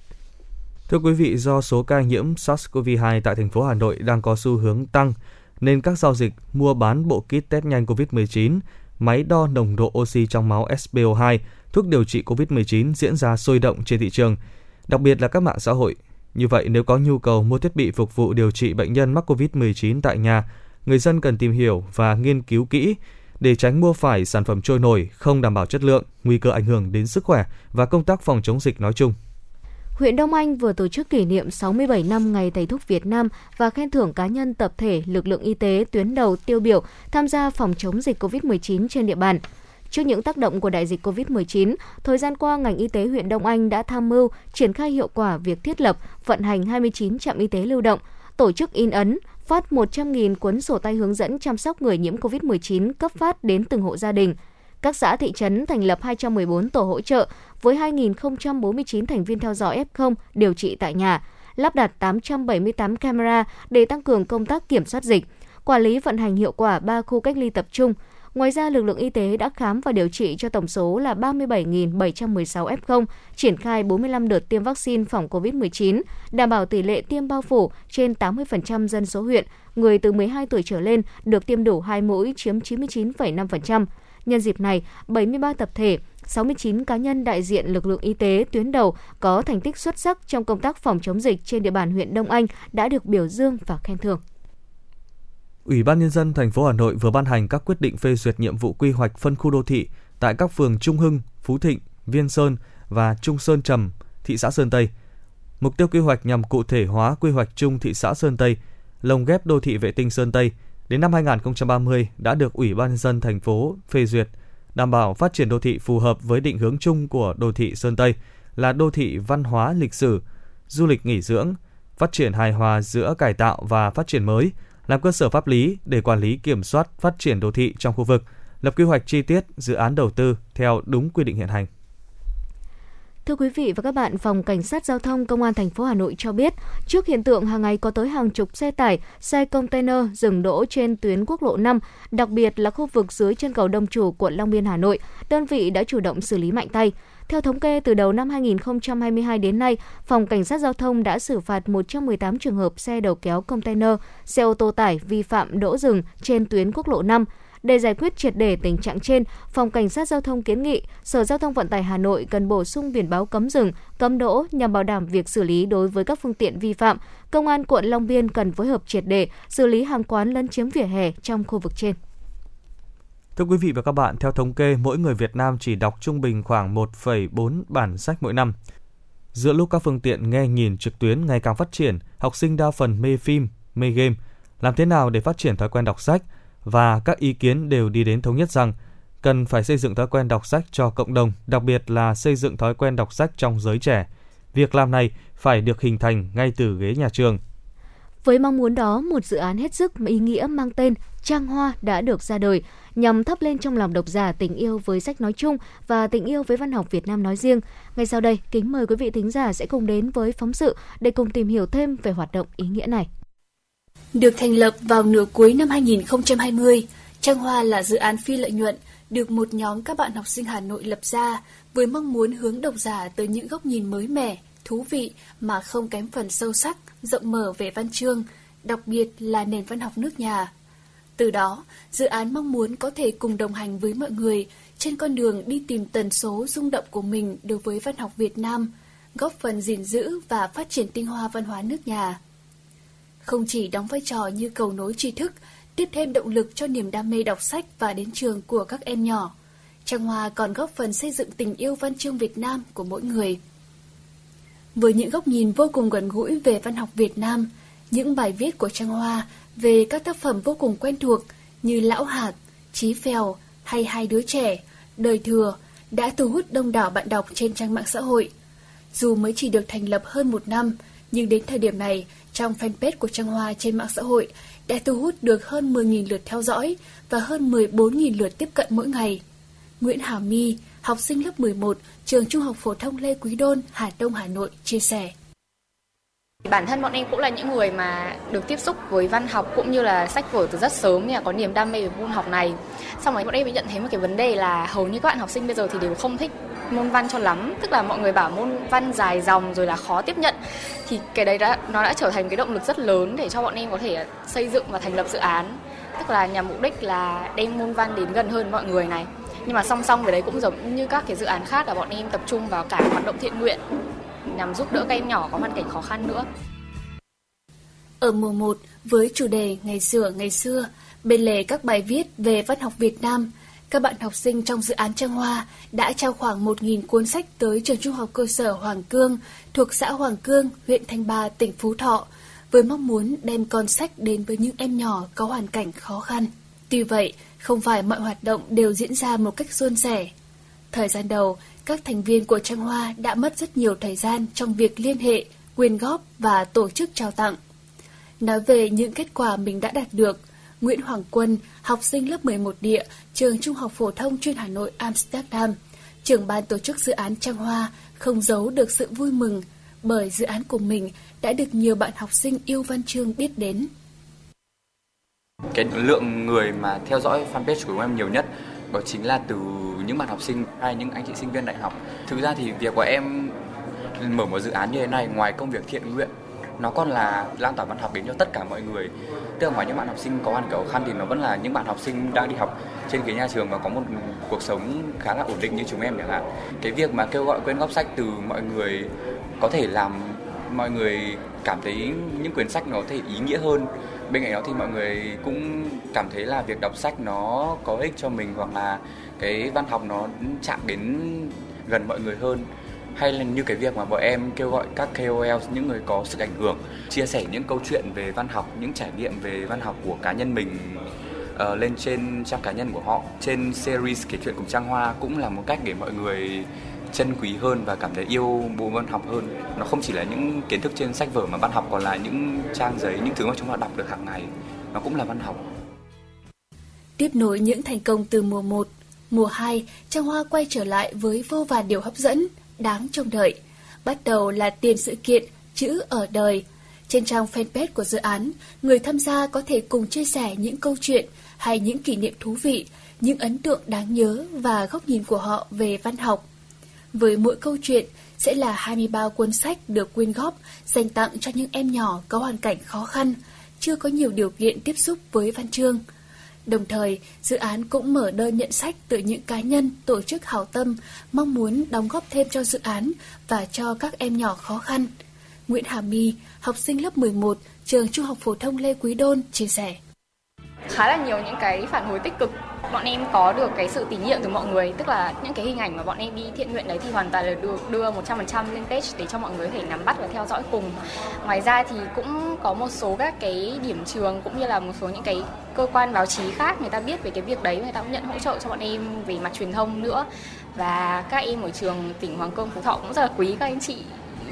Thưa quý vị, do số ca nhiễm SARS-CoV-2 tại thành phố Hà Nội đang có xu hướng tăng, nên các giao dịch mua bán bộ kit test nhanh COVID-19, máy đo nồng độ oxy trong máu SPO2, thuốc điều trị COVID-19 diễn ra sôi động trên thị trường, đặc biệt là các mạng xã hội. Như vậy, nếu có nhu cầu mua thiết bị phục vụ điều trị bệnh nhân mắc COVID-19 tại nhà, người dân cần tìm hiểu và nghiên cứu kỹ để tránh mua phải sản phẩm trôi nổi, không đảm bảo chất lượng, nguy cơ ảnh hưởng đến sức khỏe và công tác phòng chống dịch nói chung huyện Đông Anh vừa tổ chức kỷ niệm 67 năm Ngày Thầy thuốc Việt Nam và khen thưởng cá nhân tập thể lực lượng y tế tuyến đầu tiêu biểu tham gia phòng chống dịch COVID-19 trên địa bàn. Trước những tác động của đại dịch COVID-19, thời gian qua ngành y tế huyện Đông Anh đã tham mưu triển khai hiệu quả việc thiết lập, vận hành 29 trạm y tế lưu động, tổ chức in ấn, phát 100.000 cuốn sổ tay hướng dẫn chăm sóc người nhiễm COVID-19 cấp phát đến từng hộ gia đình. Các xã thị trấn thành lập 214 tổ hỗ trợ với 2.049 thành viên theo dõi F0 điều trị tại nhà, lắp đặt 878 camera để tăng cường công tác kiểm soát dịch, quản lý vận hành hiệu quả 3 khu cách ly tập trung. Ngoài ra, lực lượng y tế đã khám và điều trị cho tổng số là 37.716 F0, triển khai 45 đợt tiêm vaccine phòng COVID-19, đảm bảo tỷ lệ tiêm bao phủ trên 80% dân số huyện, người từ 12 tuổi trở lên được tiêm đủ 2 mũi chiếm 99,5%. Nhân dịp này, 73 tập thể, 69 cá nhân đại diện lực lượng y tế tuyến đầu có thành tích xuất sắc trong công tác phòng chống dịch trên địa bàn huyện Đông Anh đã được biểu dương và khen thưởng. Ủy ban nhân dân thành phố Hà Nội vừa ban hành các quyết định phê duyệt nhiệm vụ quy hoạch phân khu đô thị tại các phường Trung Hưng, Phú Thịnh, Viên Sơn và Trung Sơn Trầm, thị xã Sơn Tây. Mục tiêu quy hoạch nhằm cụ thể hóa quy hoạch chung thị xã Sơn Tây, lồng ghép đô thị vệ tinh Sơn Tây đến năm 2030 đã được Ủy ban nhân dân thành phố phê duyệt – đảm bảo phát triển đô thị phù hợp với định hướng chung của đô thị Sơn Tây là đô thị văn hóa lịch sử, du lịch nghỉ dưỡng, phát triển hài hòa giữa cải tạo và phát triển mới, làm cơ sở pháp lý để quản lý kiểm soát phát triển đô thị trong khu vực, lập quy hoạch chi tiết dự án đầu tư theo đúng quy định hiện hành. Thưa quý vị và các bạn, Phòng Cảnh sát Giao thông Công an thành phố Hà Nội cho biết, trước hiện tượng hàng ngày có tới hàng chục xe tải, xe container dừng đỗ trên tuyến quốc lộ 5, đặc biệt là khu vực dưới chân cầu Đông Chủ, quận Long Biên, Hà Nội, đơn vị đã chủ động xử lý mạnh tay. Theo thống kê, từ đầu năm 2022 đến nay, Phòng Cảnh sát Giao thông đã xử phạt 118 trường hợp xe đầu kéo container, xe ô tô tải vi phạm đỗ rừng trên tuyến quốc lộ 5, để giải quyết triệt để tình trạng trên, Phòng Cảnh sát Giao thông kiến nghị Sở Giao thông Vận tải Hà Nội cần bổ sung biển báo cấm dừng, cấm đỗ nhằm bảo đảm việc xử lý đối với các phương tiện vi phạm. Công an quận Long Biên cần phối hợp triệt để xử lý hàng quán lấn chiếm vỉa hè trong khu vực trên. Thưa quý vị và các bạn, theo thống kê, mỗi người Việt Nam chỉ đọc trung bình khoảng 1,4 bản sách mỗi năm. Giữa lúc các phương tiện nghe nhìn trực tuyến ngày càng phát triển, học sinh đa phần mê phim, mê game. Làm thế nào để phát triển thói quen đọc sách? và các ý kiến đều đi đến thống nhất rằng cần phải xây dựng thói quen đọc sách cho cộng đồng, đặc biệt là xây dựng thói quen đọc sách trong giới trẻ. Việc làm này phải được hình thành ngay từ ghế nhà trường. Với mong muốn đó, một dự án hết sức ý nghĩa mang tên Trang Hoa đã được ra đời nhằm thắp lên trong lòng độc giả tình yêu với sách nói chung và tình yêu với văn học Việt Nam nói riêng. Ngay sau đây, kính mời quý vị thính giả sẽ cùng đến với phóng sự để cùng tìm hiểu thêm về hoạt động ý nghĩa này. Được thành lập vào nửa cuối năm 2020, Trang Hoa là dự án phi lợi nhuận được một nhóm các bạn học sinh Hà Nội lập ra với mong muốn hướng độc giả tới những góc nhìn mới mẻ, thú vị mà không kém phần sâu sắc, rộng mở về văn chương, đặc biệt là nền văn học nước nhà. Từ đó, dự án mong muốn có thể cùng đồng hành với mọi người trên con đường đi tìm tần số rung động của mình đối với văn học Việt Nam, góp phần gìn giữ và phát triển tinh hoa văn hóa nước nhà không chỉ đóng vai trò như cầu nối tri thức, tiếp thêm động lực cho niềm đam mê đọc sách và đến trường của các em nhỏ. Trang Hoa còn góp phần xây dựng tình yêu văn chương Việt Nam của mỗi người. Với những góc nhìn vô cùng gần gũi về văn học Việt Nam, những bài viết của Trang Hoa về các tác phẩm vô cùng quen thuộc như Lão Hạt, Chí Phèo hay Hai đứa trẻ, Đời thừa đã thu hút đông đảo bạn đọc trên trang mạng xã hội. Dù mới chỉ được thành lập hơn một năm, nhưng đến thời điểm này, trong fanpage của Trang Hoa trên mạng xã hội đã thu hút được hơn 10.000 lượt theo dõi và hơn 14.000 lượt tiếp cận mỗi ngày. Nguyễn Hà My, học sinh lớp 11, trường Trung học phổ thông Lê Quý Đôn, Hà Đông, Hà Nội chia sẻ. Bản thân bọn em cũng là những người mà được tiếp xúc với văn học cũng như là sách vở từ rất sớm nên là có niềm đam mê về môn học này. Xong rồi bọn em mới nhận thấy một cái vấn đề là hầu như các bạn học sinh bây giờ thì đều không thích môn văn cho lắm, tức là mọi người bảo môn văn dài dòng rồi là khó tiếp nhận. Thì cái đấy đã nó đã trở thành cái động lực rất lớn để cho bọn em có thể xây dựng và thành lập dự án. Tức là nhằm mục đích là đem môn văn đến gần hơn mọi người này. Nhưng mà song song với đấy cũng giống như các cái dự án khác là bọn em tập trung vào cả hoạt động thiện nguyện nhằm giúp đỡ các em nhỏ có hoàn cảnh khó khăn nữa. Ở mùa 1, với chủ đề Ngày xưa ngày xưa, bên lề các bài viết về văn học Việt Nam, các bạn học sinh trong dự án Trang Hoa đã trao khoảng 1.000 cuốn sách tới trường trung học cơ sở Hoàng Cương thuộc xã Hoàng Cương, huyện Thanh Ba, tỉnh Phú Thọ, với mong muốn đem con sách đến với những em nhỏ có hoàn cảnh khó khăn. Tuy vậy, không phải mọi hoạt động đều diễn ra một cách suôn sẻ. Thời gian đầu, các thành viên của Trang Hoa đã mất rất nhiều thời gian trong việc liên hệ, quyên góp và tổ chức trao tặng. Nói về những kết quả mình đã đạt được, Nguyễn Hoàng Quân, học sinh lớp 11 địa, trường Trung học phổ thông chuyên Hà Nội Amsterdam, trưởng ban tổ chức dự án Trang Hoa, không giấu được sự vui mừng bởi dự án của mình đã được nhiều bạn học sinh yêu văn chương biết đến. Cái lượng người mà theo dõi fanpage của em nhiều nhất đó chính là từ những bạn học sinh hay những anh chị sinh viên đại học. Thực ra thì việc của em mở một dự án như thế này, ngoài công việc thiện nguyện, nó còn là lan tỏa văn học đến cho tất cả mọi người. Tức là ngoài những bạn học sinh có hoàn cảnh khó khăn thì nó vẫn là những bạn học sinh đang đi học trên cái nhà trường và có một cuộc sống khá là ổn định như chúng em chẳng hạn. Cái việc mà kêu gọi quyên góp sách từ mọi người có thể làm mọi người cảm thấy những quyển sách nó có thể ý nghĩa hơn bên cạnh đó thì mọi người cũng cảm thấy là việc đọc sách nó có ích cho mình hoặc là cái văn học nó chạm đến gần mọi người hơn. Hay là như cái việc mà bọn em kêu gọi các KOL những người có sức ảnh hưởng chia sẻ những câu chuyện về văn học những trải nghiệm về văn học của cá nhân mình uh, lên trên trang cá nhân của họ. Trên series kể chuyện cùng trang hoa cũng là một cách để mọi người trân quý hơn và cảm thấy yêu bộ văn học hơn nó không chỉ là những kiến thức trên sách vở mà văn học còn là những trang giấy những thứ mà chúng ta đọc được hàng ngày nó cũng là văn học Tiếp nối những thành công từ mùa 1, mùa 2, Trang Hoa quay trở lại với vô vàn điều hấp dẫn, đáng trông đợi. Bắt đầu là tiền sự kiện Chữ ở đời. Trên trang fanpage của dự án, người tham gia có thể cùng chia sẻ những câu chuyện hay những kỷ niệm thú vị, những ấn tượng đáng nhớ và góc nhìn của họ về văn học. Với mỗi câu chuyện sẽ là 23 cuốn sách được quyên góp dành tặng cho những em nhỏ có hoàn cảnh khó khăn, chưa có nhiều điều kiện tiếp xúc với văn chương. Đồng thời, dự án cũng mở đơn nhận sách từ những cá nhân, tổ chức hảo tâm mong muốn đóng góp thêm cho dự án và cho các em nhỏ khó khăn. Nguyễn Hà My, học sinh lớp 11, trường Trung học phổ thông Lê Quý Đôn chia sẻ. Khá là nhiều những cái phản hồi tích cực. Bọn em có được cái sự tín nhiệm từ mọi người, tức là những cái hình ảnh mà bọn em đi thiện nguyện đấy thì hoàn toàn là được đưa 100% lên page để cho mọi người có thể nắm bắt và theo dõi cùng. Ngoài ra thì cũng có một số các cái điểm trường cũng như là một số những cái cơ quan báo chí khác người ta biết về cái việc đấy, người ta cũng nhận hỗ trợ cho bọn em về mặt truyền thông nữa. Và các em ở trường tỉnh Hoàng Cương Phú Thọ cũng rất là quý các anh chị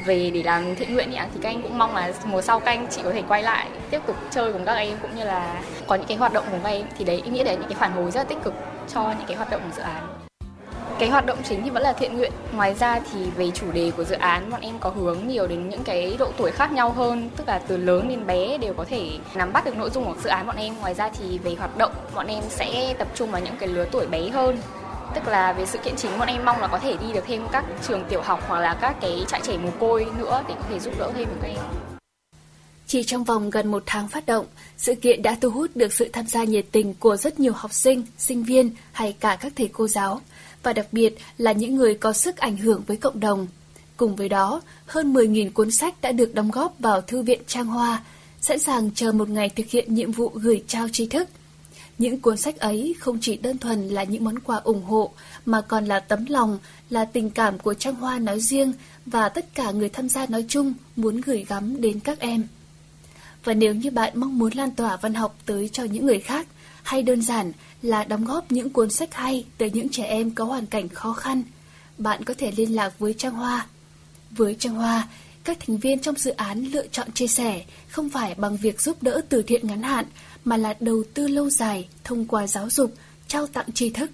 về để làm thiện nguyện thì các anh cũng mong là mùa sau các anh chị có thể quay lại tiếp tục chơi cùng các em, cũng như là có những cái hoạt động cùng các em. Thì đấy, ý nghĩa đấy, những cái phản hồi rất là tích cực cho những cái hoạt động của dự án. Cái hoạt động chính thì vẫn là thiện nguyện. Ngoài ra thì về chủ đề của dự án, bọn em có hướng nhiều đến những cái độ tuổi khác nhau hơn, tức là từ lớn đến bé đều có thể nắm bắt được nội dung của dự án bọn em. Ngoài ra thì về hoạt động, bọn em sẽ tập trung vào những cái lứa tuổi bé hơn tức là về sự kiện chính bọn em mong là có thể đi được thêm các trường tiểu học hoặc là các cái trại trẻ mồ côi nữa để có thể giúp đỡ thêm được các em chỉ trong vòng gần một tháng phát động, sự kiện đã thu hút được sự tham gia nhiệt tình của rất nhiều học sinh, sinh viên hay cả các thầy cô giáo, và đặc biệt là những người có sức ảnh hưởng với cộng đồng. Cùng với đó, hơn 10.000 cuốn sách đã được đóng góp vào Thư viện Trang Hoa, sẵn sàng chờ một ngày thực hiện nhiệm vụ gửi trao tri thức – những cuốn sách ấy không chỉ đơn thuần là những món quà ủng hộ mà còn là tấm lòng, là tình cảm của Trang Hoa nói riêng và tất cả người tham gia nói chung muốn gửi gắm đến các em. Và nếu như bạn mong muốn lan tỏa văn học tới cho những người khác, hay đơn giản là đóng góp những cuốn sách hay tới những trẻ em có hoàn cảnh khó khăn, bạn có thể liên lạc với Trang Hoa. Với Trang Hoa, các thành viên trong dự án lựa chọn chia sẻ không phải bằng việc giúp đỡ từ thiện ngắn hạn mà là đầu tư lâu dài thông qua giáo dục, trao tặng tri thức.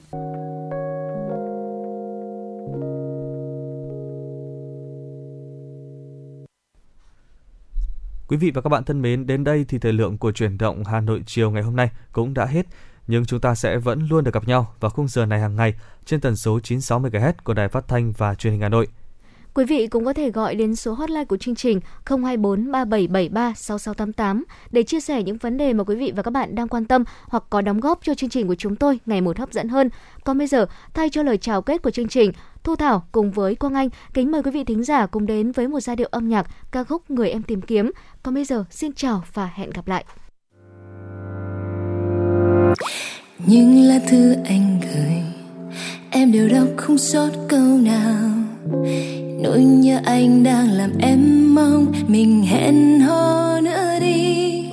Quý vị và các bạn thân mến, đến đây thì thời lượng của chuyển động Hà Nội chiều ngày hôm nay cũng đã hết. Nhưng chúng ta sẽ vẫn luôn được gặp nhau vào khung giờ này hàng ngày trên tần số 960MHz của Đài Phát thanh và Truyền hình Hà Nội. Quý vị cũng có thể gọi đến số hotline của chương trình 024 3773 6688 để chia sẻ những vấn đề mà quý vị và các bạn đang quan tâm hoặc có đóng góp cho chương trình của chúng tôi ngày một hấp dẫn hơn. Còn bây giờ, thay cho lời chào kết của chương trình, Thu Thảo cùng với Quang Anh kính mời quý vị thính giả cùng đến với một giai điệu âm nhạc ca khúc Người em tìm kiếm. Còn bây giờ, xin chào và hẹn gặp lại. Những lá thư anh gửi Em đều đọc không sót câu nào Nỗi nhớ anh đang làm em mong Mình hẹn hò nữa đi.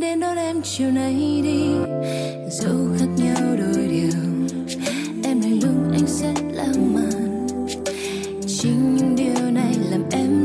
Đến đón em chiều nay đi. Dẫu khác nhau đôi điều, Em này lúc anh rất lãng mạn. Chính những điều này làm em